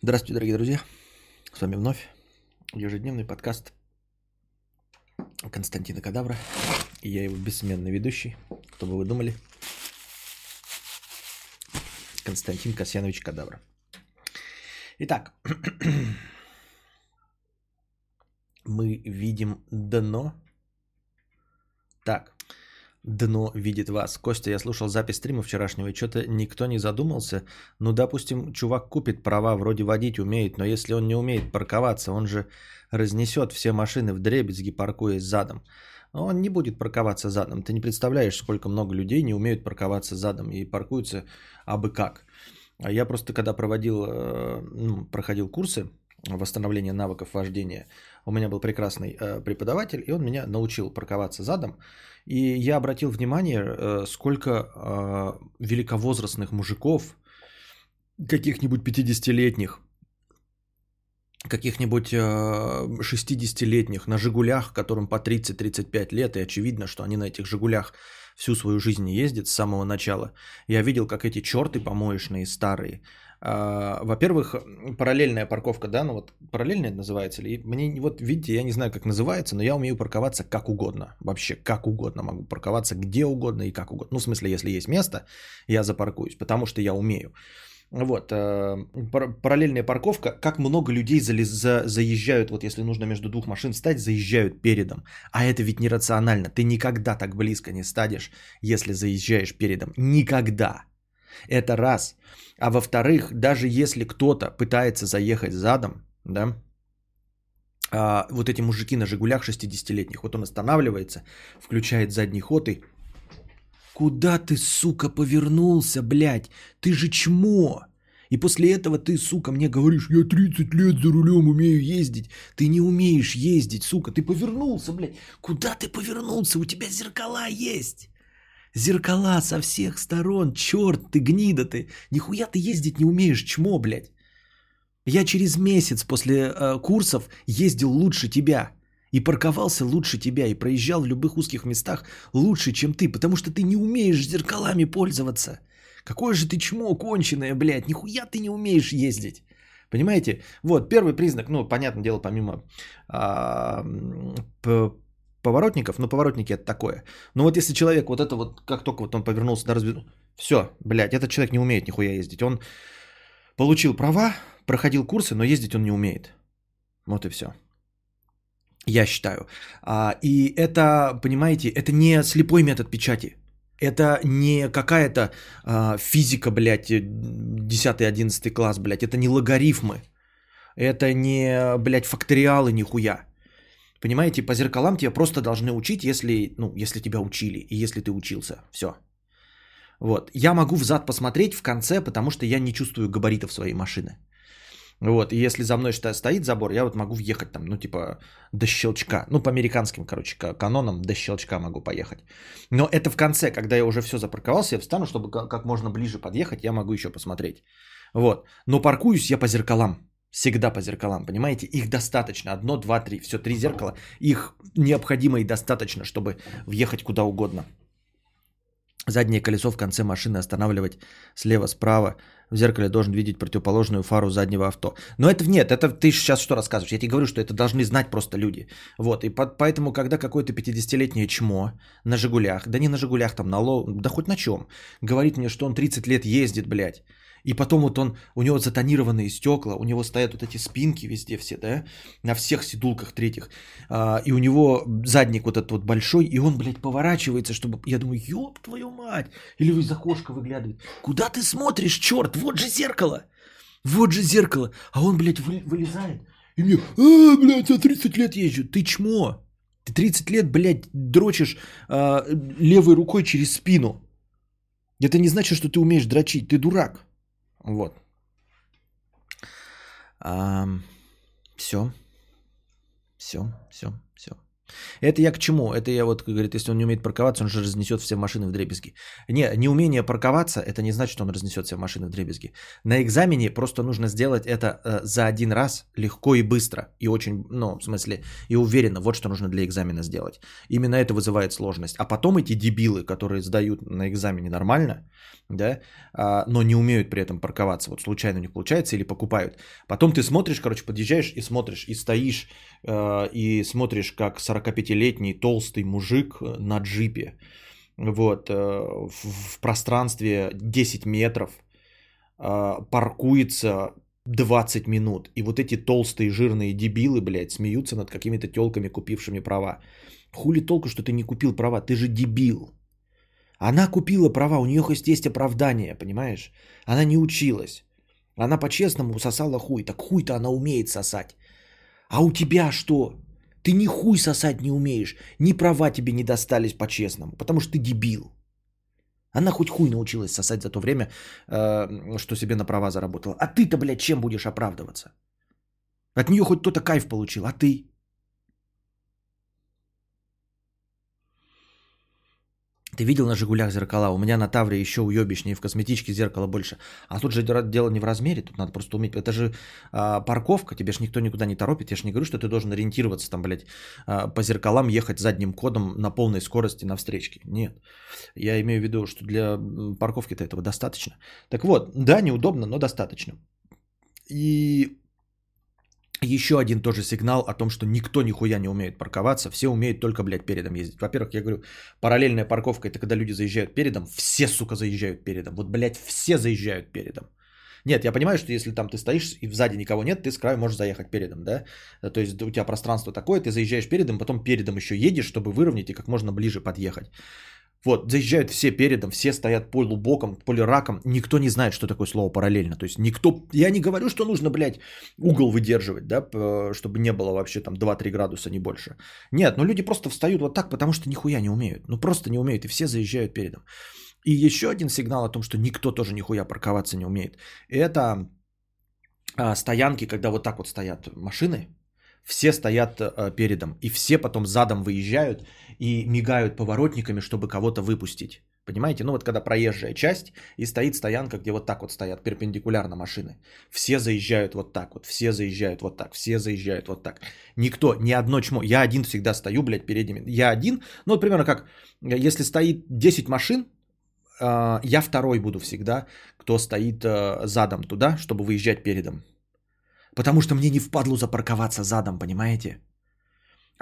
Здравствуйте, дорогие друзья. С вами вновь ежедневный подкаст Константина Кадавра. И я его бессменный ведущий. Кто бы вы думали? Константин Касьянович Кадавра. Итак, мы видим дно. Так, дно видит вас. Костя, я слушал запись стрима вчерашнего, и что-то никто не задумался. Ну, допустим, чувак купит права, вроде водить умеет, но если он не умеет парковаться, он же разнесет все машины в дребезги, паркуясь задом. Он не будет парковаться задом. Ты не представляешь, сколько много людей не умеют парковаться задом и паркуются абы как. А я просто, когда проводил, э, ну, проходил курсы восстановления навыков вождения, у меня был прекрасный э, преподаватель, и он меня научил парковаться задом. И я обратил внимание, э, сколько э, великовозрастных мужиков, каких-нибудь 50-летних, каких-нибудь 60-летних на «Жигулях», которым по 30-35 лет, и очевидно, что они на этих «Жигулях» всю свою жизнь ездят с самого начала. Я видел, как эти черты помоечные старые, во-первых, параллельная парковка, да, ну вот параллельная называется ли? Мне вот видите, я не знаю, как называется, но я умею парковаться как угодно, вообще как угодно могу парковаться где угодно и как угодно. Ну в смысле, если есть место, я запаркуюсь, потому что я умею. Вот, э, параллельная парковка, как много людей за, заезжают, вот если нужно между двух машин стать, заезжают передом. А это ведь нерационально. Ты никогда так близко не станешь, если заезжаешь передом. Никогда. Это раз. А во-вторых, даже если кто-то пытается заехать задом, да, а, вот эти мужики на «Жигулях» 60-летних, вот он останавливается, включает задний ход и... Куда ты, сука, повернулся, блядь? Ты же чмо! И после этого ты, сука, мне говоришь, я 30 лет за рулем умею ездить. Ты не умеешь ездить, сука. Ты повернулся, блядь. Куда ты повернулся? У тебя зеркала есть. Зеркала со всех сторон. Черт, ты гнида ты. Нихуя ты ездить не умеешь, чмо, блядь. Я через месяц после э, курсов ездил лучше тебя. И парковался лучше тебя. И проезжал в любых узких местах лучше, чем ты. Потому что ты не умеешь зеркалами пользоваться. Какое же ты чмо конченое, блядь. Нихуя ты не умеешь ездить. Понимаете? Вот, первый признак, ну, понятное дело, помимо а, поворотников, но поворотники это такое. Но вот если человек вот это вот, как только вот он повернулся на разбит... Все, блядь, этот человек не умеет нихуя ездить. Он получил права, проходил курсы, но ездить он не умеет. Вот и все. Я считаю. А, и это, понимаете, это не слепой метод печати. Это не какая-то а, физика, блядь, 10-11 класс, блядь. Это не логарифмы. Это не, блядь, факториалы нихуя. Понимаете, по зеркалам тебя просто должны учить, если, ну, если тебя учили и если ты учился. Все. Вот. Я могу взад посмотреть в конце, потому что я не чувствую габаритов своей машины. Вот, и если за мной стоит забор, я вот могу въехать там, ну, типа, до щелчка. Ну, по американским, короче, канонам до щелчка могу поехать. Но это в конце, когда я уже все запарковался, я встану, чтобы как можно ближе подъехать, я могу еще посмотреть. Вот. Но паркуюсь я по зеркалам. Всегда по зеркалам, понимаете? Их достаточно. Одно, два, три. Все, три зеркала. Их необходимо и достаточно, чтобы въехать куда угодно. Заднее колесо в конце машины останавливать слева-справа. В зеркале должен видеть противоположную фару заднего авто. Но это нет, это ты сейчас что рассказываешь? Я тебе говорю, что это должны знать просто люди. Вот, и по, поэтому, когда какое-то 50-летнее чмо на «Жигулях», да не на «Жигулях», там на «Ло», да хоть на чем, говорит мне, что он 30 лет ездит, блядь, и потом вот он, у него затонированные стекла, у него стоят вот эти спинки везде все, да, на всех седулках третьих. А, и у него задник вот этот вот большой, и он, блядь, поворачивается, чтобы, я думаю, ёб твою мать. Или из окошка выглядывает. Куда ты смотришь, черт, вот же зеркало. Вот же зеркало. А он, блядь, вы, вылезает. И мне, а, блядь, я 30 лет езжу. Ты чмо. Ты 30 лет, блядь, дрочишь а, левой рукой через спину. Это не значит, что ты умеешь дрочить. Ты дурак. Вот. А, все. Все, все. Это я к чему? Это я вот, говорит, если он не умеет парковаться, он же разнесет все машины в дребезги. Не, неумение парковаться, это не значит, что он разнесет все машины в дребезги. На экзамене просто нужно сделать это э, за один раз легко и быстро. И очень, ну, в смысле, и уверенно. Вот что нужно для экзамена сделать. Именно это вызывает сложность. А потом эти дебилы, которые сдают на экзамене нормально, да, а, но не умеют при этом парковаться, вот случайно не получается или покупают. Потом ты смотришь, короче, подъезжаешь и смотришь, и стоишь, э, и смотришь, как 45-летний толстый мужик э, на джипе, вот, э, в, пространстве 10 метров паркуется 20 минут. И вот эти толстые жирные дебилы, блядь, смеются над какими-то телками, купившими права. Хули толку, что ты не купил права? Ты же дебил. Она купила права, у нее хоть есть оправдание, понимаешь? Она не училась. Она по-честному сосала хуй. Так хуй-то она умеет сосать. А у тебя что? Ты ни хуй сосать не умеешь. Ни права тебе не достались по-честному. Потому что ты дебил. Она хоть хуй научилась сосать за то время, э, что себе на права заработала. А ты-то, блядь, чем будешь оправдываться? От нее хоть кто-то кайф получил, а ты? Ты видел на «Жигулях» зеркала? У меня на «Тавре» еще уебищнее, в косметичке зеркало больше. А тут же дело не в размере, тут надо просто уметь. Это же а, парковка, тебе же никто никуда не торопит. Я же не говорю, что ты должен ориентироваться там, блядь, а, по зеркалам ехать задним кодом на полной скорости на встречке. Нет. Я имею в виду, что для парковки-то этого достаточно. Так вот, да, неудобно, но достаточно. И еще один тоже сигнал о том, что никто нихуя не умеет парковаться, все умеют только, блядь, передом ездить. Во-первых, я говорю, параллельная парковка, это когда люди заезжают передом, все, сука, заезжают передом. Вот, блядь, все заезжают передом. Нет, я понимаю, что если там ты стоишь и сзади никого нет, ты с краю можешь заехать передом, да? То есть у тебя пространство такое, ты заезжаешь передом, потом передом еще едешь, чтобы выровнять и как можно ближе подъехать. Вот, заезжают все передом, все стоят полубоком, полираком. Никто не знает, что такое слово параллельно. То есть никто... Я не говорю, что нужно, блядь, угол выдерживать, да, чтобы не было вообще там 2-3 градуса, не больше. Нет, ну люди просто встают вот так, потому что нихуя не умеют. Ну просто не умеют, и все заезжают передом. И еще один сигнал о том, что никто тоже нихуя парковаться не умеет. Это а, стоянки, когда вот так вот стоят машины, все стоят э, передом, и все потом задом выезжают и мигают поворотниками, чтобы кого-то выпустить. Понимаете? Ну вот когда проезжая часть и стоит стоянка, где вот так вот стоят перпендикулярно машины. Все заезжают вот так вот, все заезжают вот так, все заезжают вот так. Никто, ни одно чмо. Я один всегда стою, блядь, передними. Я один, ну вот примерно как, если стоит 10 машин, э, я второй буду всегда, кто стоит э, задом туда, чтобы выезжать передом. Потому что мне не впадлу запарковаться задом, понимаете?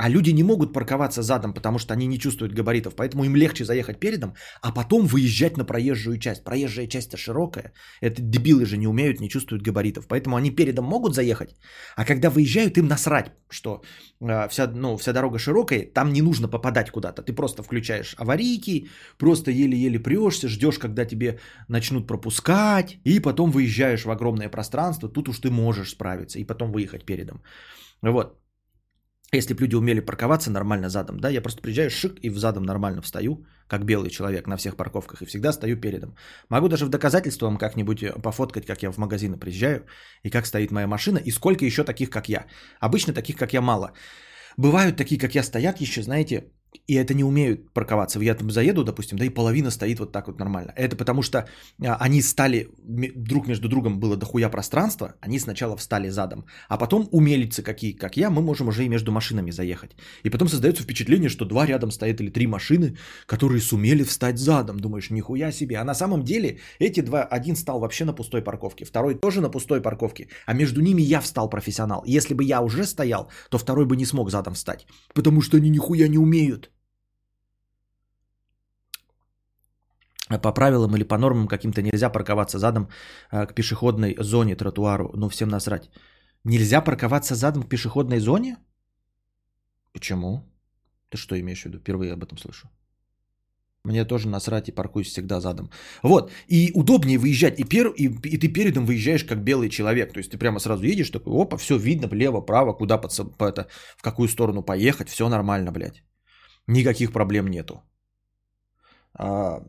А люди не могут парковаться задом, потому что они не чувствуют габаритов. Поэтому им легче заехать передом, а потом выезжать на проезжую часть. Проезжая часть-то широкая. Это дебилы же не умеют, не чувствуют габаритов. Поэтому они передом могут заехать, а когда выезжают, им насрать, что э, вся, ну, вся дорога широкая, там не нужно попадать куда-то. Ты просто включаешь аварийки, просто еле-еле прешься, ждешь, когда тебе начнут пропускать, и потом выезжаешь в огромное пространство. Тут уж ты можешь справиться и потом выехать передом. Вот. Если бы люди умели парковаться нормально задом, да, я просто приезжаю, шик, и в задом нормально встаю, как белый человек на всех парковках, и всегда стою передом. Могу даже в доказательство вам как-нибудь э, пофоткать, как я в магазины приезжаю, и как стоит моя машина, и сколько еще таких, как я. Обычно таких, как я, мало. Бывают такие, как я, стоят еще, знаете, и это не умеют парковаться. Я там заеду, допустим, да и половина стоит вот так вот нормально. Это потому что а, они стали, друг между другом было дохуя пространства, они сначала встали задом, а потом умелицы какие, как я, мы можем уже и между машинами заехать. И потом создается впечатление, что два рядом стоят или три машины, которые сумели встать задом. Думаешь, нихуя себе. А на самом деле эти два, один стал вообще на пустой парковке, второй тоже на пустой парковке, а между ними я встал профессионал. Если бы я уже стоял, то второй бы не смог задом встать, потому что они нихуя не умеют. По правилам или по нормам каким-то нельзя парковаться задом а, к пешеходной зоне, тротуару. Ну, всем насрать. Нельзя парковаться задом к пешеходной зоне? Почему? Ты что имеешь в виду? Впервые об этом слышу. Мне тоже насрать и паркуюсь всегда задом. Вот, и удобнее выезжать, и, пер, и, и ты передом выезжаешь как белый человек. То есть ты прямо сразу едешь, такой, опа, все видно, влево, право, куда под, по это, в какую сторону поехать, все нормально, блядь. Никаких проблем нету. А,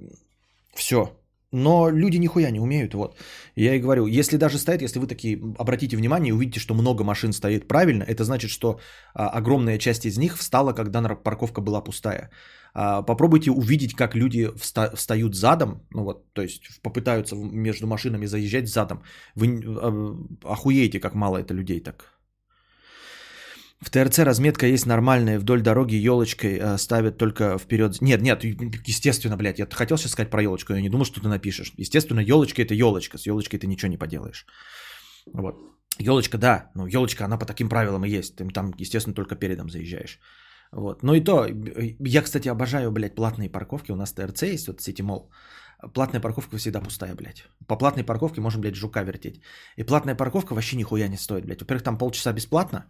все. Но люди нихуя не умеют, вот. Я и говорю, если даже стоят, если вы такие обратите внимание и увидите, что много машин стоит правильно, это значит, что а, огромная часть из них встала, когда парковка была пустая. А, попробуйте увидеть, как люди вста- встают задом, ну вот, то есть попытаются между машинами заезжать задом. Вы а, охуеете, как мало это людей так. В ТРЦ разметка есть нормальная, вдоль дороги елочкой э, ставят только вперед. Нет, нет, естественно, блядь, я хотел сейчас сказать про елочку, я не думал, что ты напишешь. Естественно, елочка это елочка, с елочкой ты ничего не поделаешь. Вот. Елочка, да, ну елочка, она по таким правилам и есть. Ты там, естественно, только передом заезжаешь. Вот. Ну и то, я, кстати, обожаю, блядь, платные парковки. У нас ТРЦ есть, вот City Mall. Платная парковка всегда пустая, блядь. По платной парковке можем, блядь, жука вертеть. И платная парковка вообще нихуя не стоит, блядь. Во-первых, там полчаса бесплатно.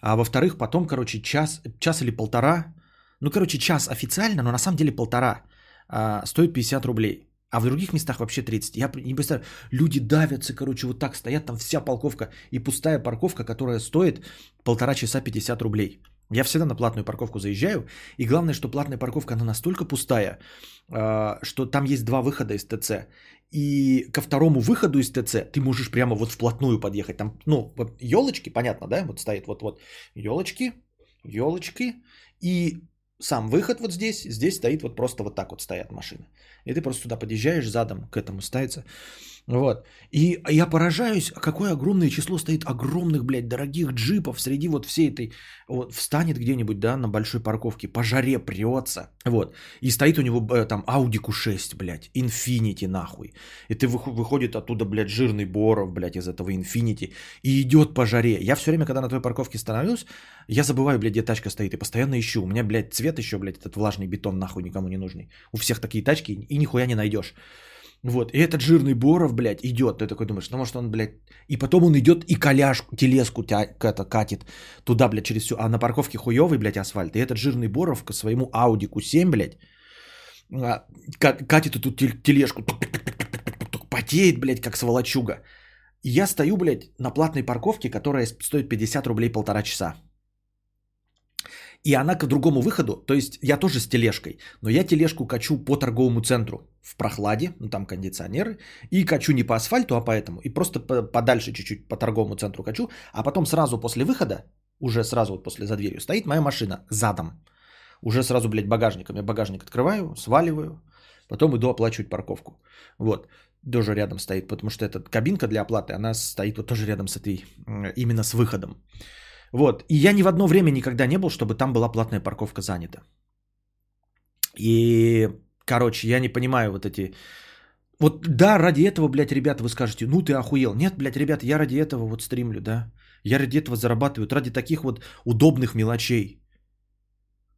А во-вторых, потом, короче, час, час или полтора, ну, короче, час официально, но на самом деле полтора, а, стоит 50 рублей. А в других местах вообще 30. Я не представляю, люди давятся, короче, вот так стоят, там вся парковка и пустая парковка, которая стоит полтора часа 50 рублей. Я всегда на платную парковку заезжаю, и главное, что платная парковка, она настолько пустая, а, что там есть два выхода из ТЦ. И ко второму выходу из ТЦ ты можешь прямо вот вплотную подъехать. Там, ну, вот елочки, понятно, да? Вот стоит вот-вот елочки, елочки. И сам выход вот здесь, здесь стоит вот просто вот так вот стоят машины. И ты просто туда подъезжаешь, задом к этому ставится. Вот. И я поражаюсь, какое огромное число стоит огромных, блядь, дорогих джипов среди вот всей этой... Вот, встанет где-нибудь, да, на большой парковке, по жаре прется. Вот. И стоит у него э, там Audi Q6, блядь, Infinity нахуй. И ты выходит оттуда, блядь, жирный Боров, блядь, из этого Infinity. И идет по жаре. Я все время, когда на той парковке становлюсь, я забываю, блядь, где тачка стоит. И постоянно ищу. У меня, блядь, цвет еще, блядь, этот влажный бетон нахуй никому не нужный. У всех такие тачки и нихуя не найдешь. Вот, и этот жирный Боров, блядь, идет. Ты такой думаешь, ну может он, блядь... И потом он идет и коляшку, телеску тя... это, катит туда, блядь, через всю... А на парковке хуевый, блядь, асфальт. И этот жирный Боров к своему Audi Q7, блядь, а, катит эту тележку, потеет, блядь, как сволочуга. И я стою, блядь, на платной парковке, которая стоит 50 рублей полтора часа. И она к другому выходу, то есть я тоже с тележкой, но я тележку качу по торговому центру в прохладе, ну там кондиционеры, и качу не по асфальту, а поэтому, и просто подальше чуть-чуть по торговому центру качу, а потом сразу после выхода, уже сразу вот после за дверью, стоит моя машина задом. Уже сразу, блядь, багажником. Я багажник открываю, сваливаю, потом иду оплачивать парковку. Вот, тоже рядом стоит, потому что эта кабинка для оплаты, она стоит вот тоже рядом с этой, именно с выходом. Вот. И я ни в одно время никогда не был, чтобы там была платная парковка занята. И, короче, я не понимаю вот эти... Вот да, ради этого, блядь, ребята, вы скажете, ну ты охуел. Нет, блядь, ребята, я ради этого вот стримлю, да. Я ради этого зарабатываю, ради таких вот удобных мелочей.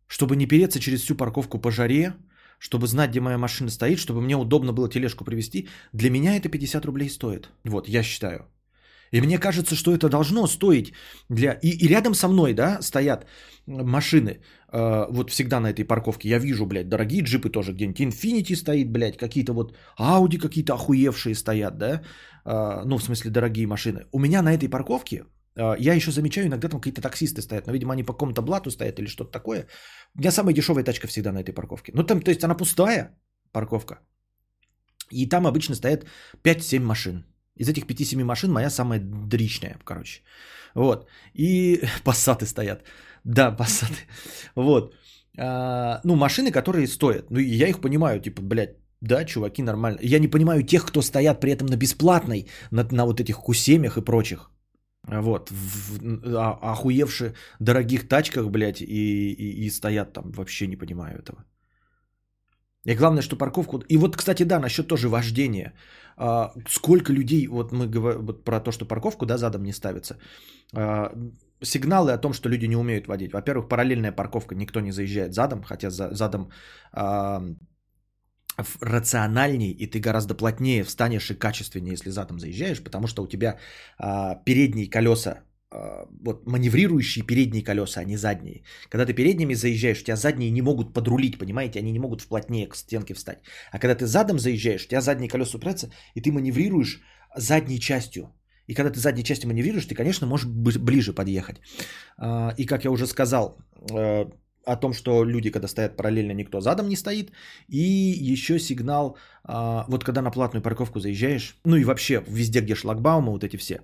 Чтобы не переться через всю парковку по жаре, чтобы знать, где моя машина стоит, чтобы мне удобно было тележку привезти, для меня это 50 рублей стоит. Вот, я считаю. И мне кажется, что это должно стоить для... И, и рядом со мной, да, стоят машины, э, вот всегда на этой парковке. Я вижу, блядь, дорогие джипы тоже где-нибудь. Infinity стоит, блядь, какие-то вот Audi какие-то охуевшие стоят, да. Э, ну, в смысле, дорогие машины. У меня на этой парковке э, я еще замечаю, иногда там какие-то таксисты стоят, но, видимо, они по какому-то блату стоят или что-то такое. У меня самая дешевая тачка всегда на этой парковке. Ну, там, то есть она пустая парковка. И там обычно стоят 5-7 машин. Из этих 5-7 машин моя самая дричная, короче. Вот. И пассаты стоят. Да, пассаты. Вот. А, ну, машины, которые стоят. Ну, я их понимаю, типа, блядь, да, чуваки, нормально. Я не понимаю тех, кто стоят при этом на бесплатной, на, на вот этих кусемях и прочих. Вот, в, в а, охуевших дорогих тачках, блядь, и, и, и стоят там. Вообще не понимаю этого. И главное, что парковку... И вот, кстати, да, насчет тоже вождения. А, сколько людей, вот мы говорим вот про то, что парковку, да, задом не ставится. А, сигналы о том, что люди не умеют водить. Во-первых, параллельная парковка, никто не заезжает задом, хотя за, задом а, рациональней, и ты гораздо плотнее встанешь и качественнее, если задом заезжаешь, потому что у тебя а, передние колеса вот маневрирующие передние колеса, а не задние. Когда ты передними заезжаешь, у тебя задние не могут подрулить, понимаете, они не могут вплотнее к стенке встать. А когда ты задом заезжаешь, у тебя задние колеса упираются, и ты маневрируешь задней частью. И когда ты задней частью маневрируешь, ты, конечно, можешь ближе подъехать. А, и как я уже сказал, а, о том, что люди, когда стоят параллельно, никто задом не стоит. И еще сигнал, а, вот когда на платную парковку заезжаешь, ну и вообще везде, где шлагбаумы, вот эти все,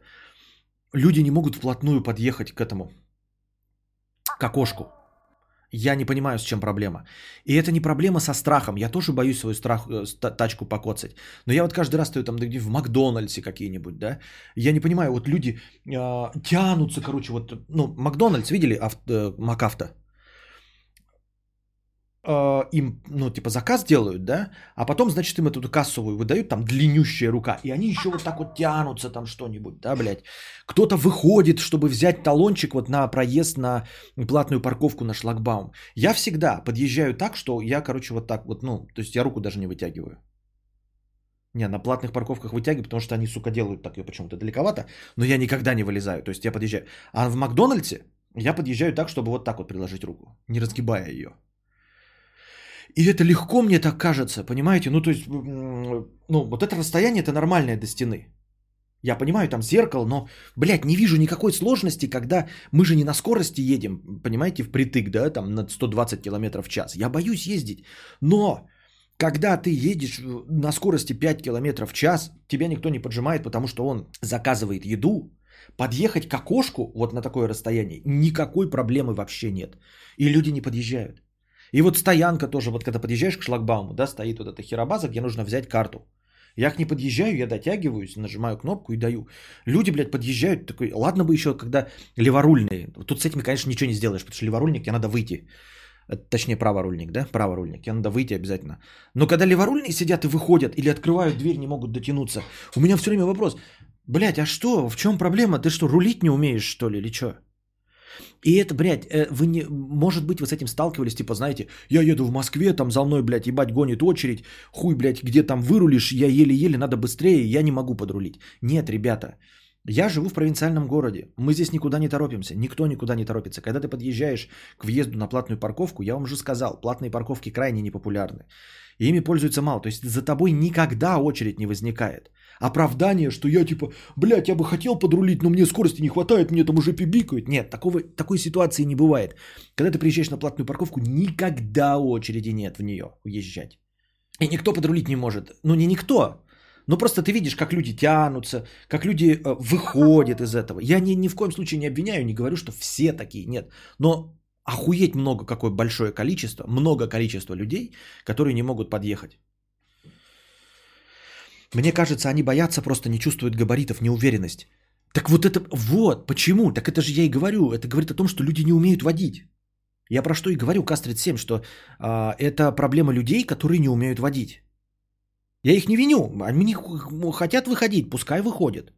люди не могут вплотную подъехать к этому, к окошку. Я не понимаю, с чем проблема. И это не проблема со страхом. Я тоже боюсь свою страх, э, тачку покоцать. Но я вот каждый раз стою там в Макдональдсе какие-нибудь, да. Я не понимаю, вот люди э, тянутся, короче, вот, ну, Макдональдс, видели, авто, э, Макавто? Э, им, ну, типа, заказ делают, да, а потом, значит, им эту кассовую выдают, там, длиннющая рука, и они еще вот так вот тянутся там что-нибудь, да, блядь. Кто-то выходит, чтобы взять талончик вот на проезд на платную парковку на шлагбаум. Я всегда подъезжаю так, что я, короче, вот так вот, ну, то есть я руку даже не вытягиваю. Не, на платных парковках вытягиваю, потому что они, сука, делают так ее почему-то далековато, но я никогда не вылезаю, то есть я подъезжаю. А в Макдональдсе я подъезжаю так, чтобы вот так вот приложить руку, не разгибая ее. И это легко мне так кажется, понимаете? Ну, то есть, ну, вот это расстояние, это нормальное до стены. Я понимаю, там зеркало, но, блядь, не вижу никакой сложности, когда мы же не на скорости едем, понимаете, впритык, да, там на 120 км в час. Я боюсь ездить, но когда ты едешь на скорости 5 км в час, тебя никто не поджимает, потому что он заказывает еду, подъехать к окошку вот на такое расстояние, никакой проблемы вообще нет. И люди не подъезжают. И вот стоянка тоже, вот когда подъезжаешь к шлагбауму, да, стоит вот эта херобаза, где нужно взять карту. Я к ней подъезжаю, я дотягиваюсь, нажимаю кнопку и даю. Люди, блядь, подъезжают, такой, ладно бы еще, когда леворульные. Тут с этими, конечно, ничего не сделаешь, потому что леворульник, тебе надо выйти. Точнее, праворульник, да? Праворульник. Тебе надо выйти обязательно. Но когда леворульные сидят и выходят, или открывают дверь, не могут дотянуться, у меня все время вопрос. Блядь, а что? В чем проблема? Ты что, рулить не умеешь, что ли, или что? И это, блядь, э, вы не, может быть, вы с этим сталкивались, типа, знаете, я еду в Москве, там за мной, блядь, ебать, гонит очередь, хуй, блядь, где там вырулишь, я еле-еле, надо быстрее, я не могу подрулить. Нет, ребята, я живу в провинциальном городе, мы здесь никуда не торопимся, никто никуда не торопится. Когда ты подъезжаешь к въезду на платную парковку, я вам уже сказал, платные парковки крайне непопулярны. И ими пользуются мало, то есть за тобой никогда очередь не возникает. Оправдание, что я типа, блядь, я бы хотел подрулить, но мне скорости не хватает, мне там уже пибикают. Нет, такого, такой ситуации не бывает. Когда ты приезжаешь на платную парковку, никогда очереди нет в нее уезжать. И никто подрулить не может. Ну, не никто. Но просто ты видишь, как люди тянутся, как люди э, выходят из этого. Я ни, ни в коем случае не обвиняю, не говорю, что все такие. Нет. Но охуеть много, какое большое количество, много количества людей, которые не могут подъехать. Мне кажется, они боятся, просто не чувствуют габаритов, неуверенность. Так вот это, вот, почему? Так это же я и говорю. Это говорит о том, что люди не умеют водить. Я про что и говорю, Кастрит 7, что а, это проблема людей, которые не умеют водить. Я их не виню. Они хотят выходить, пускай выходят.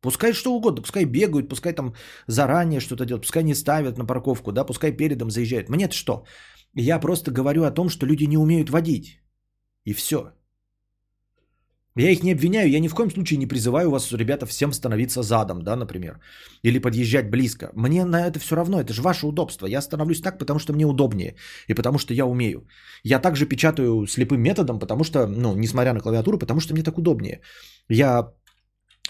Пускай что угодно, пускай бегают, пускай там заранее что-то делают, пускай не ставят на парковку, да, пускай передом заезжают. Мне-то что? Я просто говорю о том, что люди не умеют водить. И все. Я их не обвиняю, я ни в коем случае не призываю вас, ребята, всем становиться задом, да, например, или подъезжать близко. Мне на это все равно, это же ваше удобство. Я становлюсь так, потому что мне удобнее и потому что я умею. Я также печатаю слепым методом, потому что, ну, несмотря на клавиатуру, потому что мне так удобнее. Я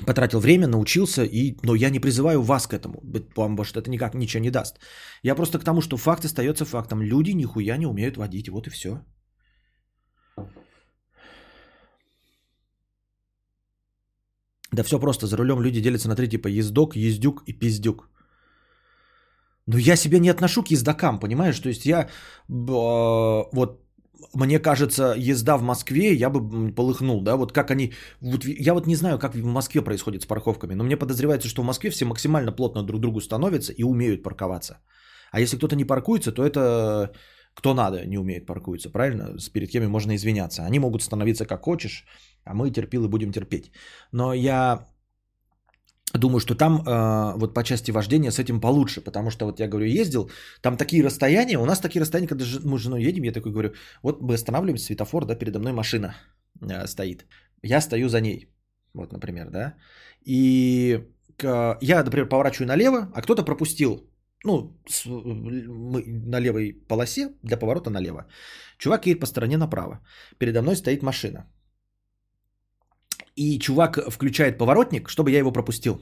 потратил время, научился, и, но я не призываю вас к этому, потому что это никак ничего не даст. Я просто к тому, что факт остается фактом. Люди нихуя не умеют водить, вот и все. Да все просто, за рулем люди делятся на три типа ездок, ездюк и пиздюк. Но я себя не отношу к ездокам, понимаешь? То есть я, э, вот, мне кажется, езда в Москве, я бы полыхнул, да, вот как они, вот я вот не знаю, как в Москве происходит с парковками, но мне подозревается, что в Москве все максимально плотно друг к другу становятся и умеют парковаться. А если кто-то не паркуется, то это кто надо не умеет паркуется, правильно? С перед кем можно извиняться. Они могут становиться как хочешь, а мы терпилы будем терпеть. Но я думаю, что там э, вот по части вождения с этим получше, потому что вот я говорю, ездил, там такие расстояния, у нас такие расстояния, когда мы с женой едем, я такой говорю, вот мы останавливаемся, светофор, да, передо мной машина э, стоит, я стою за ней, вот, например, да, и к, я, например, поворачиваю налево, а кто-то пропустил ну, с, мы на левой полосе для поворота налево. Чувак едет по стороне направо. Передо мной стоит машина. И чувак включает поворотник, чтобы я его пропустил.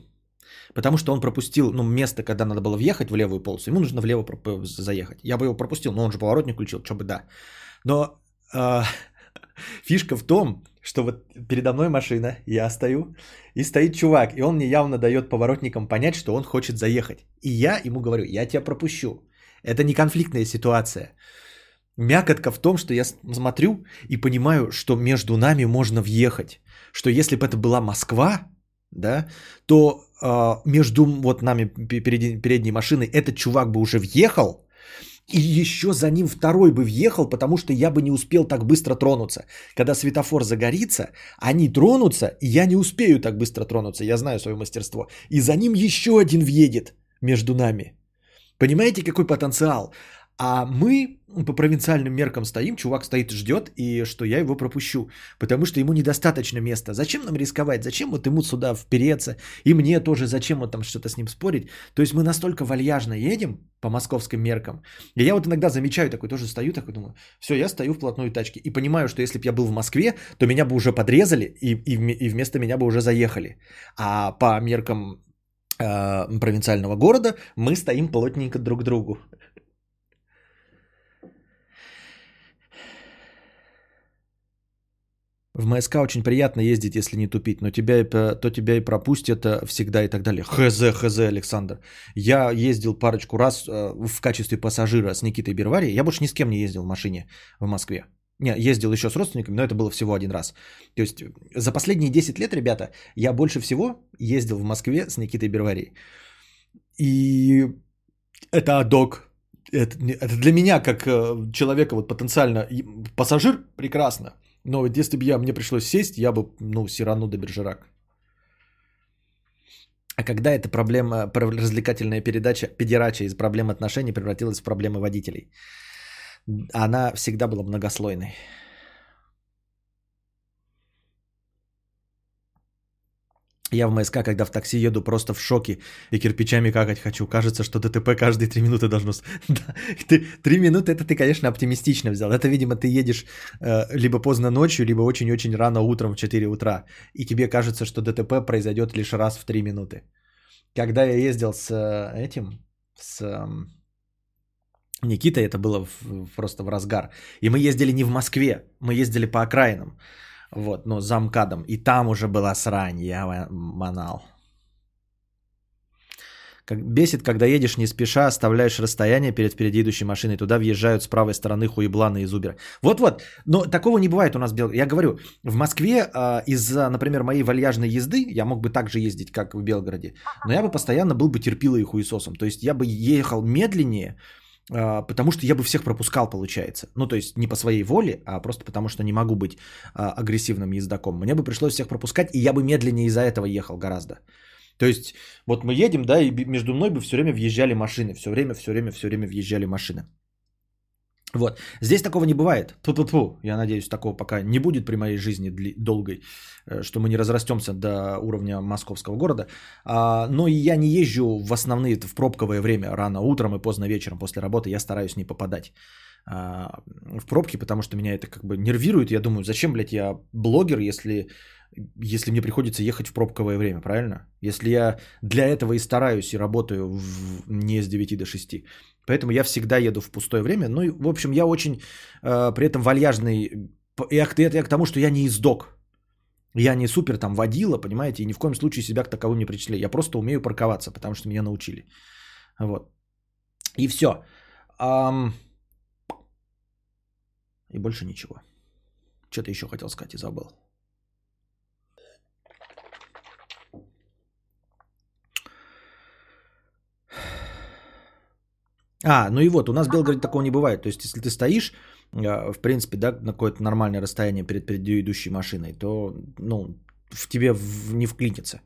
Потому что он пропустил ну, место, когда надо было въехать в левую полосу. Ему нужно влево заехать. Я бы его пропустил, но он же поворотник включил, что бы да. Но э, фишка в том, что вот передо мной машина, я стою, и стоит чувак, и он мне явно дает поворотникам понять, что он хочет заехать. И я ему говорю, я тебя пропущу. Это не конфликтная ситуация. Мякотка в том, что я смотрю и понимаю, что между нами можно въехать. Что если бы это была Москва, да, то э, между вот нами перед, передней машиной этот чувак бы уже въехал, и еще за ним второй бы въехал, потому что я бы не успел так быстро тронуться. Когда светофор загорится, они тронутся, и я не успею так быстро тронуться. Я знаю свое мастерство. И за ним еще один въедет между нами. Понимаете, какой потенциал? А мы по провинциальным меркам стоим, чувак стоит ждет, и что я его пропущу, потому что ему недостаточно места. Зачем нам рисковать? Зачем вот ему сюда впереться? И мне тоже зачем вот там что-то с ним спорить? То есть мы настолько вальяжно едем по московским меркам. И я вот иногда замечаю, такой тоже стою, такой думаю, все, я стою в плотной тачке и понимаю, что если бы я был в Москве, то меня бы уже подрезали и, и, и вместо меня бы уже заехали. А по меркам э, провинциального города мы стоим плотненько друг к другу. В МСК очень приятно ездить, если не тупить, но тебя, то тебя и пропустят э, всегда и так далее. Хз, хз, Александр. Я ездил парочку раз э, в качестве пассажира с Никитой Бервари. Я больше ни с кем не ездил в машине в Москве. Не, ездил еще с родственниками, но это было всего один раз. То есть за последние 10 лет, ребята, я больше всего ездил в Москве с Никитой Бервари. И это адок. Это, это для меня, как э, человека, вот потенциально пассажир, прекрасно. Но вот если бы я, мне пришлось сесть, я бы, ну, Сирану до Бержерак. А когда эта проблема, развлекательная передача, педерача из проблем отношений превратилась в проблемы водителей? Она всегда была многослойной. Я в МСК, когда в такси еду, просто в шоке и кирпичами какать хочу. Кажется, что ДТП каждые три минуты должно... Три минуты это ты, конечно, оптимистично взял. Это, видимо, ты едешь э, либо поздно ночью, либо очень-очень рано утром в 4 утра. И тебе кажется, что ДТП произойдет лишь раз в три минуты. Когда я ездил с э, этим, с Никитой, это было просто в разгар. И мы ездили не в Москве, мы ездили по окраинам. Вот, ну, за МКАДом. И там уже была срань, я манал. Как бесит, когда едешь не спеша, оставляешь расстояние перед впереди идущей машиной, туда въезжают с правой стороны хуебланы из Убера. Вот-вот, но такого не бывает у нас. Я говорю, в Москве э, из-за, например, моей вальяжной езды, я мог бы так же ездить, как в Белгороде, но я бы постоянно был бы терпилой и хуесосом. То есть я бы ехал медленнее, потому что я бы всех пропускал, получается. Ну, то есть не по своей воле, а просто потому что не могу быть а, агрессивным ездаком. Мне бы пришлось всех пропускать, и я бы медленнее из-за этого ехал гораздо. То есть вот мы едем, да, и между мной бы все время въезжали машины, все время, все время, все время въезжали машины. Вот. Здесь такого не бывает. Ту-ту-ту. Я надеюсь, такого пока не будет при моей жизни долгой, э, что мы не разрастемся до уровня московского города. А, но я не езжу в основные, в пробковое время, рано утром и поздно вечером после работы. Я стараюсь не попадать а, в пробки, потому что меня это как бы нервирует. Я думаю, зачем, блядь, я блогер, если, если мне приходится ехать в пробковое время, правильно? Если я для этого и стараюсь и работаю в, не с 9 до 6. Поэтому я всегда еду в пустое время. Ну и, в общем, я очень э, при этом вальяжный. И это я к тому, что я не издок. Я не супер там водила, понимаете, и ни в коем случае себя к таковым не причисляю. Я просто умею парковаться, потому что меня научили. Вот. И все. Um... И больше ничего. Что-то еще хотел сказать и забыл. А, ну и вот, у нас в Белгороде такого не бывает. То есть, если ты стоишь, а, в принципе, да, на какое-то нормальное расстояние перед предыдущей машиной, то, ну, в тебе не вклинится.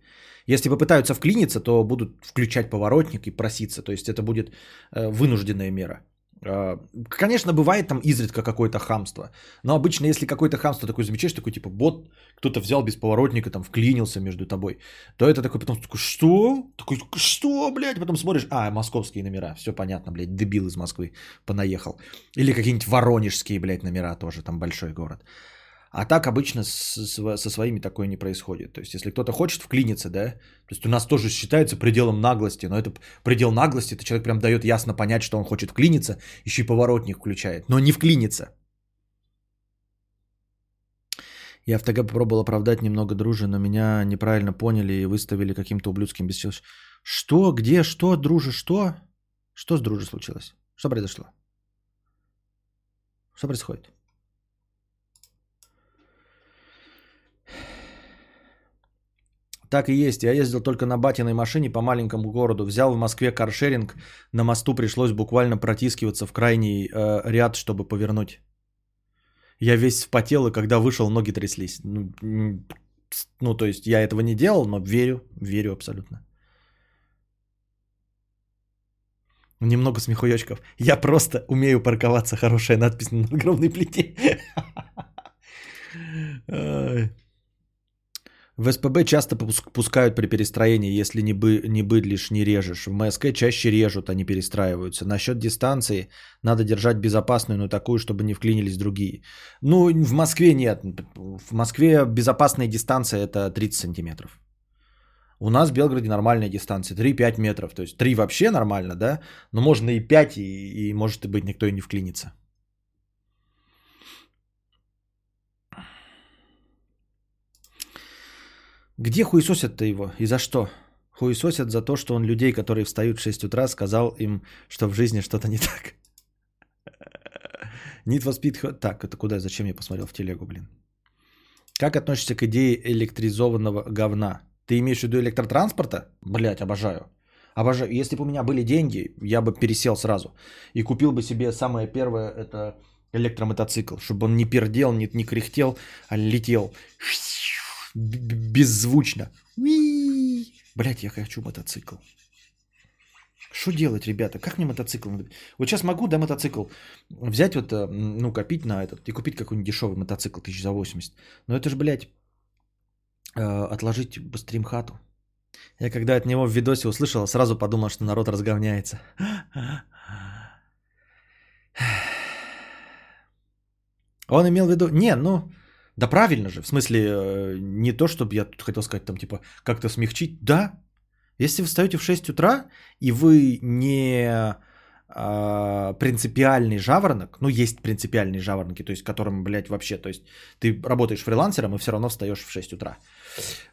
Если попытаются вклиниться, то будут включать поворотник и проситься. То есть это будет э, вынужденная мера. А, конечно, бывает там изредка какое-то хамство. Но обычно, если какое-то хамство такое замечаешь, такой типа бот, кто-то взял без поворотника, там вклинился между тобой, то это такой потом такой, что? Такой, что, блядь? Потом смотришь, а, московские номера, все понятно, блядь, дебил из Москвы понаехал. Или какие-нибудь воронежские, блядь, номера тоже, там большой город. А так обычно со своими такое не происходит. То есть, если кто-то хочет вклиниться, да, то есть у нас тоже считается пределом наглости, но это предел наглости, это человек прям дает ясно понять, что он хочет вклиниться, еще и поворотник включает, но не вклиниться. Я в ТГ попробовал оправдать немного дружи, но меня неправильно поняли и выставили каким-то ублюдским бесчеловечным. Что? Где? Что, дружи? Что? Что с дружи случилось? Что произошло? Что происходит? Так и есть. Я ездил только на батиной машине по маленькому городу. Взял в Москве каршеринг. На мосту пришлось буквально протискиваться в крайний э, ряд, чтобы повернуть. Я весь вспотел, и когда вышел, ноги тряслись. Ну, ну, то есть я этого не делал, но верю, верю абсолютно. Немного смехуёчков. Я просто умею парковаться. Хорошая надпись на огромной плите. В СПБ часто пускают при перестроении, если не, бы, не быдлишь, не режешь. В МСК чаще режут, а не перестраиваются. Насчет дистанции надо держать безопасную, но такую, чтобы не вклинились другие. Ну, в Москве нет. В Москве безопасная дистанция это 30 сантиметров. У нас в Белгороде нормальная дистанция, 3-5 метров. То есть 3 вообще нормально, да? Но можно и 5, и, и может быть никто и не вклинится. Где хуесосят-то его и за что? Хуесосят за то, что он людей, которые встают в 6 утра, сказал им, что в жизни что-то не так. Need for Speed... Так, это куда? Зачем я посмотрел в телегу, блин? Как относишься к идее электризованного говна? Ты имеешь в виду электротранспорта? Блять, обожаю. Обожаю. Если бы у меня были деньги, я бы пересел сразу. И купил бы себе самое первое, это электромотоцикл. Чтобы он не пердел, не, не кряхтел, а летел беззвучно. Блять, я хочу мотоцикл. Что делать, ребята? Как мне мотоцикл? Вот сейчас могу, да, мотоцикл взять вот, э, ну, копить на этот и купить какой-нибудь дешевый мотоцикл тысяч за 80. Но это же, блядь, э, отложить стримхату. Я когда от него в видосе услышал, сразу подумал, что народ разговняется. Он имел в виду... Не, ну, да правильно же, в смысле, э, не то, чтобы я тут хотел сказать, там, типа, как-то смягчить. Да, если вы встаете в 6 утра, и вы не а, принципиальный жаворонок, ну, есть принципиальные жаворонки, то есть, которым, блядь, вообще, то есть, ты работаешь фрилансером и все равно встаешь в 6 утра.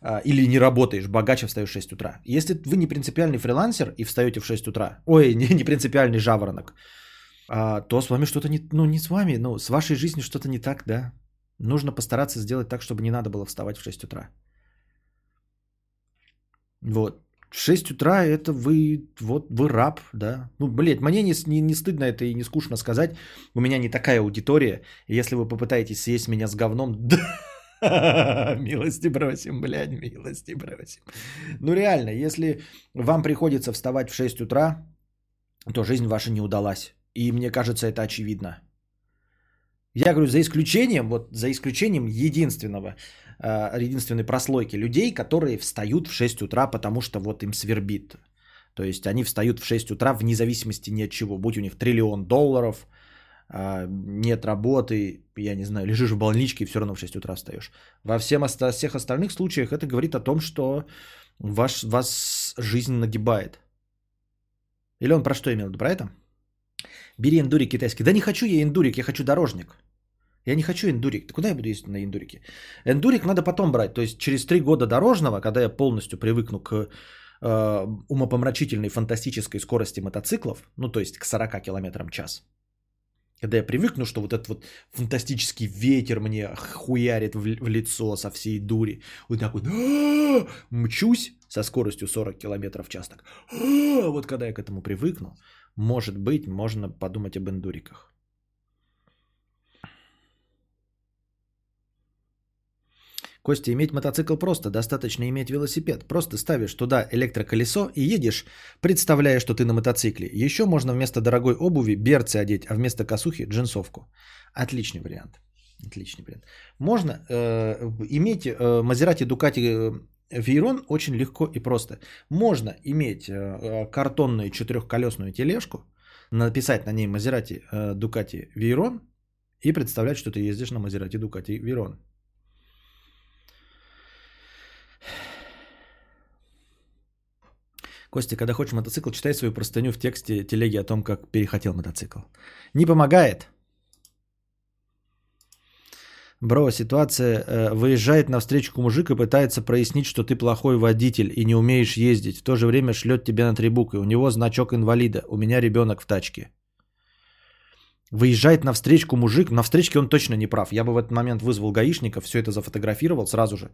А, или не работаешь, богаче встаешь в 6 утра. Если вы не принципиальный фрилансер и встаете в 6 утра, ой, не, не принципиальный жаворонок, а, то с вами что-то не, ну, не с вами, ну, с вашей жизнью что-то не так, да. Нужно постараться сделать так, чтобы не надо было вставать в 6 утра. Вот. В 6 утра это вы, вот, вы раб, да. Ну, блядь, мне не, не, не стыдно это и не скучно сказать. У меня не такая аудитория. Если вы попытаетесь съесть меня с говном, милости бросим, блядь, милости бросим. Ну, реально, если вам приходится вставать в 6 утра, то жизнь ваша не удалась. И мне кажется, это очевидно. Я говорю, за исключением, вот за исключением единственного, э, единственной прослойки людей, которые встают в 6 утра, потому что вот им свербит. То есть они встают в 6 утра вне зависимости ни от чего. Будь у них триллион долларов, э, нет работы, я не знаю, лежишь в больничке и все равно в 6 утра встаешь. Во всем, всех остальных случаях это говорит о том, что ваш, вас жизнь нагибает. Или он про что имел? Про это? Бери эндурик китайский. Да не хочу я эндурик, я хочу дорожник. Я не хочу эндурик. Куда я буду ездить на эндурике? Эндурик надо потом брать. То есть через три года дорожного, когда я полностью привыкну к э, умопомрачительной фантастической скорости мотоциклов, ну то есть к 40 км в час, когда я привыкну, что вот этот вот фантастический ветер мне хуярит в, в лицо со всей дури, вот так вот мчусь со скоростью 40 км в час, так, вот когда я к этому привыкну, может быть, можно подумать об эндуриках. Костя, иметь мотоцикл просто, достаточно иметь велосипед. Просто ставишь туда электроколесо и едешь, представляя, что ты на мотоцикле. Еще можно вместо дорогой обуви берцы одеть, а вместо косухи джинсовку. Отличный вариант. Отличный вариант. Можно э, иметь э, Maserati Ducati Вейрон очень легко и просто. Можно иметь э, э, картонную четырехколесную тележку, написать на ней Мазерати э, Дукати Вейрон и представлять, что ты ездишь на Мазерати Дукати Вейрон. Костя, когда хочешь мотоцикл, читай свою простыню в тексте телеги о том, как перехотел мотоцикл. Не помогает – Бро, ситуация, э, выезжает навстречу мужик и пытается прояснить, что ты плохой водитель и не умеешь ездить. В то же время шлет тебя на три буквы. У него значок инвалида, у меня ребенок в тачке. Выезжает навстречу мужик, на встречке он точно не прав. Я бы в этот момент вызвал гаишника, все это зафотографировал сразу же.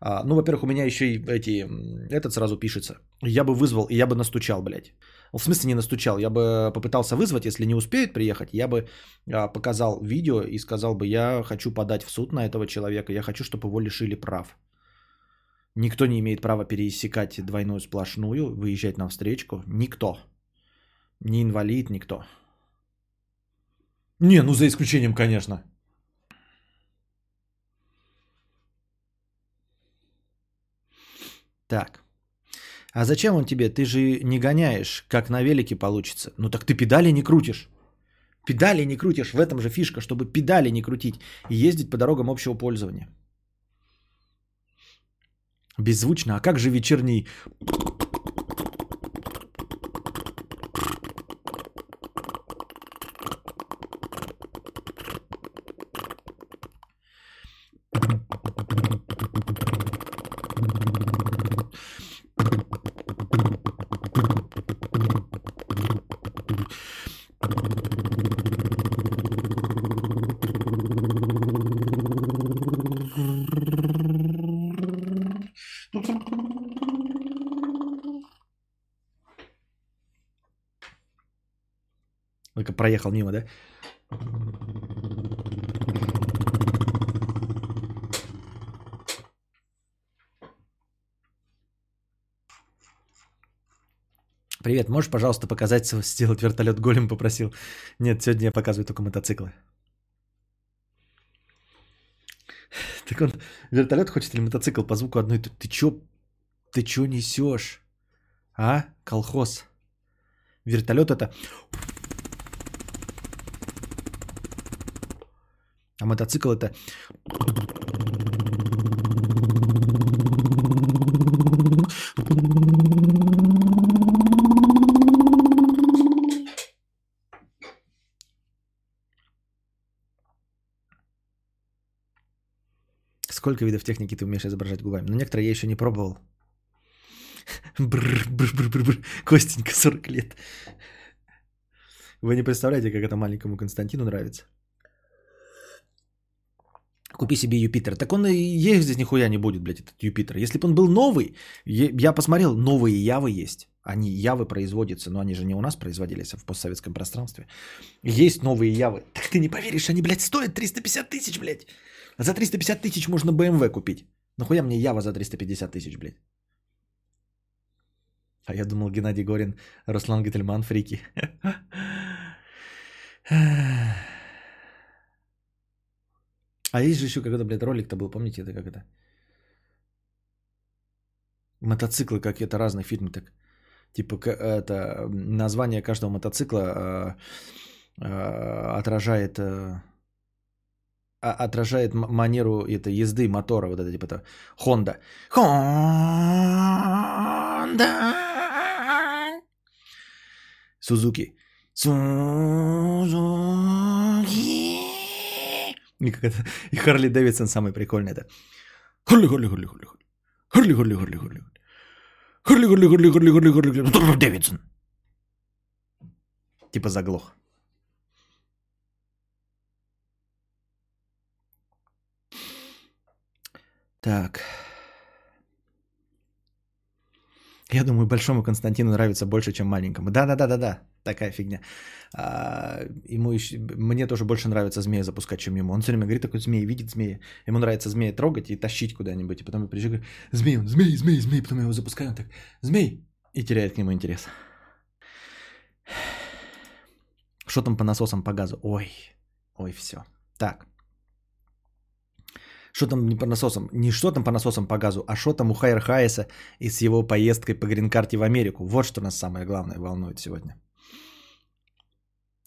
А, ну, во-первых, у меня еще и эти, этот сразу пишется. Я бы вызвал, и я бы настучал, блядь. В смысле не настучал, я бы попытался вызвать, если не успеет приехать, я бы а, показал видео и сказал бы, я хочу подать в суд на этого человека, я хочу, чтобы его лишили прав. Никто не имеет права пересекать двойную сплошную, выезжать на встречку. Никто. Ни инвалид, никто. Не, ну за исключением, конечно. Так. А зачем он тебе? Ты же не гоняешь, как на велике получится. Ну так ты педали не крутишь. Педали не крутишь. В этом же фишка, чтобы педали не крутить и ездить по дорогам общего пользования. Беззвучно. А как же вечерний... Только проехал мимо, да? Привет, можешь, пожалуйста, показать, сделать вертолет голем попросил? Нет, сегодня я показываю только мотоциклы. Так он вертолет хочет или мотоцикл по звуку одной? Ты, ты чё, ты чё несешь? А, колхоз? Вертолет это... А мотоцикл это... Сколько видов техники ты умеешь изображать губами? Ну, некоторые я еще не пробовал. Костенька, 40 лет. Вы не представляете, как это маленькому Константину нравится. Купи себе Юпитер. Так он и ездить нихуя не будет, блядь, этот Юпитер. Если бы он был новый, я посмотрел, новые Явы есть. Они Явы производятся, но они же не у нас производились, а в постсоветском пространстве. Есть новые Явы. Так ты не поверишь, они, блядь, стоят 350 тысяч, блядь. За 350 тысяч можно BMW купить. Нахуя мне Ява за 350 тысяч, блядь? А я думал, Геннадий Горин, Руслан Гительман, фрики. А есть же еще когда, блядь, ролик-то был, помните, это как это? Мотоциклы какие-то разные фильмы так. Типа это название каждого мотоцикла э, э, отражает э, отражает манеру этой езды мотора, вот это типа это Honda. Honda. Сузуки. Сузуки. И, как это, и Харли Дэвидсон самый прикольный это. Харли, Харли, Харли, Харли, Харли. Харли, Харли, Харли, Харли. Харли, Харли, Харли, Харли, Харли, Харли. Дэвидсон. Типа заглох. Так. Я думаю, большому Константину нравится больше, чем маленькому. Да-да-да-да-да, такая фигня. А, ему еще, мне тоже больше нравится змея запускать, чем ему. Он все время говорит, такой змея, видит змея. Ему нравится змея трогать и тащить куда-нибудь. И потом я приезжаю, говорю, змей, он, змей, змей, змей. Потом я его запускаю, он так, змей. И теряет к нему интерес. Что там по насосам по газу? Ой, ой, все. Так. Что там не по насосам? Не что там по насосам по газу, а что там у Хайер Хайеса и с его поездкой по грин-карте в Америку. Вот что нас самое главное волнует сегодня.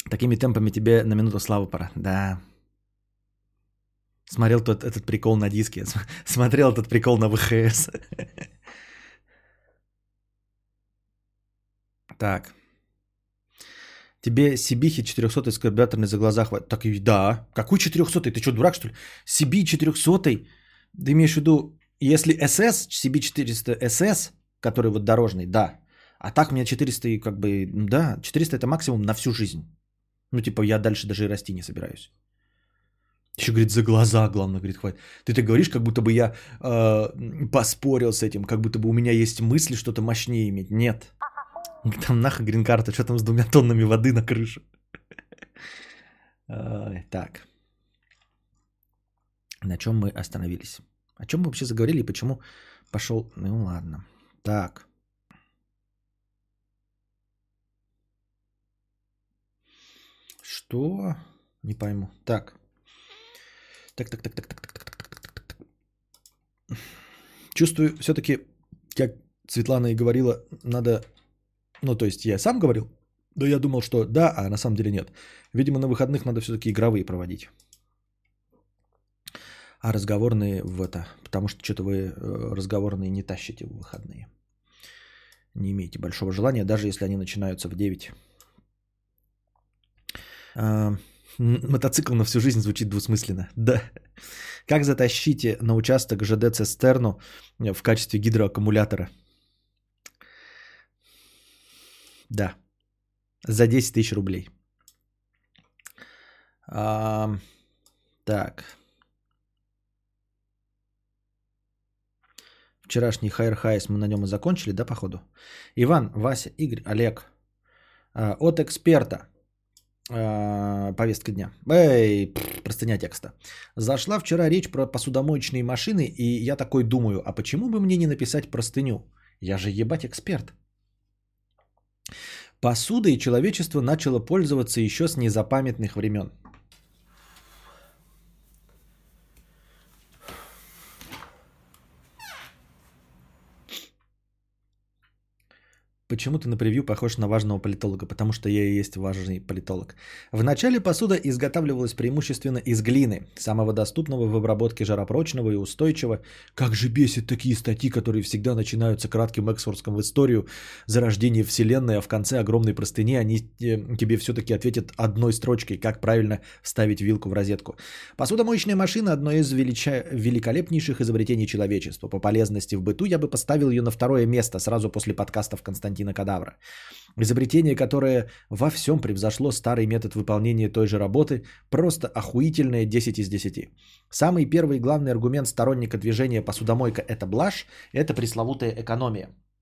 Такими темпами тебе на минуту славы пора. Да. Смотрел тот, этот прикол на диске. Смотрел этот прикол на ВХС. Так. Тебе Сибихи 400 скарбяторный за глаза хватит. Так и да. Какой 400 Ты что, дурак, что ли? Сиби 400 Ты имеешь в виду, если СС, Сиби 400 СС, который вот дорожный, да. А так у меня 400 как бы, да, 400 это максимум на всю жизнь. Ну, типа, я дальше даже и расти не собираюсь. Еще, говорит, за глаза, главное, говорит, хватит. Ты так говоришь, как будто бы я э, поспорил с этим, как будто бы у меня есть мысли что-то мощнее иметь. Нет. Там нахуй грин-карта, что там с двумя тоннами воды на крыше. Так. На чем мы остановились? О чем мы вообще заговорили и почему пошел... Ну ладно. Так. Что? Не пойму. Так. Так, так, так, так, так, так, так, так, так, так. Чувствую, все-таки, как Светлана и говорила, надо ну, то есть я сам говорил, но я думал, что да, а на самом деле нет. Видимо, на выходных надо все-таки игровые проводить. А разговорные в это. Потому что что-то вы э, разговорные не тащите в выходные. Не имеете большого желания, даже если они начинаются в 9. А, мотоцикл на всю жизнь звучит двусмысленно. Да. Как затащите на участок ЖД цистерну в качестве гидроаккумулятора? Да. За 10 тысяч рублей. А, так. Вчерашний хайр хайс мы на нем и закончили, да, походу? Иван, Вася, Игорь, Олег. А, от эксперта. А, повестка дня. Эй, простыня текста. Зашла вчера речь про посудомоечные машины, и я такой думаю, а почему бы мне не написать простыню? Я же ебать эксперт. Посудой человечество начало пользоваться еще с незапамятных времен. Почему ты на превью похож на важного политолога? Потому что я и есть важный политолог. Вначале посуда изготавливалась преимущественно из глины, самого доступного в обработке жаропрочного и устойчивого. Как же бесит такие статьи, которые всегда начинаются кратким экскурсом в историю зарождения Вселенной, а в конце огромной простыни они э, тебе все-таки ответят одной строчкой, как правильно вставить вилку в розетку. Посудомоечная машина – одно из велича... великолепнейших изобретений человечества. По полезности в быту я бы поставил ее на второе место сразу после подкастов Константина Константина Кадавра. Изобретение, которое во всем превзошло старый метод выполнения той же работы, просто охуительное 10 из 10. Самый первый главный аргумент сторонника движения посудомойка – это блажь, это пресловутая экономия –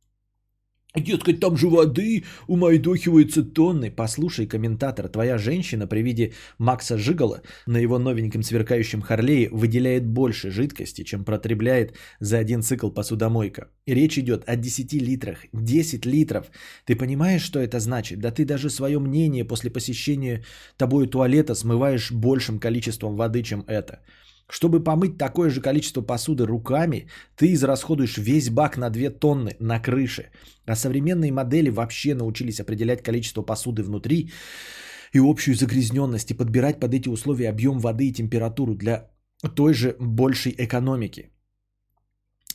Дескать, там же воды умайдохиваются тонны. Послушай, комментатор, твоя женщина при виде Макса Жигала на его новеньком сверкающем Харлее выделяет больше жидкости, чем протребляет за один цикл посудомойка. Речь идет о 10 литрах. 10 литров. Ты понимаешь, что это значит? Да ты даже свое мнение после посещения тобой туалета смываешь большим количеством воды, чем это. Чтобы помыть такое же количество посуды руками, ты израсходуешь весь бак на 2 тонны на крыше. А современные модели вообще научились определять количество посуды внутри и общую загрязненность и подбирать под эти условия объем воды и температуру для той же большей экономики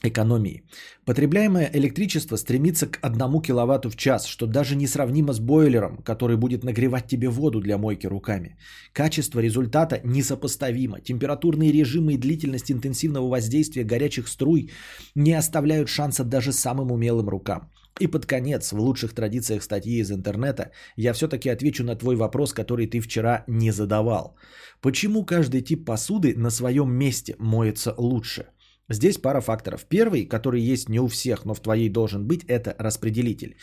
экономии. Потребляемое электричество стремится к 1 киловатту в час, что даже несравнимо с бойлером, который будет нагревать тебе воду для мойки руками. Качество результата несопоставимо. Температурные режимы и длительность интенсивного воздействия горячих струй не оставляют шанса даже самым умелым рукам. И под конец, в лучших традициях статьи из интернета, я все-таки отвечу на твой вопрос, который ты вчера не задавал. Почему каждый тип посуды на своем месте моется лучше? Здесь пара факторов. Первый, который есть не у всех, но в твоей должен быть, это распределитель.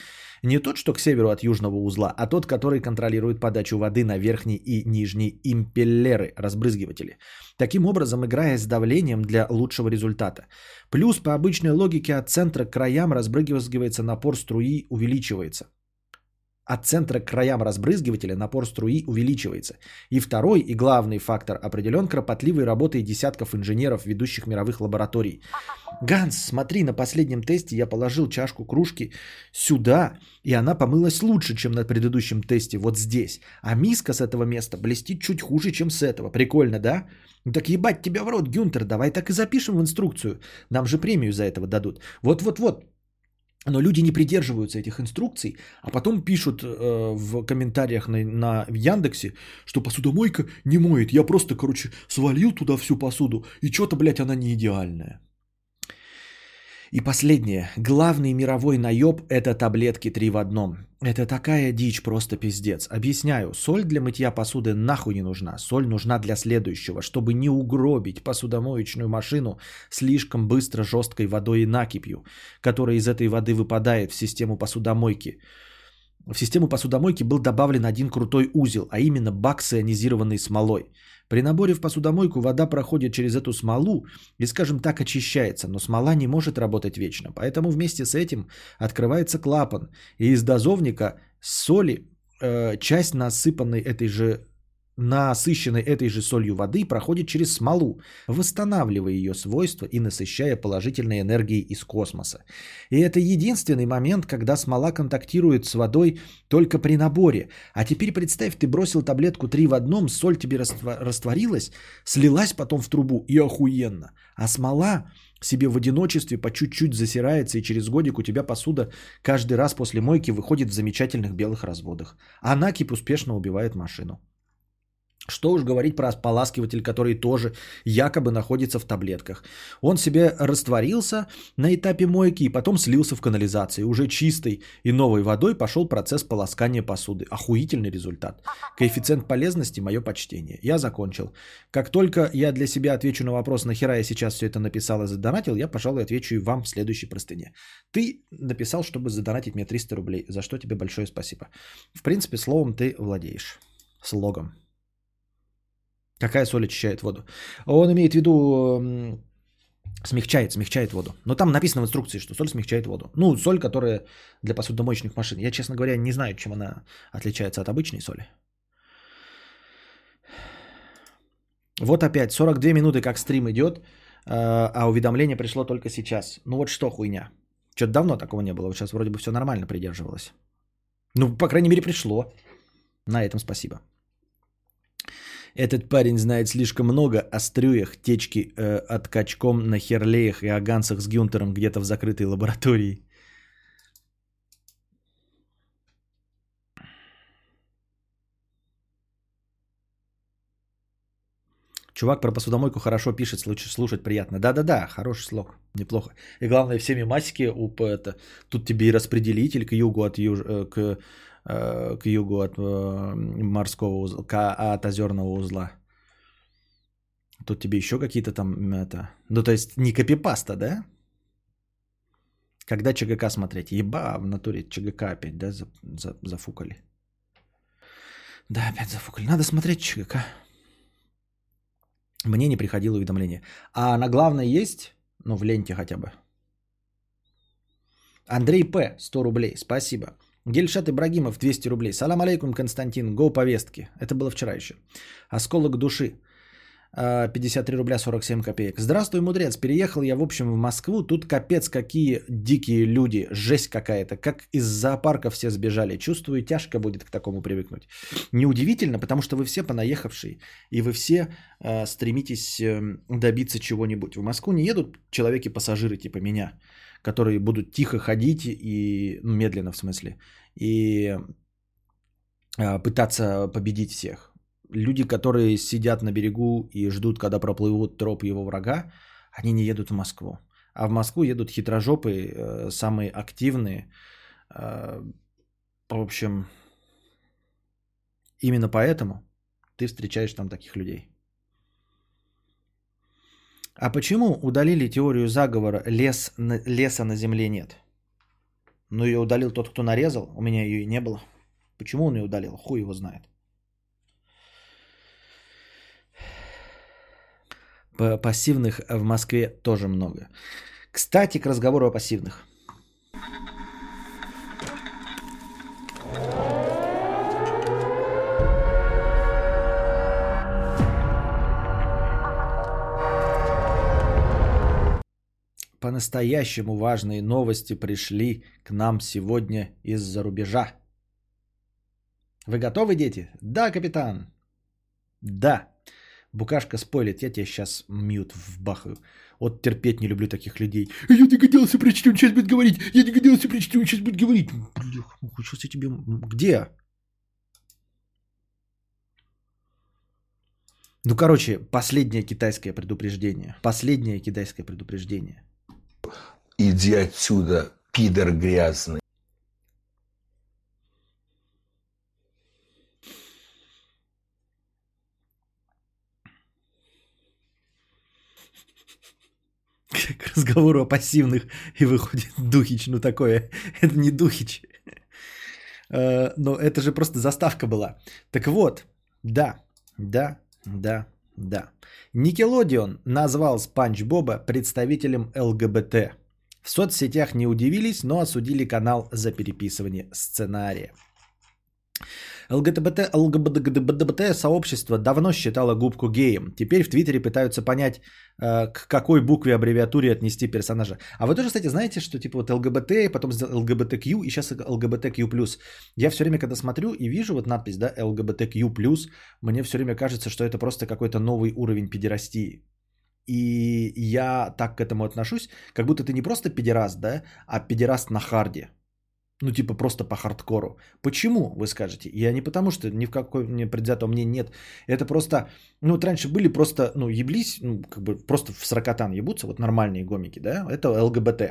Не тот, что к северу от южного узла, а тот, который контролирует подачу воды на верхний и нижний импеллеры, разбрызгиватели. Таким образом, играя с давлением для лучшего результата. Плюс по обычной логике от центра к краям разбрызгивается напор струи, увеличивается. От центра к краям разбрызгивателя напор струи увеличивается. И второй и главный фактор определен кропотливой работой десятков инженеров ведущих мировых лабораторий. Ганс, смотри, на последнем тесте я положил чашку кружки сюда, и она помылась лучше, чем на предыдущем тесте, вот здесь. А миска с этого места блестит чуть хуже, чем с этого. Прикольно, да? Так ебать тебя в рот, Гюнтер, давай так и запишем в инструкцию. Нам же премию за это дадут. Вот-вот-вот, но люди не придерживаются этих инструкций, а потом пишут э, в комментариях на, на Яндексе, что посудомойка не моет. Я просто, короче, свалил туда всю посуду, и что-то, блядь, она не идеальная. И последнее. Главный мировой наеб – это таблетки 3 в одном. Это такая дичь, просто пиздец. Объясняю, соль для мытья посуды нахуй не нужна. Соль нужна для следующего, чтобы не угробить посудомоечную машину слишком быстро жесткой водой и накипью, которая из этой воды выпадает в систему посудомойки. В систему посудомойки был добавлен один крутой узел, а именно бак с ионизированной смолой – при наборе в посудомойку вода проходит через эту смолу и, скажем так, очищается, но смола не может работать вечно. Поэтому вместе с этим открывается клапан, и из дозовника соли э, часть насыпанной этой же насыщенной этой же солью воды проходит через смолу, восстанавливая ее свойства и насыщая положительной энергией из космоса. И это единственный момент, когда смола контактирует с водой только при наборе. А теперь представь, ты бросил таблетку 3 в одном, соль тебе растворилась, слилась потом в трубу и охуенно. А смола себе в одиночестве по чуть-чуть засирается, и через годик у тебя посуда каждый раз после мойки выходит в замечательных белых разводах. А накипь успешно убивает машину. Что уж говорить про ополаскиватель, который тоже якобы находится в таблетках. Он себе растворился на этапе мойки и потом слился в канализации. Уже чистой и новой водой пошел процесс полоскания посуды. Охуительный результат. Коэффициент полезности – мое почтение. Я закончил. Как только я для себя отвечу на вопрос, нахера я сейчас все это написал и задонатил, я, пожалуй, отвечу и вам в следующей простыне. Ты написал, чтобы задонатить мне 300 рублей, за что тебе большое спасибо. В принципе, словом ты владеешь. Слогом. Какая соль очищает воду? Он имеет в виду смягчает, смягчает воду. Но там написано в инструкции, что соль смягчает воду. Ну, соль, которая для посудомоечных машин. Я, честно говоря, не знаю, чем она отличается от обычной соли. Вот опять, 42 минуты как стрим идет, а, а уведомление пришло только сейчас. Ну вот что хуйня. Что-то давно такого не было. Вот сейчас вроде бы все нормально придерживалось. Ну, по крайней мере, пришло. На этом спасибо. Этот парень знает слишком много о стрюях, течки э, от качком на херлеях и агансах с Гюнтером где-то в закрытой лаборатории. Чувак про посудомойку хорошо пишет, слушать приятно. Да-да-да, хороший слог, неплохо. И главное, все мемасики, уп, это, тут тебе и распределитель к югу от юж, э, к к югу от э, морского узла, от озерного узла. Тут тебе еще какие-то там это... Ну, то есть не копипаста, да? Когда ЧГК смотреть? Еба, в натуре ЧГК опять, да, за, за, зафукали? Да, опять зафукали. Надо смотреть ЧГК. Мне не приходило уведомление. А на главной есть? Ну, в ленте хотя бы. Андрей П. 100 рублей. Спасибо. Гельшат Ибрагимов 200 рублей. Салам алейкум, Константин. Го повестки. Это было вчера еще. Осколок души. 53 а, рубля 47 копеек. Здравствуй, мудрец. Переехал я, в общем, в Москву. Тут капец, какие дикие люди. Жесть какая-то. Как из зоопарка все сбежали. Чувствую, тяжко будет к такому привыкнуть. Неудивительно, потому что вы все понаехавшие. И вы все э, стремитесь э, добиться чего-нибудь. В Москву не едут человеки-пассажиры типа меня которые будут тихо ходить и ну, медленно в смысле и а, пытаться победить всех. Люди, которые сидят на берегу и ждут, когда проплывут троп его врага, они не едут в Москву. А в Москву едут хитрожопые, э, самые активные. Э, в общем, именно поэтому ты встречаешь там таких людей. А почему удалили теорию заговора лес, леса на земле нет? Ну ее удалил тот, кто нарезал. У меня ее и не было. Почему он ее удалил? Хуй его знает. Пассивных в Москве тоже много. Кстати, к разговору о пассивных. По-настоящему важные новости пришли к нам сегодня из-за рубежа. Вы готовы, дети? Да, капитан. Да. Букашка спойлит, я тебе сейчас мьют вбахаю. Вот терпеть не люблю таких людей. Я догадался, про что он сейчас будет говорить. Я догадался, про что он сейчас будет говорить. Блях, сейчас я тебе... Где? Ну, короче, последнее китайское предупреждение. Последнее китайское предупреждение. Иди отсюда, пидор грязный. К разговору о пассивных и выходит Духич. Ну такое, это не Духич. Э, но это же просто заставка была. Так вот, да, да, да, да. Никелодион назвал Спанч Боба представителем ЛГБТ. В соцсетях не удивились, но осудили канал за переписывание сценария. ЛГБТ, ЛГБТ сообщество давно считало губку геем. Теперь в Твиттере пытаются понять, э, к какой букве аббревиатуре отнести персонажа. А вы тоже, кстати, знаете, что типа вот ЛГБТ, потом ЛГБТQ и сейчас ЛГБТQ+. Я все время, когда смотрю и вижу вот надпись, да, ЛГБТQ+, мне все время кажется, что это просто какой-то новый уровень педерастии. И я так к этому отношусь, как будто ты не просто педераст, да, а педераст на харде. Ну, типа просто по хардкору. Почему, вы скажете? Я не потому, что ни в какой мне предвзятого мне нет. Это просто, ну, вот раньше были просто, ну, еблись, ну, как бы просто в сорокатан ебутся, вот нормальные гомики, да, это ЛГБТ.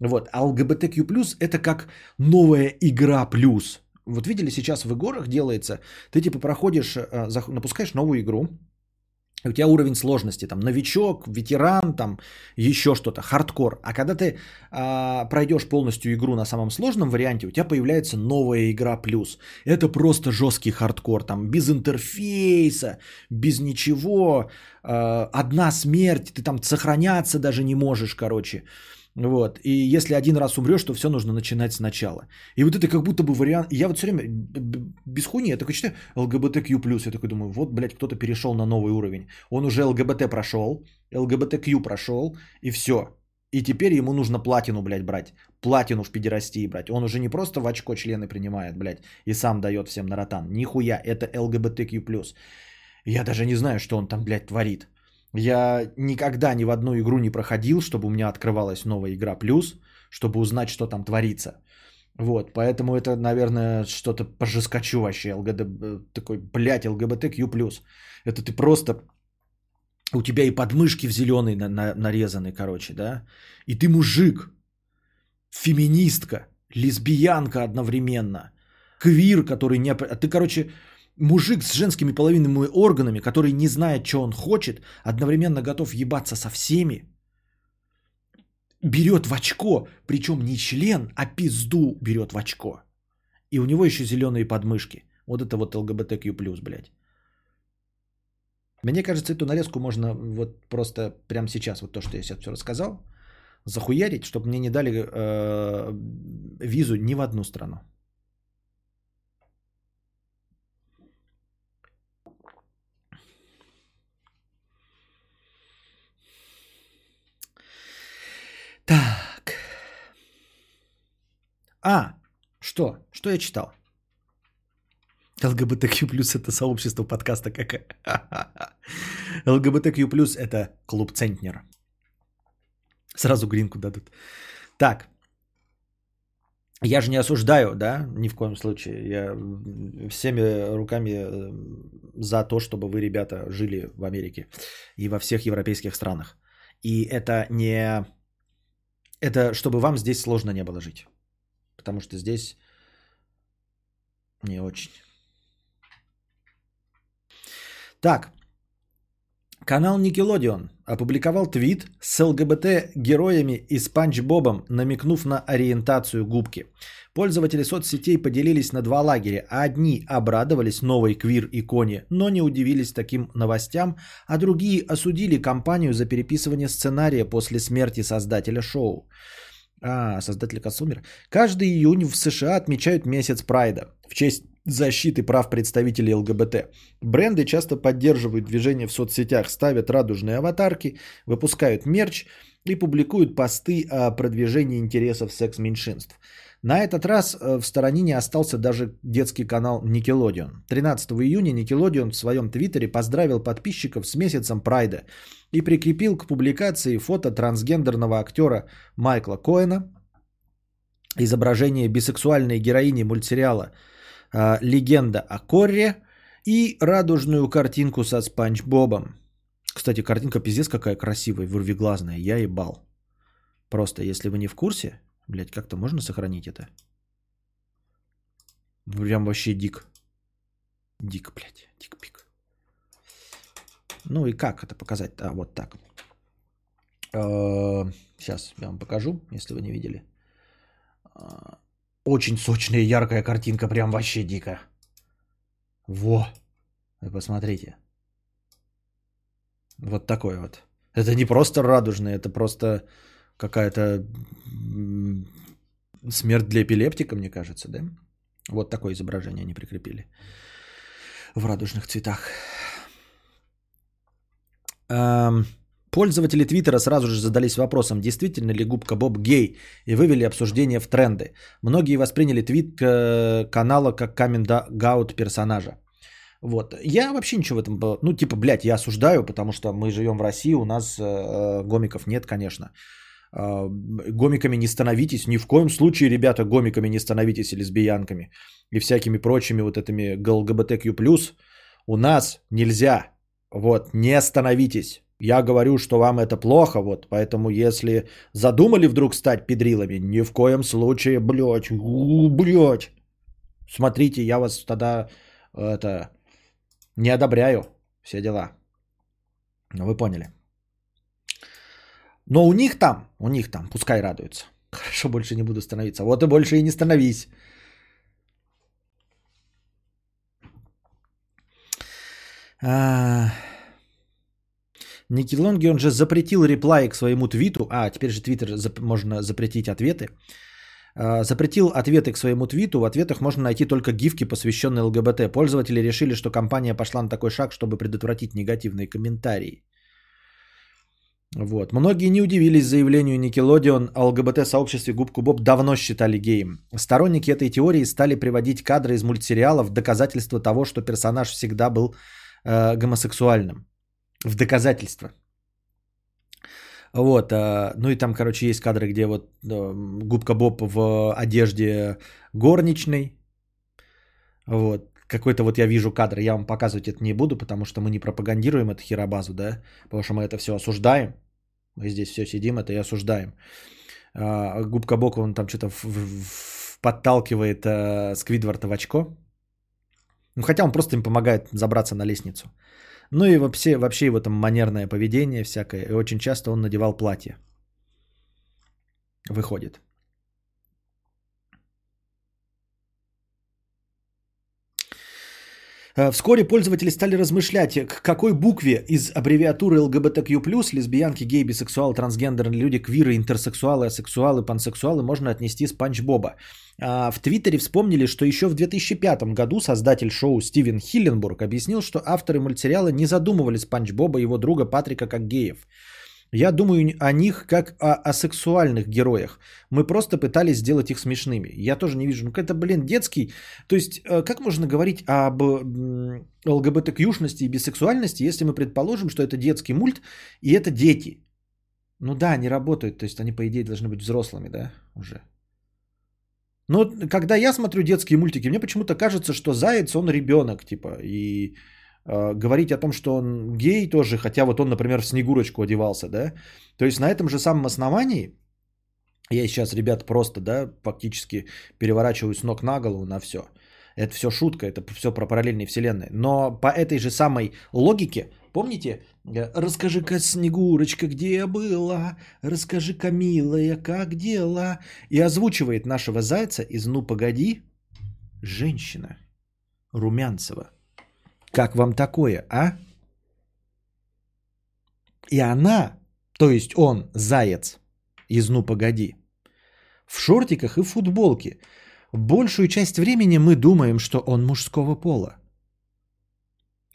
Вот, а ЛГБТQ+, это как новая игра плюс. Вот видели сейчас в играх делается, ты типа проходишь, э, напускаешь новую игру, у тебя уровень сложности, там, новичок, ветеран, там, еще что-то, хардкор. А когда ты а, пройдешь полностью игру на самом сложном варианте, у тебя появляется новая игра плюс. Это просто жесткий хардкор, там, без интерфейса, без ничего, а, одна смерть, ты там сохраняться даже не можешь, короче. Вот. И если один раз умрешь, то все нужно начинать сначала. И вот это как будто бы вариант... Я вот все время без хуйни, я такой читаю ЛГБТQ+, я такой думаю, вот, блядь, кто-то перешел на новый уровень. Он уже ЛГБТ прошел, ЛГБТQ прошел, и все. И теперь ему нужно платину, блядь, брать. Платину в педерастии брать. Он уже не просто в очко члены принимает, блядь, и сам дает всем на ротан. Нихуя, это ЛГБТQ+. Я даже не знаю, что он там, блядь, творит. Я никогда ни в одну игру не проходил, чтобы у меня открывалась новая игра плюс, чтобы узнать, что там творится. Вот, поэтому это, наверное, что-то пожескочу вообще. ЛГД, такой, блядь, ЛГБТQ+. Это ты просто... У тебя и подмышки в зеленый на, на, нарезаны, короче, да? И ты мужик, феминистка, лесбиянка одновременно, квир, который не... А ты, короче, мужик с женскими половинными органами, который не знает, что он хочет, одновременно готов ебаться со всеми, берет в очко, причем не член, а пизду берет в очко. И у него еще зеленые подмышки. Вот это вот ЛГБТQ+, блядь. Мне кажется, эту нарезку можно вот просто прямо сейчас, вот то, что я сейчас все рассказал, захуярить, чтобы мне не дали э, визу ни в одну страну. Так. А, что? Что я читал? ЛГБТQ плюс это сообщество подкаста как ЛГБТQ плюс это клуб Центнер. Сразу гринку дадут. Так. Я же не осуждаю, да, ни в коем случае. Я всеми руками за то, чтобы вы, ребята, жили в Америке и во всех европейских странах. И это не это чтобы вам здесь сложно не было жить. Потому что здесь не очень. Так. Канал Nickelodeon опубликовал твит с ЛГБТ-героями и Спанч Бобом, намекнув на ориентацию губки. Пользователи соцсетей поделились на два лагеря. Одни обрадовались новой квир-иконе, но не удивились таким новостям, а другие осудили компанию за переписывание сценария после смерти создателя шоу. А, создателя Косумер. Каждый июнь в США отмечают месяц Прайда в честь защиты прав представителей ЛГБТ. Бренды часто поддерживают движение в соцсетях, ставят радужные аватарки, выпускают мерч и публикуют посты о продвижении интересов секс-меньшинств. На этот раз э, в стороне не остался даже детский канал Nickelodeon. 13 июня Nickelodeon в своем твиттере поздравил подписчиков с месяцем Прайда и прикрепил к публикации фото трансгендерного актера Майкла Коэна, изображение бисексуальной героини мультсериала «Легенда о Корре» и радужную картинку со Спанч Бобом. Кстати, картинка пиздец какая красивая, вырвиглазная, я ебал. Просто, если вы не в курсе, блядь, как-то можно сохранить это? Прям вообще дик. Дик, блядь, дик-пик. Ну и как это показать? А, вот так. Сейчас я вам покажу, если вы не видели. Очень сочная, яркая картинка, прям вообще дико. Во, вы посмотрите. Вот такой вот. Это не просто радужный, это просто какая-то смерть для эпилептика, мне кажется, да? Вот такое изображение они прикрепили в радужных цветах. Пользователи Твиттера сразу же задались вопросом, действительно ли губка Боб гей, и вывели обсуждение в тренды. Многие восприняли твит э, канала как каминг-гаут персонажа. Вот. Я вообще ничего в этом... Ну, типа, блядь, я осуждаю, потому что мы живем в России, у нас э, гомиков нет, конечно. Э, гомиками не становитесь, ни в коем случае, ребята, гомиками не становитесь и лесбиянками. И всякими прочими вот этими ЛГБТQ+. У нас нельзя. Вот, не становитесь. Я говорю, что вам это плохо, вот, поэтому если задумали вдруг стать педрилами, ни в коем случае, блядь, блядь. Смотрите, я вас тогда, это, не одобряю все дела. Ну, вы поняли. Но у них там, у них там, пускай радуются. Хорошо, больше не буду становиться. Вот и больше и не становись. А... Никелонги, он же запретил реплай к своему твиту. А, теперь же твиттер зап- можно запретить ответы. А, запретил ответы к своему твиту. В ответах можно найти только гифки, посвященные ЛГБТ. Пользователи решили, что компания пошла на такой шаг, чтобы предотвратить негативные комментарии. Вот. Многие не удивились заявлению Nickelodeon о ЛГБТ-сообществе Губку Боб давно считали геем. Сторонники этой теории стали приводить кадры из мультсериалов в доказательство того, что персонаж всегда был э, гомосексуальным. В доказательство. Вот, э, ну и там, короче, есть кадры, где вот э, губка Боб в одежде горничной. Вот, какой-то вот я вижу кадр, я вам показывать это не буду, потому что мы не пропагандируем эту херобазу, да, потому что мы это все осуждаем. Мы здесь все сидим, это и осуждаем. А, губка Боб, он там что-то подталкивает Сквидварда в очко. Ну, хотя он просто им помогает забраться на лестницу. Ну и вообще, вообще его там манерное поведение всякое. И очень часто он надевал платье. Выходит. Вскоре пользователи стали размышлять, к какой букве из аббревиатуры ЛГБТQ+, лесбиянки, гей, бисексуалы, трансгендерные люди, квиры, интерсексуалы, асексуалы, пансексуалы можно отнести Спанч Боба. А В Твиттере вспомнили, что еще в 2005 году создатель шоу Стивен Хилленбург объяснил, что авторы мультсериала не задумывали Спанч Боба и его друга Патрика как геев. Я думаю о них как о асексуальных героях. Мы просто пытались сделать их смешными. Я тоже не вижу. Ну, это, блин, детский. То есть, э, как можно говорить об ЛГБТКюшности и бисексуальности, если мы предположим, что это детский мульт и это дети? Ну да, они работают. То есть, они, по идее, должны быть взрослыми, да, уже. Но когда я смотрю детские мультики, мне почему-то кажется, что Заяц, он ребенок, типа, и говорить о том, что он гей тоже, хотя вот он, например, в Снегурочку одевался, да, то есть на этом же самом основании, я сейчас, ребят, просто, да, фактически переворачиваю с ног на голову на все. Это все шутка, это все про параллельные вселенные. Но по этой же самой логике, помните, э, расскажи-ка, Снегурочка, где была, расскажи-ка, милая, как дела, и озвучивает нашего зайца из «Ну, погоди», женщина, Румянцева. Как вам такое, а? И она, то есть он, заяц, из «Ну, погоди», в шортиках и футболке. Большую часть времени мы думаем, что он мужского пола.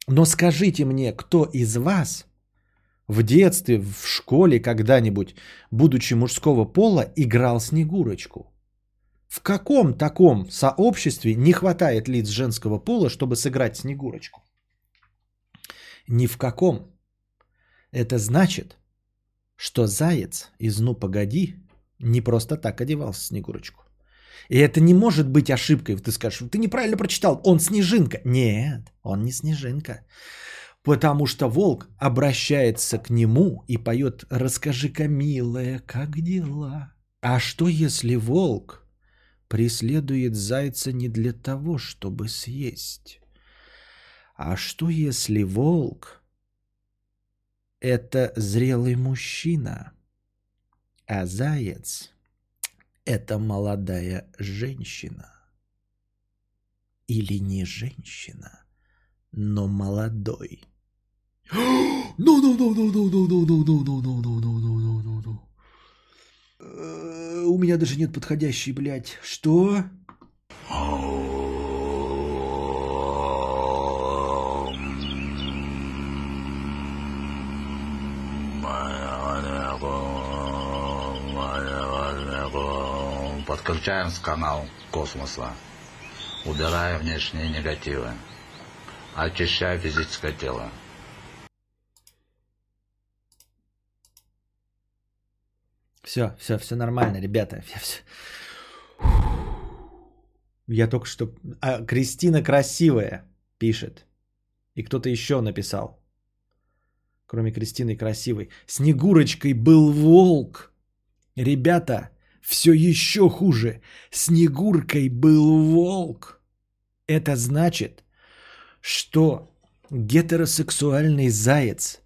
Но скажите мне, кто из вас в детстве, в школе когда-нибудь, будучи мужского пола, играл Снегурочку? В каком таком сообществе не хватает лиц женского пола, чтобы сыграть Снегурочку? Ни в каком. Это значит, что заяц из «Ну, погоди» не просто так одевался Снегурочку. И это не может быть ошибкой. Ты скажешь, ты неправильно прочитал, он снежинка. Нет, он не снежинка. Потому что волк обращается к нему и поет «Расскажи-ка, милая, как дела?» А что если волк преследует зайца не для того, чтобы съесть? А что если волк – это зрелый мужчина, а заяц – это молодая женщина? Или не женщина, но молодой – No, no, no, no, no, no, no, no, no, no, no, no, no, no, no, no. У меня даже нет подходящей, блядь. Что? Подключаем с канал космоса. Убирая внешние негативы. Очищая физическое тело. Все, все, все нормально, ребята. Я, все... Я только что... А, Кристина красивая, пишет. И кто-то еще написал. Кроме Кристины красивой. Снегурочкой был волк. Ребята, все еще хуже. Снегуркой был волк. Это значит, что гетеросексуальный заяц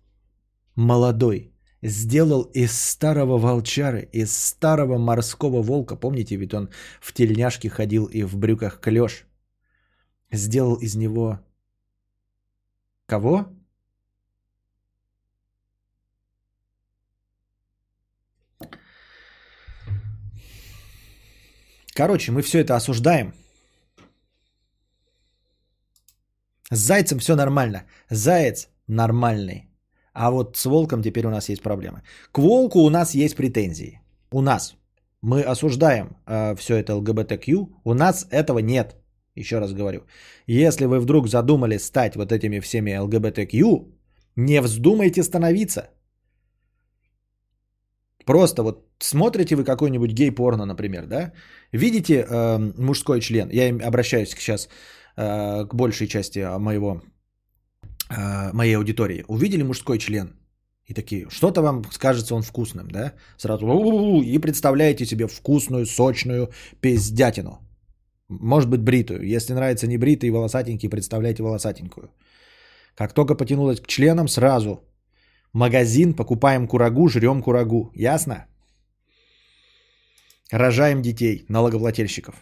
молодой сделал из старого волчары, из старого морского волка, помните, ведь он в тельняшке ходил и в брюках клеш, сделал из него кого? Короче, мы все это осуждаем. С зайцем все нормально. Заяц нормальный. А вот с волком теперь у нас есть проблемы. К волку у нас есть претензии. У нас. Мы осуждаем э, все это ЛГБТQ. У нас этого нет. Еще раз говорю. Если вы вдруг задумали стать вот этими всеми ЛГБТQ, не вздумайте становиться. Просто вот смотрите вы какой-нибудь гей-порно, например, да? Видите э, мужской член? Я обращаюсь сейчас э, к большей части моего э, моей аудитории, увидели мужской член и такие, что-то вам скажется он вкусным, да? Сразу и представляете себе вкусную, сочную пиздятину. Может быть, бритую. Если нравится не бритый волосатенький, представляйте волосатенькую. Как только потянулась к членам, сразу магазин, покупаем курагу, жрем курагу. Ясно? Рожаем детей, налогоплательщиков.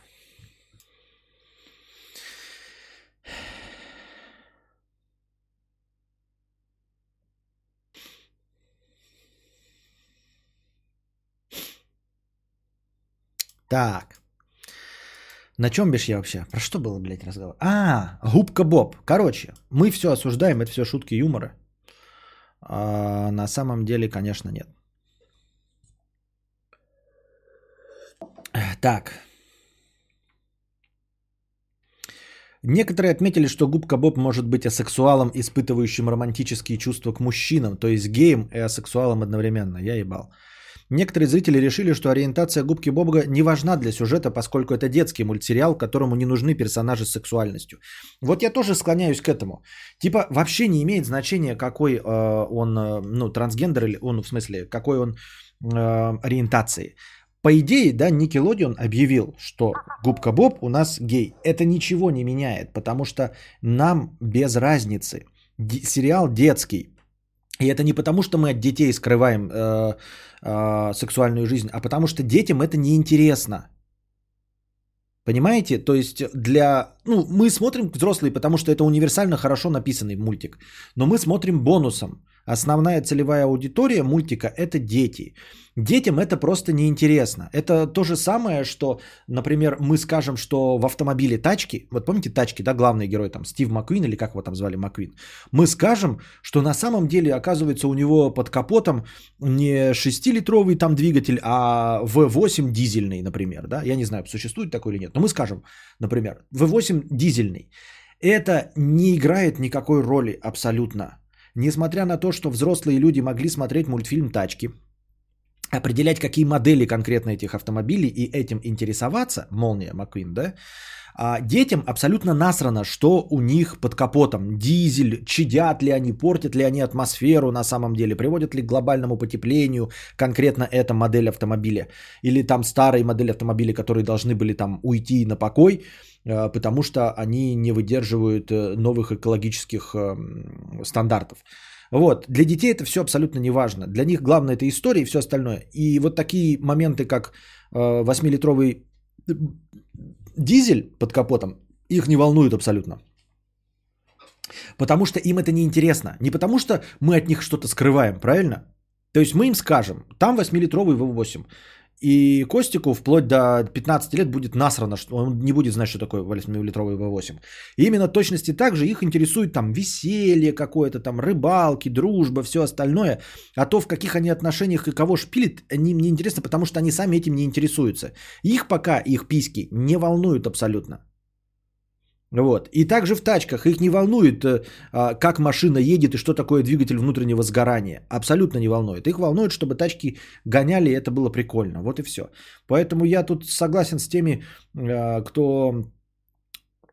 Так. На чем бишь я вообще? Про что было, блядь, разговор? А, губка Боб. Короче, мы все осуждаем, это все шутки юмора. А на самом деле, конечно, нет. Так. Некоторые отметили, что губка Боб может быть асексуалом, испытывающим романтические чувства к мужчинам, то есть геем и асексуалом одновременно. Я ебал. Некоторые зрители решили, что ориентация губки Бобга не важна для сюжета, поскольку это детский мультсериал, которому не нужны персонажи с сексуальностью. Вот я тоже склоняюсь к этому. Типа вообще не имеет значения, какой э, он, э, ну, трансгендер, или он, в смысле, какой он э, ориентации. По идее, да, Никелодион объявил, что Губка Боб у нас гей. Это ничего не меняет, потому что нам без разницы. Сериал детский. И это не потому, что мы от детей скрываем э, э, сексуальную жизнь, а потому что детям это неинтересно. Понимаете? То есть для... Ну, мы смотрим взрослые, потому что это универсально хорошо написанный мультик. Но мы смотрим бонусом. Основная целевая аудитория мультика – это дети. Детям это просто неинтересно. Это то же самое, что, например, мы скажем, что в автомобиле тачки, вот помните тачки, да, главный герой там Стив Маквин или как его там звали Маквин, мы скажем, что на самом деле оказывается у него под капотом не 6-литровый там двигатель, а V8 дизельный, например, да, я не знаю, существует такой или нет, но мы скажем, например, V8 дизельный. Это не играет никакой роли абсолютно. Несмотря на то, что взрослые люди могли смотреть мультфильм «Тачки», определять, какие модели конкретно этих автомобилей и этим интересоваться, молния Маквин, да, а детям абсолютно насрано, что у них под капотом. Дизель, чадят ли они, портят ли они атмосферу на самом деле, приводят ли к глобальному потеплению конкретно эта модель автомобиля. Или там старые модели автомобилей, которые должны были там уйти на покой, потому что они не выдерживают э, новых экологических эм, стандартов. Вот, для детей это все абсолютно не важно. Для них главное это история и все остальное. И вот такие моменты, как 8-литровый э, дизель под капотом, их не волнует абсолютно. Потому что им это не интересно. Не потому что мы от них что-то скрываем, правильно? То есть мы им скажем, там 8-литровый V8. И Костику вплоть до 15 лет будет насрано, что он не будет знать, что такое 8-литровый V8. И именно точности также их интересует там веселье какое-то, там рыбалки, дружба, все остальное. А то, в каких они отношениях и кого шпилит, им не интересно, потому что они сами этим не интересуются. Их пока, их письки не волнуют абсолютно. Вот. И также в тачках их не волнует, э, а, как машина едет и что такое двигатель внутреннего сгорания. Абсолютно не волнует. Их волнует, чтобы тачки гоняли, и это было прикольно. Вот и все. Поэтому я тут согласен с теми, а, кто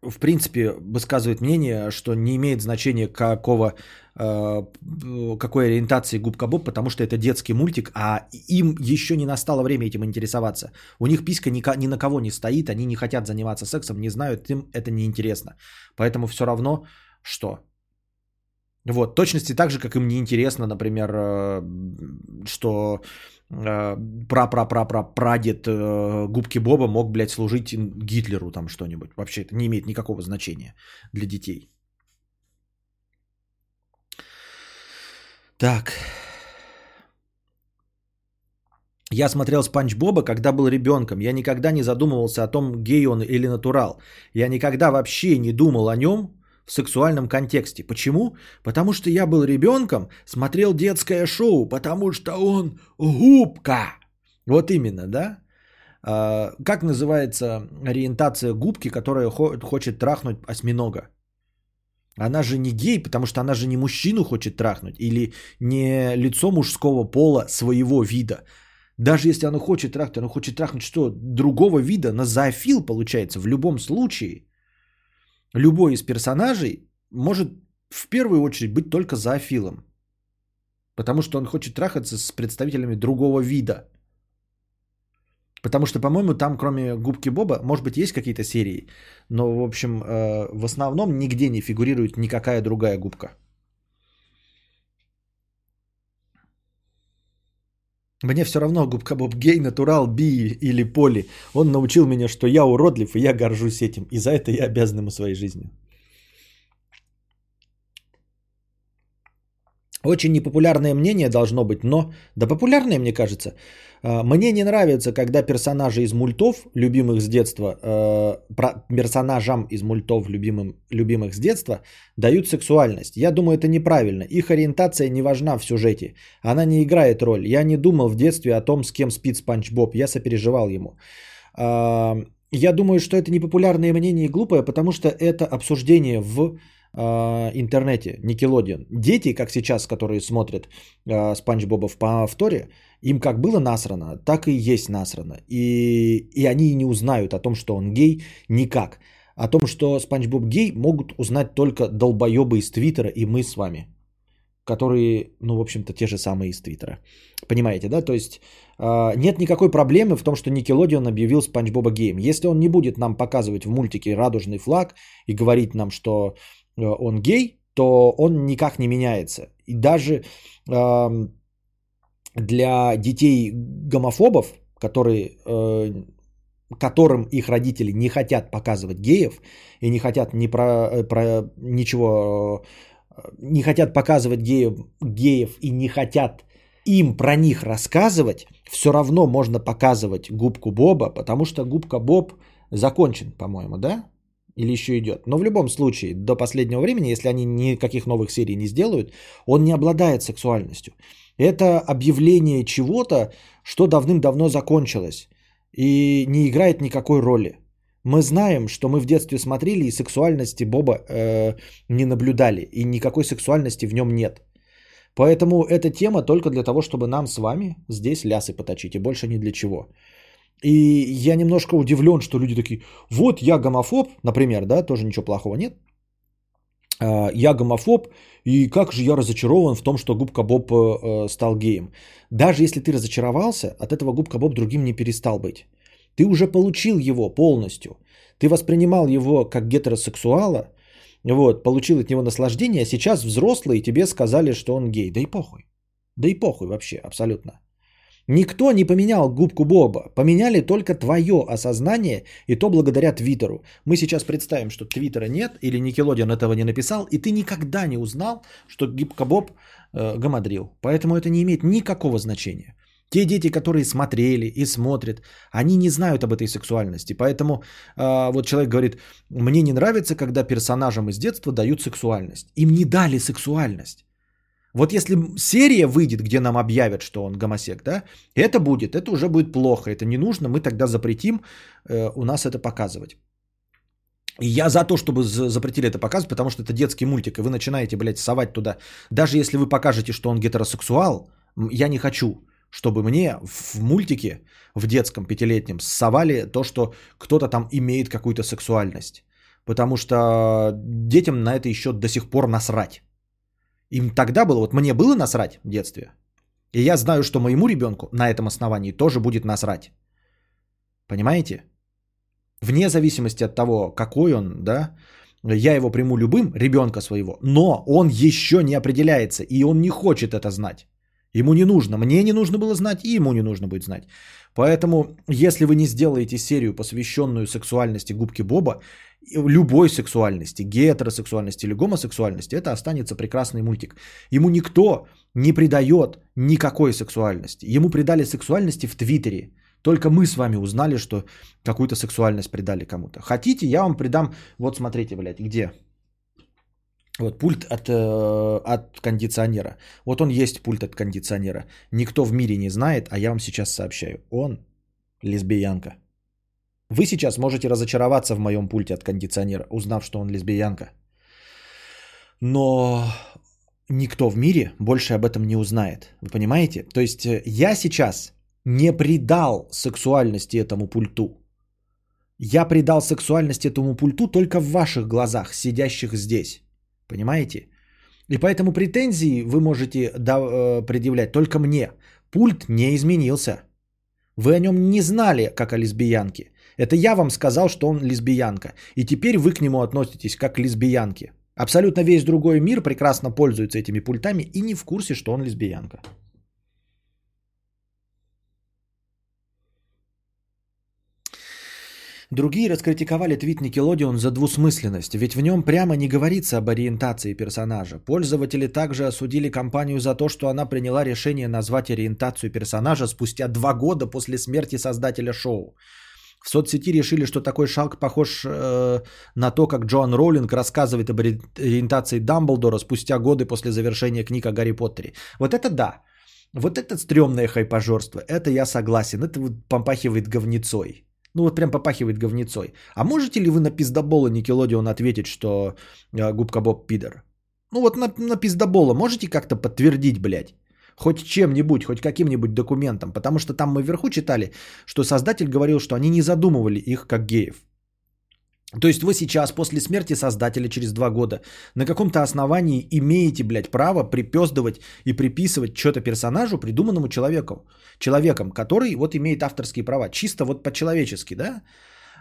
в принципе высказывает мнение, что не имеет значения какого Э, какой ориентации Губка Боб, потому что это детский мультик, а им еще не настало время этим интересоваться. У них писька ни, на кого не стоит, они не хотят заниматься сексом, не знают, им это неинтересно. Поэтому все равно что? Вот, точности так же, как им не интересно, например, э, что э, пра-пра-пра-пра-прадед Губки Боба мог, блядь, служить Гитлеру там что-нибудь. Вообще это не имеет никакого значения для детей. Так. Я смотрел Спанч Боба, когда был ребенком. Я никогда не задумывался о том, гей он или натурал. Я никогда вообще не думал о нем в сексуальном контексте. Почему? Потому что я был ребенком, смотрел детское шоу, потому что он губка. Вот именно, да? А, как называется ориентация губки, которая хочет трахнуть осьминога? Она же не гей, потому что она же не мужчину хочет трахнуть или не лицо мужского пола своего вида. Даже если она хочет трахнуть, она хочет трахнуть что? Другого вида, на зоофил получается. В любом случае, любой из персонажей может в первую очередь быть только зоофилом. Потому что он хочет трахаться с представителями другого вида. Потому что, по-моему, там, кроме губки Боба, может быть, есть какие-то серии. Но, в общем, э, в основном нигде не фигурирует никакая другая губка. Мне все равно, губка Боб гей, натурал, би или поли. Он научил меня, что я уродлив, и я горжусь этим. И за это я обязан ему своей жизнью. Очень непопулярное мнение должно быть, но, да популярное, мне кажется. А, мне не нравится, когда персонажи из мультов, любимых с детства, э, персонажам из мультов, любимым, любимых с детства, дают сексуальность. Я думаю, это неправильно. Их ориентация не важна в сюжете. Она не играет роль. Я не думал в детстве о том, с кем спит Спанч Боб. Я сопереживал ему. А, я думаю, что это непопулярное мнение и глупое, потому что это обсуждение в интернете, Никелодион. Дети, как сейчас, которые смотрят Спанч Боба в повторе, им как было насрано, так и есть насрано. И, и они не узнают о том, что он гей, никак. О том, что Спанч Боб гей, могут узнать только долбоебы из Твиттера и мы с вами. Которые, ну, в общем-то, те же самые из Твиттера. Понимаете, да? То есть э, нет никакой проблемы в том, что Никелодион объявил Спанч Боба геем. Если он не будет нам показывать в мультике радужный флаг и говорить нам, что э, он гей, то он никак не меняется. И даже э, для детей гомофобов, которые, э, которым их родители не хотят показывать геев и не хотят ни про, э, про ничего не хотят показывать геев, геев и не хотят им про них рассказывать, все равно можно показывать губку Боба, потому что губка Боб закончен, по-моему, да? Или еще идет. Но в любом случае, до последнего времени, если они никаких новых серий не сделают, он не обладает сексуальностью. Это объявление чего-то, что давным-давно закончилось и не играет никакой роли. Мы знаем, что мы в детстве смотрели и сексуальности Боба э, не наблюдали, и никакой сексуальности в нем нет. Поэтому эта тема только для того, чтобы нам с вами здесь лясы поточить, и больше ни для чего. И я немножко удивлен, что люди такие, вот я гомофоб, например, да, тоже ничего плохого нет. А, я гомофоб, и как же я разочарован в том, что Губка Боб э, стал геем. Даже если ты разочаровался, от этого Губка Боб другим не перестал быть. Ты уже получил его полностью. Ты воспринимал его как гетеросексуала, вот, получил от него наслаждение, а сейчас взрослый тебе сказали, что он гей. Да и похуй. Да и похуй вообще, абсолютно. Никто не поменял губку Боба. Поменяли только твое осознание, и то благодаря Твиттеру. Мы сейчас представим, что Твиттера нет, или Никелодиан этого не написал, и ты никогда не узнал, что губка Боб э, гамадрил. Поэтому это не имеет никакого значения. Те дети, которые смотрели и смотрят, они не знают об этой сексуальности. Поэтому э, вот человек говорит, мне не нравится, когда персонажам из детства дают сексуальность. Им не дали сексуальность. Вот если серия выйдет, где нам объявят, что он гомосек, да, это будет, это уже будет плохо, это не нужно, мы тогда запретим э, у нас это показывать. И я за то, чтобы запретили это показывать, потому что это детский мультик, и вы начинаете, блядь, совать туда. Даже если вы покажете, что он гетеросексуал, я не хочу, чтобы мне в мультике, в детском пятилетнем, совали то, что кто-то там имеет какую-то сексуальность. Потому что детям на это еще до сих пор насрать. Им тогда было, вот мне было насрать в детстве. И я знаю, что моему ребенку на этом основании тоже будет насрать. Понимаете? Вне зависимости от того, какой он, да, я его приму любым, ребенка своего, но он еще не определяется, и он не хочет это знать. Ему не нужно, мне не нужно было знать, и ему не нужно будет знать. Поэтому, если вы не сделаете серию, посвященную сексуальности губки Боба, любой сексуальности, гетеросексуальности или гомосексуальности, это останется прекрасный мультик. Ему никто не придает никакой сексуальности. Ему придали сексуальности в Твиттере. Только мы с вами узнали, что какую-то сексуальность придали кому-то. Хотите, я вам придам... Вот смотрите, блядь, где? Вот пульт от, э, от кондиционера. Вот он есть пульт от кондиционера. Никто в мире не знает, а я вам сейчас сообщаю. Он лесбиянка. Вы сейчас можете разочароваться в моем пульте от кондиционера, узнав, что он лесбиянка. Но никто в мире больше об этом не узнает. Вы понимаете? То есть э, я сейчас не придал сексуальности этому пульту. Я придал сексуальность этому пульту только в ваших глазах, сидящих здесь. Понимаете? И поэтому претензии вы можете э, предъявлять только мне. Пульт не изменился. Вы о нем не знали, как о лесбиянке. Это я вам сказал, что он лесбиянка. И теперь вы к нему относитесь как к лесбиянке. Абсолютно весь другой мир прекрасно пользуется этими пультами и не в курсе, что он лесбиянка. Другие раскритиковали твит Никелодион за двусмысленность, ведь в нем прямо не говорится об ориентации персонажа. Пользователи также осудили компанию за то, что она приняла решение назвать ориентацию персонажа спустя два года после смерти создателя шоу. В соцсети решили, что такой шаг похож э, на то, как Джоан Роулинг рассказывает об ориентации Дамблдора спустя годы после завершения книг о Гарри Поттере. Вот это да. Вот это стрёмное хайпажорство. Это я согласен. Это вот попахивает говнецой. Ну вот прям попахивает говнецой. А можете ли вы на пиздобола Никелодион ответить, что э, губка Боб пидор? Ну вот на, на пиздобола можете как-то подтвердить, блядь? Хоть чем-нибудь, хоть каким-нибудь документом. Потому что там мы вверху читали, что создатель говорил, что они не задумывали их как геев. То есть вы сейчас, после смерти создателя через два года, на каком-то основании имеете, блядь, право припездывать и приписывать что-то персонажу, придуманному человеку, человеком, который вот имеет авторские права. Чисто вот по-человечески, да?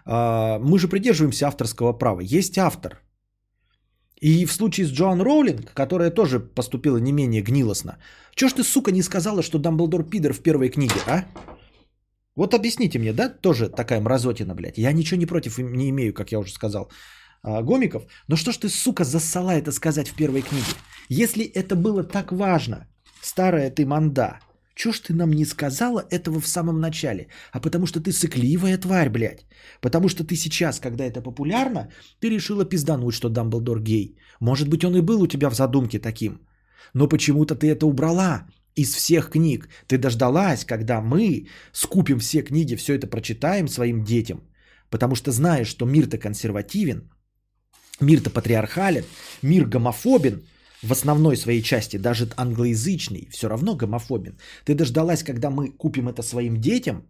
А, мы же придерживаемся авторского права. Есть автор. И в случае с Джоан Роулинг, которая тоже поступила не менее гнилостно, чё ж ты, сука, не сказала, что Дамблдор пидор в первой книге, а? Вот объясните мне, да, тоже такая мразотина, блядь. Я ничего не против не имею, как я уже сказал, а, гомиков. Но что ж ты, сука, засала это сказать в первой книге? Если это было так важно, старая ты манда, чё ж ты нам не сказала этого в самом начале? А потому что ты сыкливая тварь, блядь. Потому что ты сейчас, когда это популярно, ты решила пиздануть, что Дамблдор гей. Может быть, он и был у тебя в задумке таким. Но почему-то ты это убрала из всех книг. Ты дождалась, когда мы скупим все книги, все это прочитаем своим детям. Потому что знаешь, что мир-то консервативен, мир-то патриархален, мир гомофобен в основной своей части, даже англоязычный, все равно гомофобен. Ты дождалась, когда мы купим это своим детям,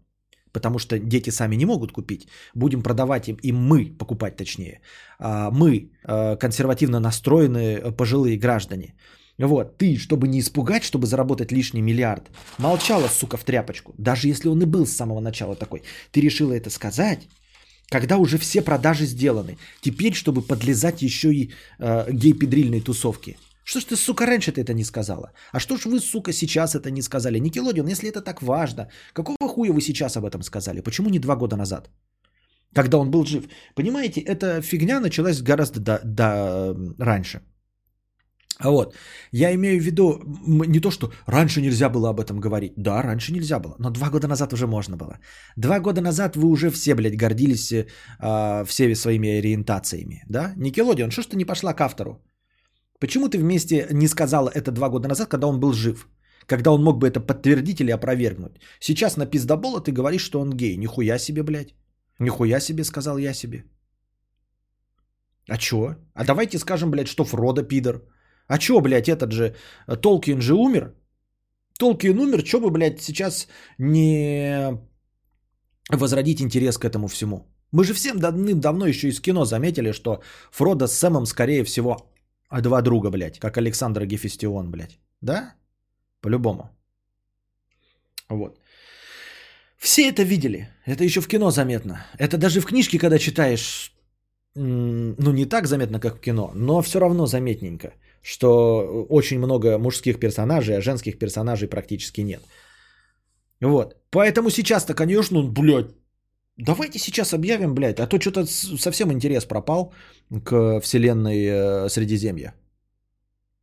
потому что дети сами не могут купить, будем продавать им, им мы, покупать точнее, а, мы, э, консервативно настроенные э, пожилые граждане. Вот, ты, чтобы не испугать, чтобы заработать лишний миллиард, молчала, сука, в тряпочку. Даже если он и был с самого начала такой. Ты решила это сказать, когда уже все продажи сделаны. Теперь, чтобы подлезать еще и э, гей-педрильной тусовки. Что ж ты, сука, раньше-то это не сказала? А что ж вы, сука, сейчас это не сказали? Никелодион, если это так важно, какого хуя вы сейчас об этом сказали? Почему не два года назад? Когда он был жив. Понимаете, эта фигня началась гораздо до, до, раньше. А вот, я имею в виду не то, что раньше нельзя было об этом говорить. Да, раньше нельзя было, но два года назад уже можно было. Два года назад вы уже все, блядь, гордились э, всеми своими ориентациями, да? Никелодион, что ж ты не пошла к автору? Почему ты вместе не сказала это два года назад, когда он был жив? Когда он мог бы это подтвердить или опровергнуть? Сейчас на пиздобола ты говоришь, что он гей. Нихуя себе, блядь. Нихуя себе, сказал я себе. А чё? А давайте скажем, блядь, что Фродо пидор. А чё, блядь, этот же, э, Толкин же умер? Толкин умер, чё бы, блядь, сейчас не возродить интерес к этому всему? Мы же всем давным-давно еще из кино заметили, что Фродо с Сэмом, скорее всего, а два друга, блядь, как Александр Гефестион, блядь. Да? По-любому. Вот. Все это видели. Это еще в кино заметно. Это даже в книжке, когда читаешь, ну не так заметно, как в кино, но все равно заметненько что очень много мужских персонажей, а женских персонажей практически нет. Вот. Поэтому сейчас-то, конечно, блядь, давайте сейчас объявим, блядь, а то что-то совсем интерес пропал к вселенной э, Средиземья.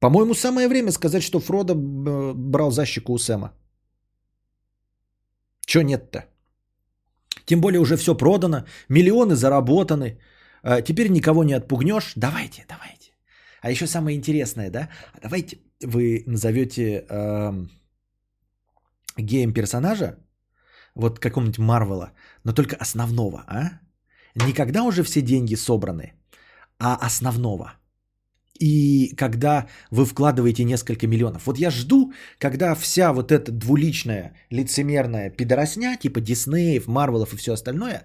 По-моему, самое время сказать, что Фродо э, брал защику у Сэма. Чё нет-то? Тем более уже все продано, миллионы заработаны. Э, теперь никого не отпугнешь. Давайте, давайте. А еще самое интересное, да? А давайте вы назовете э, геем персонажа, вот какого-нибудь Марвела, но только основного, а? Никогда уже все деньги собраны, а основного – и когда вы вкладываете несколько миллионов. Вот я жду, когда вся вот эта двуличная, лицемерная пидоросня, типа Диснеев, Марвелов и все остальное,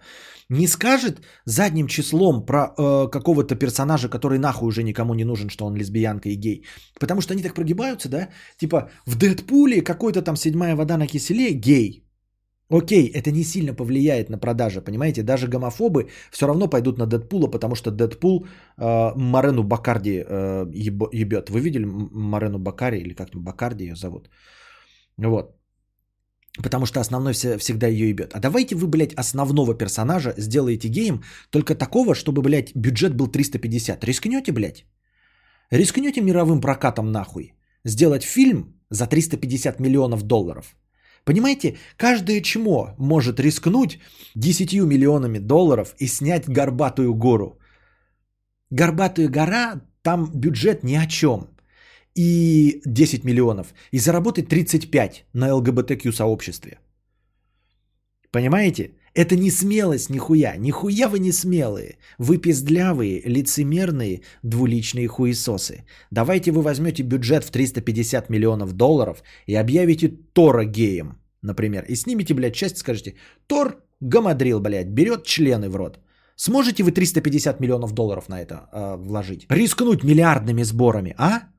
не скажет задним числом про э, какого-то персонажа, который нахуй уже никому не нужен, что он лесбиянка и гей. Потому что они так прогибаются, да? Типа в Дэдпуле какой-то там седьмая вода на киселе гей. Окей, это не сильно повлияет на продажи, понимаете? Даже гомофобы все равно пойдут на Дэдпула, потому что Дэдпул э, Марену Бакарди э, ебет. Вы видели Марену Бакари или как-нибудь Бакарди ее зовут? Вот. Потому что основной всегда ее ебет. А давайте вы, блядь, основного персонажа сделаете геем, только такого, чтобы, блядь, бюджет был 350. Рискнете, блядь? Рискнете мировым прокатом нахуй? Сделать фильм за 350 миллионов долларов – Понимаете, каждое чмо может рискнуть 10 миллионами долларов и снять горбатую гору. Горбатая гора, там бюджет ни о чем. И 10 миллионов. И заработать 35 на ЛГБТК сообществе. Понимаете? Это не смелость нихуя. Нихуя вы не смелые. Вы пиздлявые, лицемерные, двуличные хуесосы. Давайте вы возьмете бюджет в 350 миллионов долларов и объявите Тора геем, например. И снимите, блядь, часть скажете, Тор гамадрил, блядь, берет члены в рот. Сможете вы 350 миллионов долларов на это э, вложить? Рискнуть миллиардными сборами, а?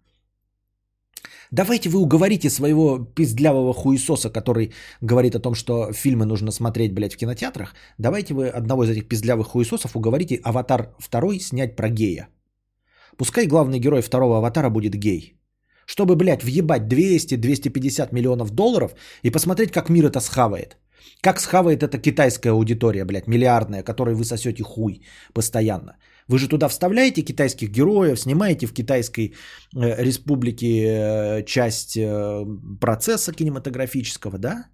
Давайте вы уговорите своего пиздлявого хуесоса, который говорит о том, что фильмы нужно смотреть, блядь, в кинотеатрах. Давайте вы одного из этих пиздлявых хуесосов уговорите «Аватар 2» снять про гея. Пускай главный герой второго «Аватара» будет гей. Чтобы, блядь, въебать 200-250 миллионов долларов и посмотреть, как мир это схавает. Как схавает эта китайская аудитория, блядь, миллиардная, которой вы сосете хуй постоянно. Вы же туда вставляете китайских героев, снимаете в Китайской э, республике э, часть э, процесса кинематографического, да?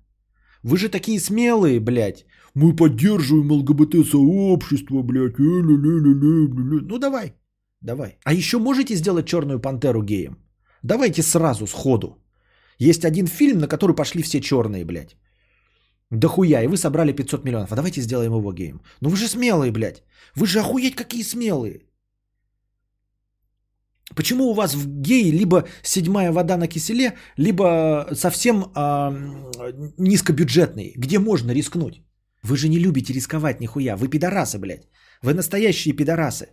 Вы же такие смелые, блядь. Мы поддерживаем ЛГБТ-сообщество, блядь. Э-ля-ля-ля-ля-ля. Ну давай, давай. А еще можете сделать черную пантеру геем? Давайте сразу, сходу. Есть один фильм, на который пошли все черные, блядь. Да хуя, и вы собрали 500 миллионов. А давайте сделаем его геем. Ну вы же смелые, блядь. Вы же охуеть какие смелые. Почему у вас в геи либо седьмая вода на киселе, либо совсем э, низкобюджетный, где можно рискнуть? Вы же не любите рисковать нихуя. Вы пидорасы, блядь. Вы настоящие пидорасы.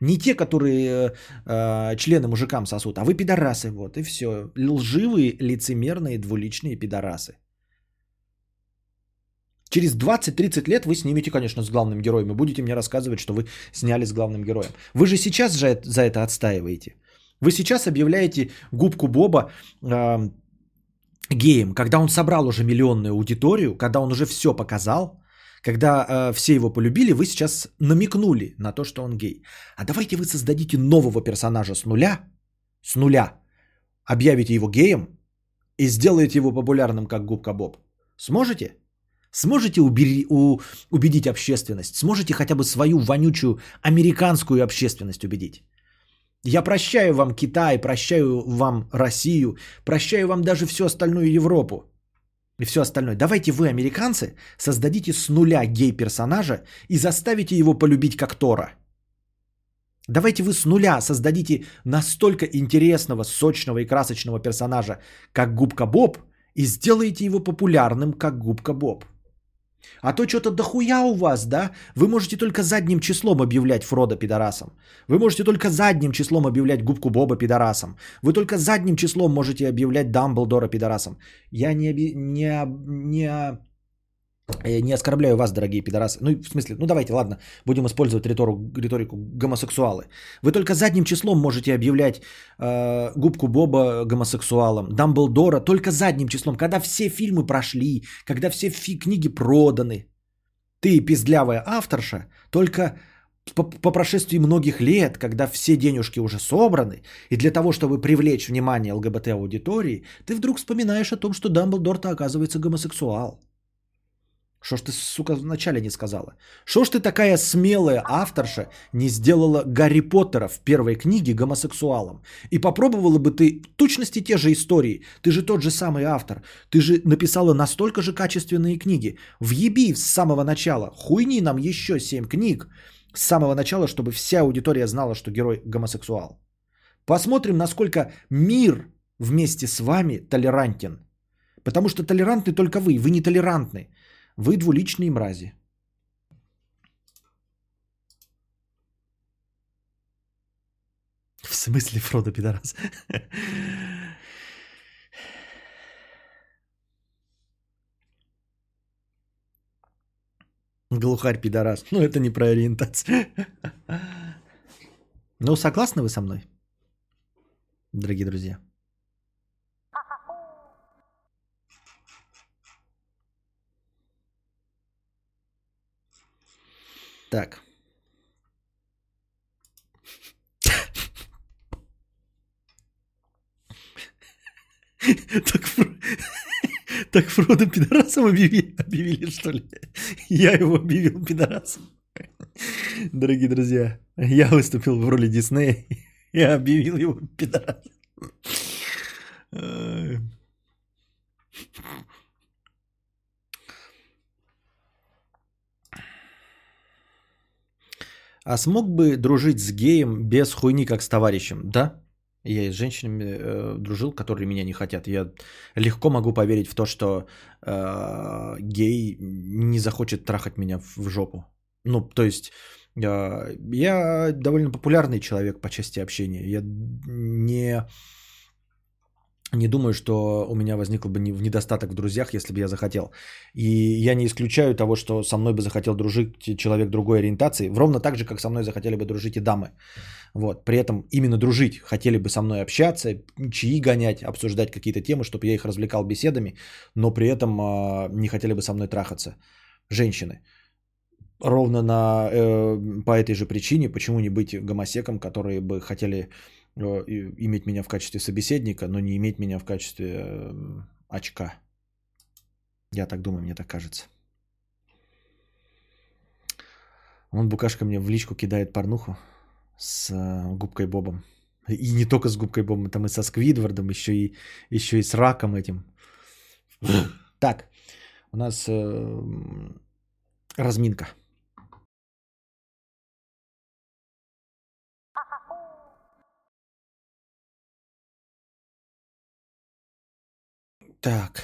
Не те, которые э, члены мужикам сосут, а вы пидорасы. Вот и все. Лживые, лицемерные, двуличные пидорасы. Через 20-30 лет вы снимете, конечно, с главным героем и будете мне рассказывать, что вы сняли с главным героем. Вы же сейчас же за это отстаиваете. Вы сейчас объявляете губку Боба э, геем, когда он собрал уже миллионную аудиторию, когда он уже все показал, когда э, все его полюбили, вы сейчас намекнули на то, что он гей. А давайте вы создадите нового персонажа с нуля, с нуля, объявите его геем и сделаете его популярным, как губка Боб. Сможете? Сможете убери, у, убедить общественность? Сможете хотя бы свою вонючую американскую общественность убедить? Я прощаю вам Китай, прощаю вам Россию, прощаю вам даже всю остальную Европу и все остальное. Давайте вы, американцы, создадите с нуля гей-персонажа и заставите его полюбить как Тора. Давайте вы с нуля создадите настолько интересного, сочного и красочного персонажа, как Губка Боб, и сделаете его популярным, как Губка Боб. А то что-то дохуя у вас, да? Вы можете только задним числом объявлять Фрода пидорасом. Вы можете только задним числом объявлять Губку Боба пидорасом. Вы только задним числом можете объявлять Дамблдора пидорасом. Я не, не, не не оскорбляю вас, дорогие пидорасы. Ну, в смысле, ну давайте, ладно, будем использовать ритору, риторику гомосексуалы. Вы только задним числом можете объявлять э, губку Боба гомосексуалом, Дамблдора только задним числом, когда все фильмы прошли, когда все фи- книги проданы. Ты, пиздлявая авторша, только по, по прошествии многих лет, когда все денежки уже собраны, и для того, чтобы привлечь внимание ЛГБТ-аудитории, ты вдруг вспоминаешь о том, что Дамблдор-то оказывается гомосексуал. Что ж ты, сука, вначале не сказала? Что ж ты такая смелая авторша не сделала Гарри Поттера в первой книге гомосексуалом? И попробовала бы ты точности те же истории. Ты же тот же самый автор. Ты же написала настолько же качественные книги. Въеби с самого начала. Хуйни нам еще семь книг с самого начала, чтобы вся аудитория знала, что герой гомосексуал. Посмотрим, насколько мир вместе с вами толерантен. Потому что толерантны только вы. Вы не толерантны. Вы двуличные мрази. В смысле Фродо пидорас? Глухарь пидорас. Ну, это не про ориентацию. Ну, согласны вы со мной, дорогие друзья? Так. Так, так Фродо пидорасом объявили, объявили, что ли? Я его объявил пидорасом. Дорогие друзья, я выступил в роли Диснея и объявил его пидорасом. А смог бы дружить с геем без хуйни, как с товарищем? Да. Я и с женщинами э, дружил, которые меня не хотят. Я легко могу поверить в то, что э, гей не захочет трахать меня в, в жопу. Ну, то есть э, я довольно популярный человек по части общения. Я не не думаю, что у меня возникло бы недостаток в друзьях, если бы я захотел. И я не исключаю того, что со мной бы захотел дружить человек другой ориентации, ровно так же, как со мной захотели бы дружить и дамы. Вот. При этом именно дружить, хотели бы со мной общаться, чаи гонять, обсуждать какие-то темы, чтобы я их развлекал беседами, но при этом э, не хотели бы со мной трахаться. Женщины. ровно на, э, по этой же причине, почему не быть гомосеком, которые бы хотели иметь меня в качестве собеседника, но не иметь меня в качестве э, очка. Я так думаю, мне так кажется. Он букашка мне в личку кидает порнуху с э, губкой Бобом. И не только с губкой Бобом, там и со Сквидвардом, еще и, еще и с раком этим. Так, у нас э, разминка. Так.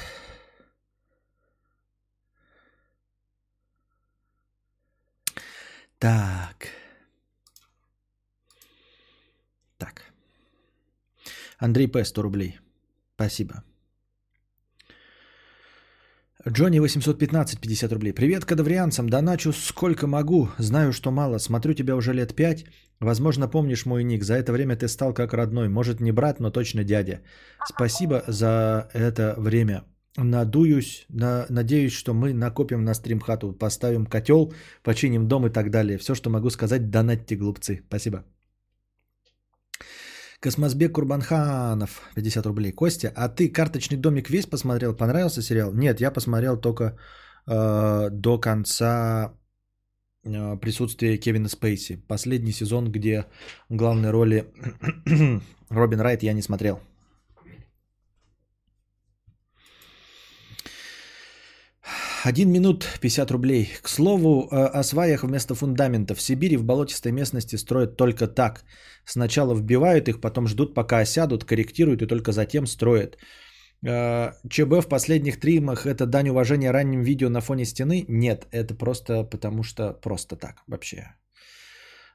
Так. Так. Андрей П. 100 рублей. Спасибо. Джонни 815, 50 рублей. Привет кадаврианцам, доначу сколько могу, знаю, что мало, смотрю тебя уже лет пять, возможно, помнишь мой ник, за это время ты стал как родной, может не брат, но точно дядя. Спасибо за это время. Надуюсь, на, надеюсь, что мы накопим на стримхату, поставим котел, починим дом и так далее. Все, что могу сказать, донатьте, глупцы. Спасибо. Космосбек Курбанханов, 50 рублей. Костя, а ты «Карточный домик» весь посмотрел? Понравился сериал? Нет, я посмотрел только э, до конца э, присутствия Кевина Спейси. Последний сезон, где главной роли Робин Райт, я не смотрел. Один минут 50 рублей. К слову, э, о сваях вместо фундамента. В Сибири в болотистой местности строят только так. Сначала вбивают их, потом ждут, пока осядут, корректируют и только затем строят. Э, ЧБ в последних стримах это дань уважения ранним видео на фоне стены? Нет, это просто потому что просто так вообще.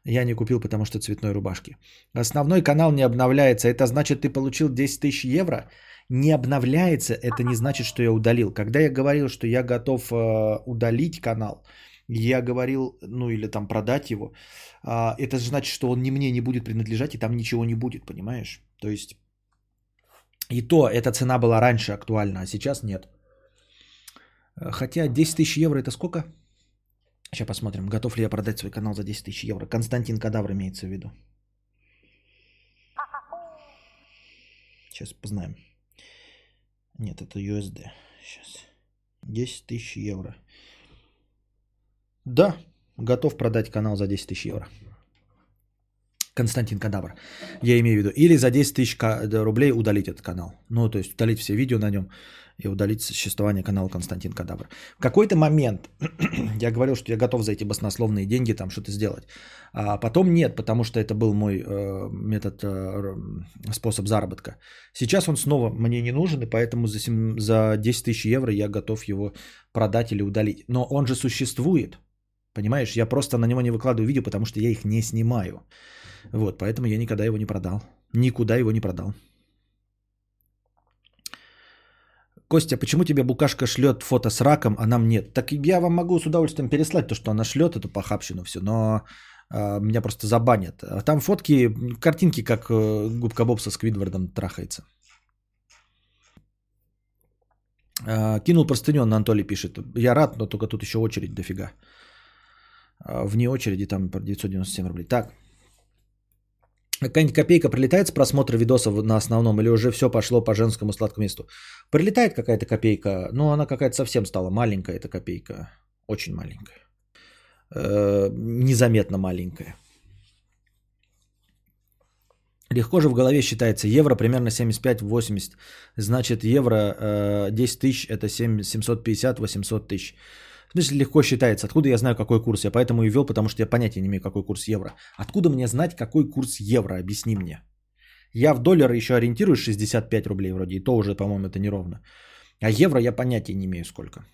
Я не купил, потому что цветной рубашки. Основной канал не обновляется. Это значит, ты получил 10 тысяч евро? Не обновляется, это не значит, что я удалил. Когда я говорил, что я готов э, удалить канал, я говорил, ну или там продать его, э, это значит, что он не мне не будет принадлежать, и там ничего не будет, понимаешь? То есть и то эта цена была раньше актуальна, а сейчас нет. Хотя 10 тысяч евро это сколько? Сейчас посмотрим, готов ли я продать свой канал за 10 тысяч евро. Константин Кадавр имеется в виду. Сейчас познаем. Нет, это USD. Сейчас. 10 тысяч евро. Да, готов продать канал за 10 тысяч евро. Константин Кадавр. Я имею в виду. Или за 10 тысяч рублей удалить этот канал. Ну, то есть удалить все видео на нем и удалить существование канала Константин Кадавр. В какой-то момент я говорил, что я готов за эти баснословные деньги там что-то сделать. А потом нет, потому что это был мой э, метод, э, способ заработка. Сейчас он снова мне не нужен, и поэтому за, 7, за 10 тысяч евро я готов его продать или удалить. Но он же существует. Понимаешь, я просто на него не выкладываю видео, потому что я их не снимаю. Вот, поэтому я никогда его не продал. Никуда его не продал. Костя, почему тебе букашка шлет фото с раком, а нам нет? Так я вам могу с удовольствием переслать то, что она шлет, эту похабщину все, но э, меня просто забанят. А там фотки, картинки, как э, губка Боб со Сквидвардом трахается. Э, кинул простыню, Анатолий пишет. Я рад, но только тут еще очередь дофига. Вне очереди там 997 рублей. Так. Какая-нибудь копейка прилетает с просмотра видосов на основном или уже все пошло по женскому сладкому месту? Прилетает какая-то копейка, но она какая-то совсем стала маленькая, эта копейка. Очень маленькая. Э-э- незаметно маленькая. Легко же в голове считается. Евро примерно 75-80. Значит, евро э, 10 тысяч это 7, 750-800 тысяч. В смысле, легко считается. Откуда я знаю, какой курс? Я поэтому и ввел, потому что я понятия не имею, какой курс евро. Откуда мне знать, какой курс евро? Объясни мне. Я в доллары еще ориентируюсь 65 рублей вроде, и то уже, по-моему, это неровно. А евро я понятия не имею сколько.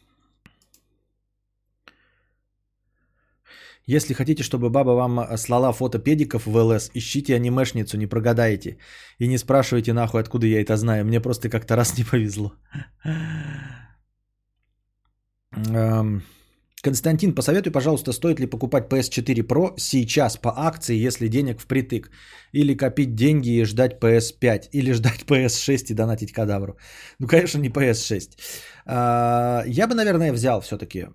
Если хотите, чтобы баба вам слала фото педиков в ЛС, ищите анимешницу, не прогадаете. И не спрашивайте нахуй, откуда я это знаю. Мне просто как-то раз не повезло. Константин, посоветуй, пожалуйста, стоит ли покупать PS4 Pro сейчас по акции, если денег впритык? Или копить деньги и ждать PS5? Или ждать PS6 и донатить кадавру? Ну, конечно, не PS6. Я бы, наверное, взял все-таки,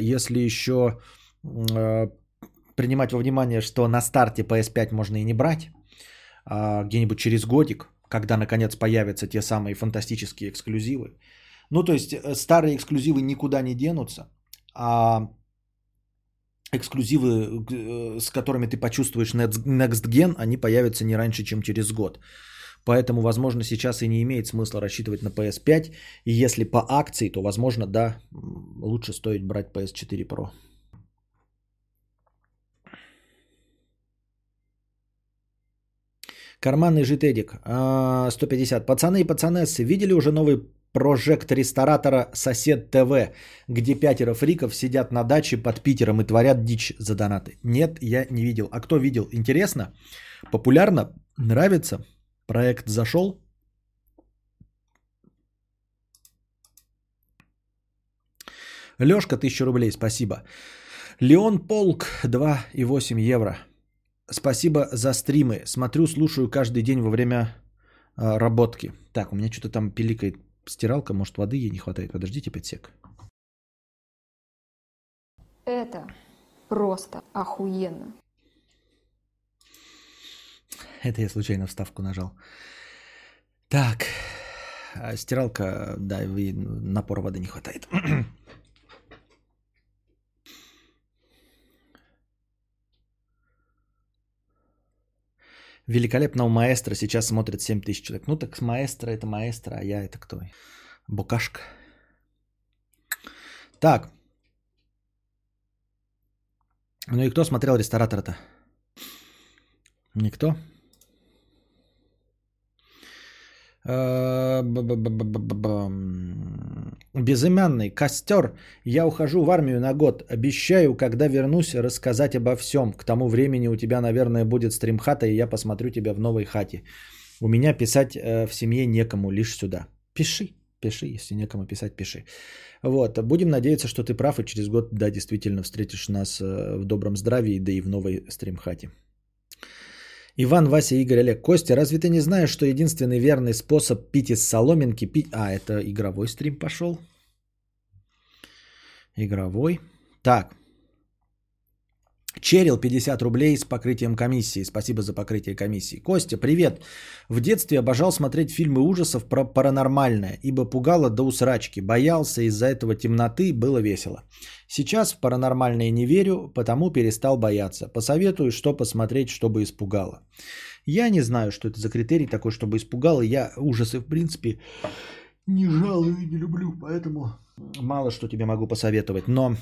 если еще э, принимать во внимание, что на старте PS5 можно и не брать, а где-нибудь через годик, когда наконец появятся те самые фантастические эксклюзивы. Ну, то есть э, старые эксклюзивы никуда не денутся, а эксклюзивы, э, с которыми ты почувствуешь Next Gen, они появятся не раньше, чем через год. Поэтому, возможно, сейчас и не имеет смысла рассчитывать на PS5. И если по акции, то, возможно, да, лучше стоит брать PS4 Pro. Карманный житедик. 150. Пацаны и пацанессы, видели уже новый прожект ресторатора «Сосед ТВ», где пятеро фриков сидят на даче под Питером и творят дичь за донаты? Нет, я не видел. А кто видел? Интересно? Популярно? Нравится? Проект зашел? Лешка, 1000 рублей, спасибо. Леон Полк, 2,8 евро. Спасибо за стримы. Смотрю, слушаю каждый день во время э, работки. Так, у меня что-то там пиликает стиралка, может воды ей не хватает. Подождите 5 сек. Это просто охуенно. Это я случайно вставку нажал. Так, а стиралка, да, напора воды не хватает. Великолепного маэстро сейчас смотрит 7 тысяч человек. Ну так маэстро это маэстро, а я это кто? Букашка. Так. Ну и кто смотрел ресторатора-то? Никто? Э, Безымянный костер. Я ухожу в армию на год. Обещаю, когда вернусь, рассказать обо всем. К тому времени у тебя, наверное, будет стримхата, и я посмотрю тебя в новой хате. У меня писать э, в семье некому, лишь сюда. Пиши, пиши, если некому писать, пиши. Вот, будем надеяться, что ты прав, и через год, да, действительно встретишь нас э, в добром здравии, да и в новой стримхате. Иван, Вася, Игорь, Олег, Костя, разве ты не знаешь, что единственный верный способ пить из соломинки, пить... А, это игровой стрим пошел. Игровой. Так, Черил 50 рублей с покрытием комиссии. Спасибо за покрытие комиссии. Костя, привет. В детстве обожал смотреть фильмы ужасов про паранормальное, ибо пугало до усрачки. Боялся из-за этого темноты, было весело. Сейчас в паранормальное не верю, потому перестал бояться. Посоветую, что посмотреть, чтобы испугало. Я не знаю, что это за критерий такой, чтобы испугало. Я ужасы, в принципе, не жалую и не люблю, поэтому мало что тебе могу посоветовать. Но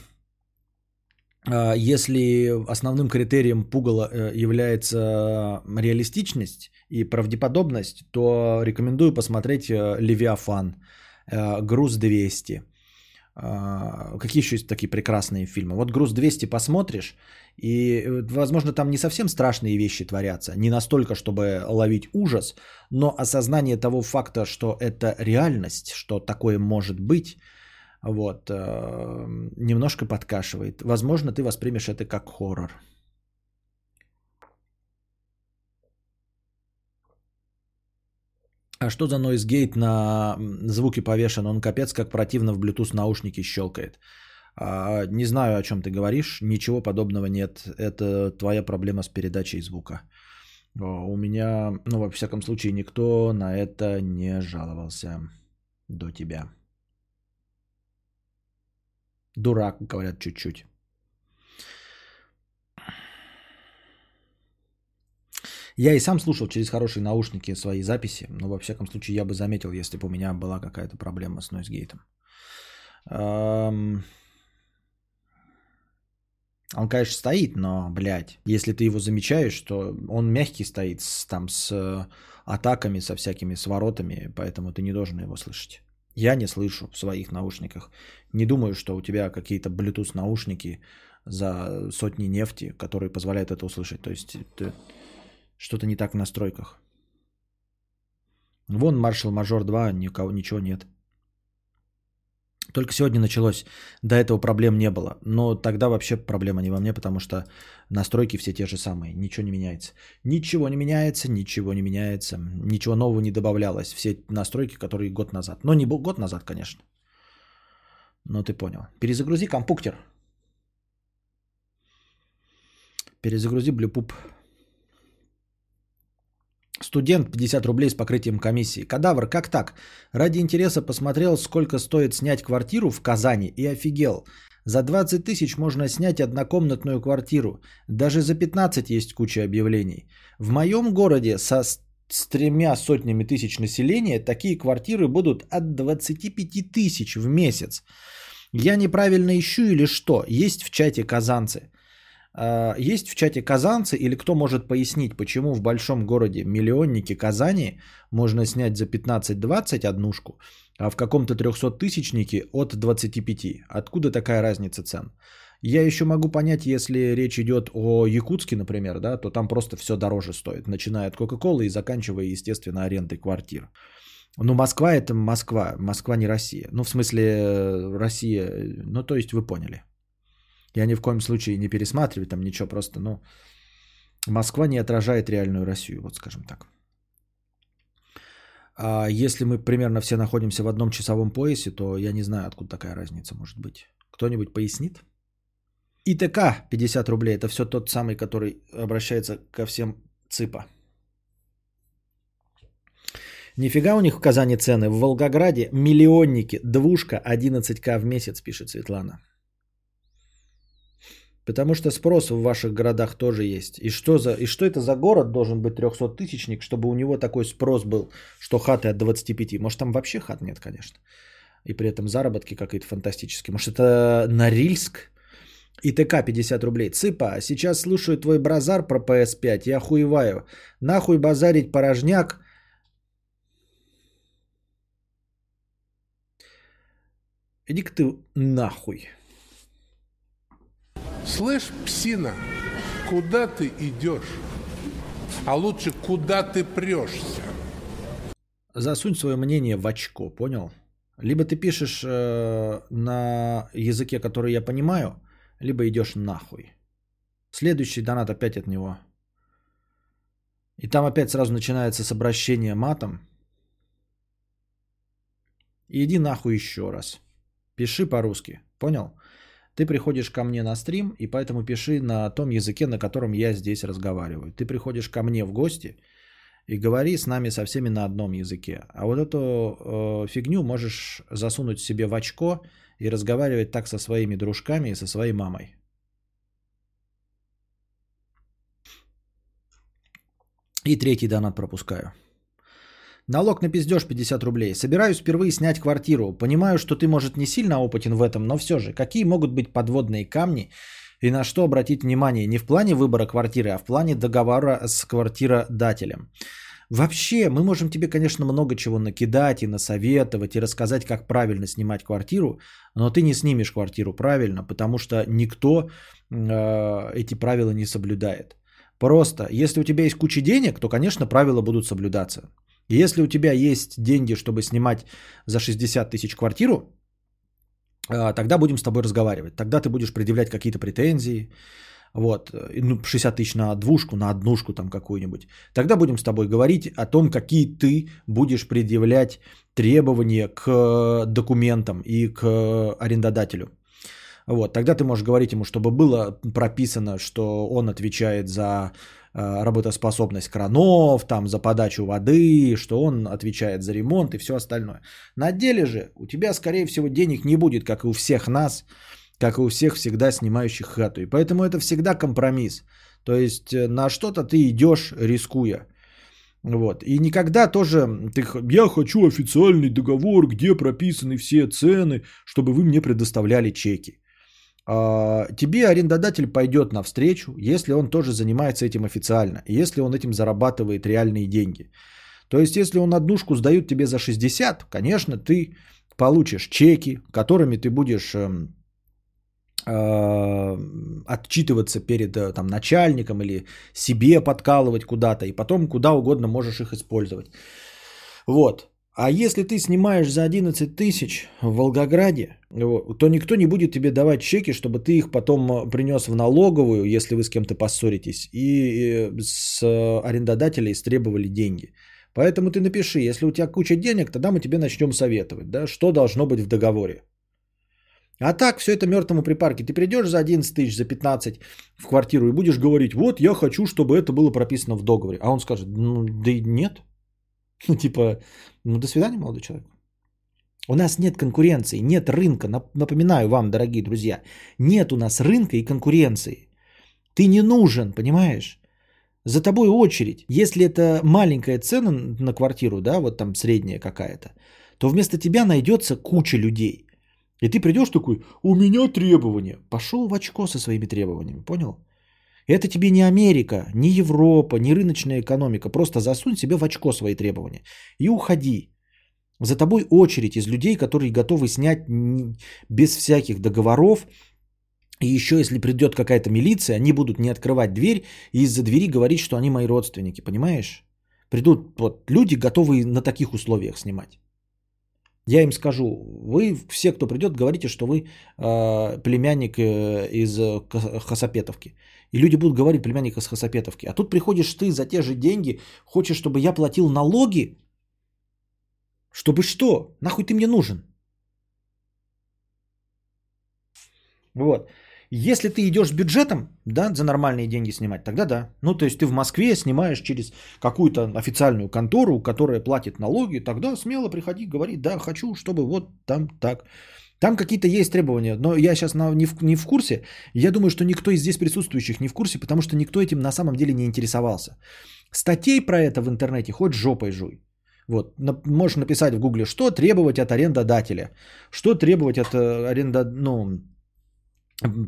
если основным критерием пугала э, является реалистичность и правдеподобность, то рекомендую посмотреть э, «Левиафан», э, «Груз 200». А, какие еще есть такие прекрасные фильмы? Вот «Груз 200» посмотришь, и, возможно, там не совсем страшные вещи творятся, не настолько, чтобы ловить ужас, но осознание того факта, что это реальность, что такое может быть – вот, э, немножко подкашивает. Возможно, ты воспримешь это как хоррор. А что за noise gate на звуке повешен? Он капец как противно в Bluetooth наушники щелкает. А, не знаю, о чем ты говоришь. Ничего подобного нет. Это твоя проблема с передачей звука. У меня, ну, во всяком случае, никто на это не жаловался до тебя. Дурак, говорят чуть-чуть. Я и сам слушал через хорошие наушники свои записи, но во всяком случае я бы заметил, если бы у меня была какая-то проблема с нойзгейтом. Он, конечно, стоит, но, блядь, если ты его замечаешь, то он мягкий стоит с, там с э, атаками, со всякими своротами, поэтому ты не должен его слышать. Я не слышу в своих наушниках. Не думаю, что у тебя какие-то Bluetooth наушники за сотни нефти, которые позволяют это услышать. То есть это что-то не так в настройках. Вон Marshall Major 2, никого, ничего нет. Только сегодня началось. До этого проблем не было. Но тогда вообще проблема не во мне, потому что настройки все те же самые. Ничего не меняется. Ничего не меняется, ничего не меняется. Ничего нового не добавлялось. Все настройки, которые год назад. Но не был год назад, конечно. Но ты понял. Перезагрузи компуктер. Перезагрузи блюпуп. Студент 50 рублей с покрытием комиссии. Кадавр, как так? Ради интереса посмотрел, сколько стоит снять квартиру в Казани и офигел. За 20 тысяч можно снять однокомнатную квартиру. Даже за 15 есть куча объявлений. В моем городе со с тремя сотнями тысяч населения такие квартиры будут от 25 тысяч в месяц. Я неправильно ищу или что? Есть в чате казанцы. А, Есть в чате казанцы или кто может пояснить, почему в большом городе миллионнике Казани можно снять за 15-20 однушку, а в каком-то 300-тысячнике от 25? Откуда такая разница цен? Я еще могу понять, если речь идет о Якутске, например, да, то там просто все дороже стоит, начиная от Кока-Колы и заканчивая, естественно, арендой квартир. Ну, Москва это Москва, Москва не Россия. Ну, в смысле, э, Россия, ну, то есть вы поняли. Я ни в коем случае не пересматриваю там ничего, просто, ну, Москва не отражает реальную Россию, вот скажем так. А если мы примерно все находимся в одном часовом поясе, то я не знаю, откуда такая разница может быть. Кто-нибудь пояснит? ИТК 50 рублей. Это все тот самый, который обращается ко всем ЦИПа. Нифига у них в Казани цены. В Волгограде миллионники. Двушка 11к в месяц, пишет Светлана. Потому что спрос в ваших городах тоже есть. И что, за, и что это за город должен быть 300-тысячник, чтобы у него такой спрос был, что хаты от 25? Может там вообще хат нет, конечно. И при этом заработки какие-то фантастические. Может это Норильск? ИТК 50 рублей. Цыпа, сейчас слушаю твой базар про PS5 и охуеваю. Нахуй базарить порожняк. Иди-ка ты нахуй. Слышь, псина, куда ты идешь? А лучше, куда ты прешься? Засунь свое мнение в очко, понял? Либо ты пишешь э, на языке, который я понимаю, либо идешь нахуй. Следующий донат опять от него. И там опять сразу начинается с обращения матом. И иди нахуй еще раз. Пиши по-русски. Понял? Ты приходишь ко мне на стрим, и поэтому пиши на том языке, на котором я здесь разговариваю. Ты приходишь ко мне в гости и говори с нами со всеми на одном языке. А вот эту э, фигню можешь засунуть себе в очко и разговаривать так со своими дружками и со своей мамой. И третий донат пропускаю. Налог на пиздеж 50 рублей. Собираюсь впервые снять квартиру. Понимаю, что ты, может, не сильно опытен в этом, но все же, какие могут быть подводные камни и на что обратить внимание не в плане выбора квартиры, а в плане договора с квартиродателем. Вообще, мы можем тебе, конечно, много чего накидать и насоветовать, и рассказать, как правильно снимать квартиру, но ты не снимешь квартиру правильно, потому что никто э, эти правила не соблюдает. Просто, если у тебя есть куча денег, то, конечно, правила будут соблюдаться. Если у тебя есть деньги, чтобы снимать за 60 тысяч квартиру, э, тогда будем с тобой разговаривать. Тогда ты будешь предъявлять какие-то претензии, вот, э, ну, 60 тысяч на двушку, на однушку там какую-нибудь. Тогда будем с тобой говорить о том, какие ты будешь предъявлять требования к документам и к арендодателю. Вот, тогда ты можешь говорить ему, чтобы было прописано, что он отвечает за э, работоспособность кранов, там, за подачу воды, что он отвечает за ремонт и все остальное. На деле же у тебя, скорее всего, денег не будет, как и у всех нас, как и у всех всегда снимающих хату. И поэтому это всегда компромисс. То есть э, на что-то ты идешь, рискуя. Вот. И никогда тоже ты, я хочу официальный договор, где прописаны все цены, чтобы вы мне предоставляли чеки. А, тебе арендодатель пойдет навстречу, если он тоже занимается этим официально, если он этим зарабатывает реальные деньги. То есть, если он однушку сдают тебе за 60, конечно, ты получишь чеки, которыми ты будешь эм, э, отчитываться перед э, там, начальником или себе подкалывать куда-то, и потом куда угодно можешь их использовать. Вот. А если ты снимаешь за 11 тысяч в Волгограде, то никто не будет тебе давать чеки, чтобы ты их потом э, принес в налоговую, если вы с кем-то поссоритесь, и с арендодателя истребовали деньги. Поэтому ты напиши, если у тебя куча денег, тогда мы тебе начнем советовать, да, что должно быть в договоре. А так все это мертвому припарке. Ты придешь за 11 тысяч, за 15 в квартиру и будешь говорить, вот я хочу, чтобы это было прописано в договоре. А он скажет, ну да и нет. Ну типа, ну до свидания, молодой человек. У нас нет конкуренции, нет рынка. Нап- Напоминаю вам, дорогие друзья, нет у нас рынка и конкуренции. Ты не нужен, понимаешь? За тобой очередь. Если это маленькая цена на квартиру, да, вот там средняя какая-то, то вместо тебя найдется куча людей. И ты придешь такой, у меня требования. Пошел в очко со своими требованиями, понял? Это тебе не Америка, не Европа, не рыночная экономика. Просто засунь себе в очко свои требования и уходи. За тобой очередь из людей, которые готовы снять без всяких договоров. И еще, если придет какая-то милиция, они будут не открывать дверь и из-за двери говорить, что они мои родственники, понимаешь? Придут вот люди, готовые на таких условиях снимать. Я им скажу, вы все, кто придет, говорите, что вы э, племянник э, из э, Хасапетовки. И люди будут говорить племянник из Хасапетовки. А тут приходишь ты за те же деньги, хочешь, чтобы я платил налоги, чтобы что? Нахуй ты мне нужен? Вот. Если ты идешь с бюджетом, да, за нормальные деньги снимать, тогда да. Ну, то есть ты в Москве снимаешь через какую-то официальную контору, которая платит налоги, тогда смело приходи, говори, да, хочу, чтобы вот там так. Там какие-то есть требования, но я сейчас на- не, в, не в курсе. Я думаю, что никто из здесь присутствующих не в курсе, потому что никто этим на самом деле не интересовался. Статей про это в интернете хоть жопой жуй. Вот, на- можешь написать в гугле, что требовать от арендодателя, что требовать от э, аренда, ну,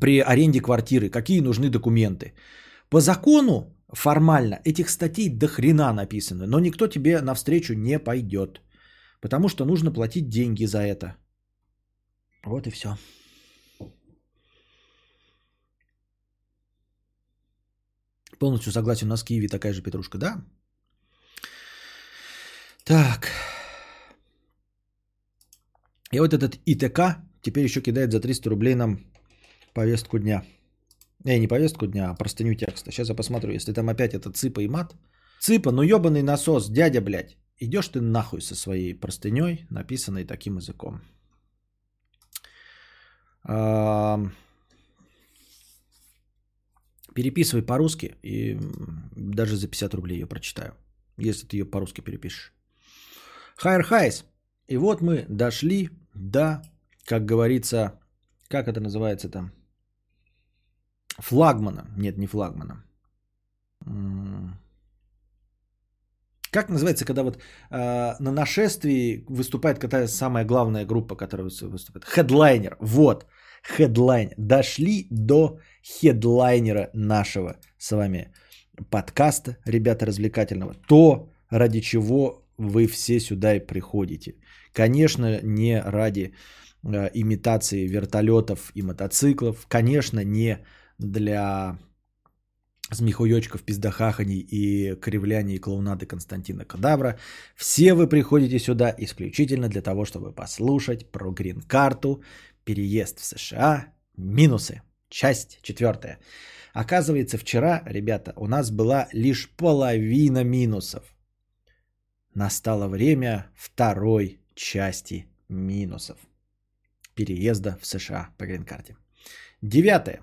при аренде квартиры, какие нужны документы. По закону формально этих статей до хрена написано, но никто тебе навстречу не пойдет, потому что нужно платить деньги за это. Вот и все. Полностью согласен, у нас в Киеве такая же петрушка, да? Так. И вот этот ИТК теперь еще кидает за 300 рублей нам повестку дня. Э, не повестку дня, а простыню текста. Сейчас я посмотрю, если там опять это цыпа и мат. Цыпа, ну ебаный насос, дядя, блядь. Идешь ты нахуй со своей простыней, написанной таким языком. Переписывай по-русски, и даже за 50 рублей ее прочитаю, если ты ее по-русски перепишешь. Хайр Хайс. И вот мы дошли до, как говорится, как это называется там? Флагмана. Нет, не флагмана. Как называется, когда вот э, на нашествии выступает какая самая главная группа, которая выс- выступает? Хедлайнер. Вот. Хедлайнер. Дошли до хедлайнера нашего с вами подкаста, ребята, развлекательного. То, ради чего вы все сюда и приходите. Конечно, не ради э, имитации вертолетов и мотоциклов. Конечно, не для смехуёчков, пиздахаханий и кривляний и клоунады Константина Кадавра. Все вы приходите сюда исключительно для того, чтобы послушать про грин-карту, переезд в США, минусы. Часть четвертая. Оказывается, вчера, ребята, у нас была лишь половина минусов. Настало время второй части минусов переезда в США по грин-карте. Девятое.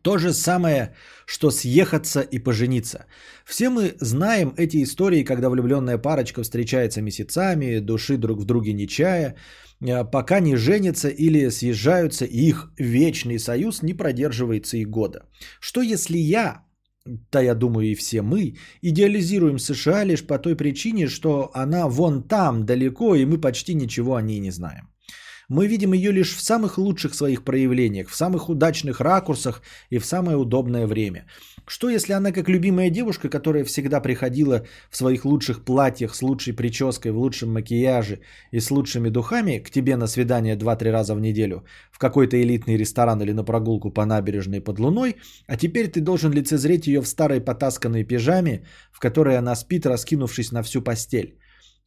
То же самое, что съехаться и пожениться. Все мы знаем эти истории, когда влюбленная парочка встречается месяцами, души друг в друге не чая, э, пока не женятся или съезжаются, и их вечный союз не продерживается и года. Что если я, да я думаю и все мы, идеализируем США лишь по той причине, что она вон там далеко, и мы почти ничего о ней не знаем. Мы видим ее лишь в самых лучших своих проявлениях, в самых удачных ракурсах и в самое удобное время. Что если она как любимая девушка, которая всегда приходила в своих лучших платьях с лучшей прической, в лучшем макияже и с лучшими духами к тебе на свидание 2-3 раза в неделю в какой-то элитный ресторан или на прогулку по набережной под луной, а теперь ты должен лицезреть ее в старой потасканной пижаме, в которой она спит, раскинувшись на всю постель.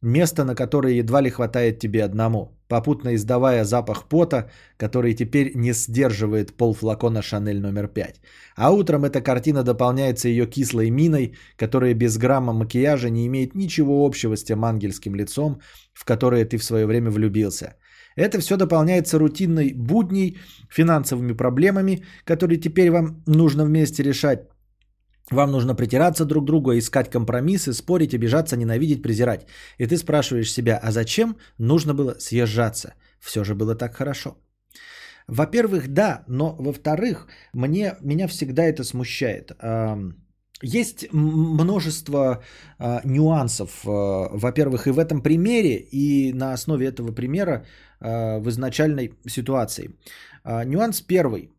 Место, на которое едва ли хватает тебе одному, попутно издавая запах пота, который теперь не сдерживает полфлакона Шанель номер 5. А утром эта картина дополняется ее кислой миной, которая без грамма макияжа не имеет ничего общего с тем ангельским лицом, в которое ты в свое время влюбился. Это все дополняется рутинной будней, финансовыми проблемами, которые теперь вам нужно вместе решать. Вам нужно притираться друг к другу, искать компромиссы, спорить, обижаться, ненавидеть, презирать. И ты спрашиваешь себя, а зачем нужно было съезжаться? Все же было так хорошо. Во-первых, да, но во-вторых, мне, меня всегда это смущает. Есть множество а, нюансов, а, во-первых, и в этом примере, и на основе этого примера а, в изначальной ситуации. Нюанс первый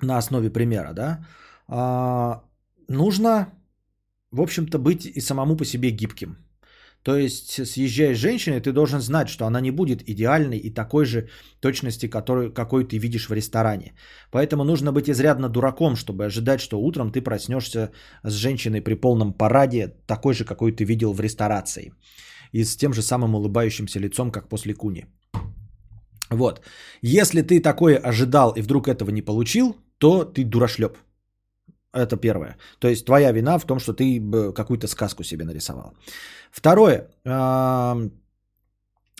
на основе примера, да, а, нужно, в общем-то, быть и самому по себе гибким. То есть, съезжая с женщиной, ты должен знать, что она не будет идеальной и такой же точности, который, какой ты видишь в ресторане. Поэтому нужно быть изрядно дураком, чтобы ожидать, что утром ты проснешься с женщиной при полном параде, такой же, какой ты видел в ресторации. И с тем же самым улыбающимся лицом, как после куни. Вот. Если ты такое ожидал и вдруг этого не получил, то ты дурашлеп. Это первое. То есть твоя вина в том, что ты б, какую-то сказку себе нарисовал. Второе.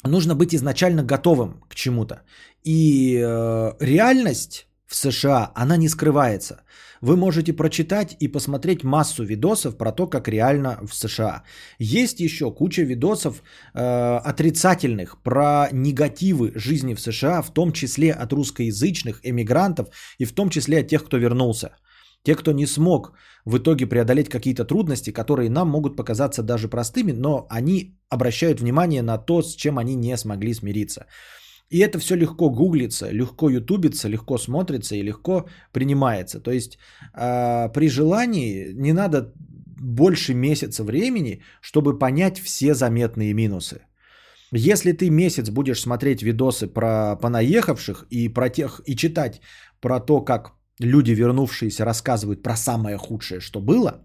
Нужно быть изначально готовым к чему-то. И э, реальность в США, она не скрывается. Вы можете прочитать и посмотреть массу видосов про то, как реально в США. Есть еще куча видосов э, отрицательных про негативы жизни в США, в том числе от русскоязычных эмигрантов и в том числе от тех, кто вернулся. Те, кто не смог в итоге преодолеть какие-то трудности, которые нам могут показаться даже простыми, но они обращают внимание на то, с чем они не смогли смириться. И это все легко гуглится, легко ютубится, легко смотрится и легко принимается. То есть э, при желании не надо больше месяца времени, чтобы понять все заметные минусы. Если ты месяц будешь смотреть видосы про понаехавших и про тех и читать про то, как люди, вернувшиеся, рассказывают про самое худшее, что было,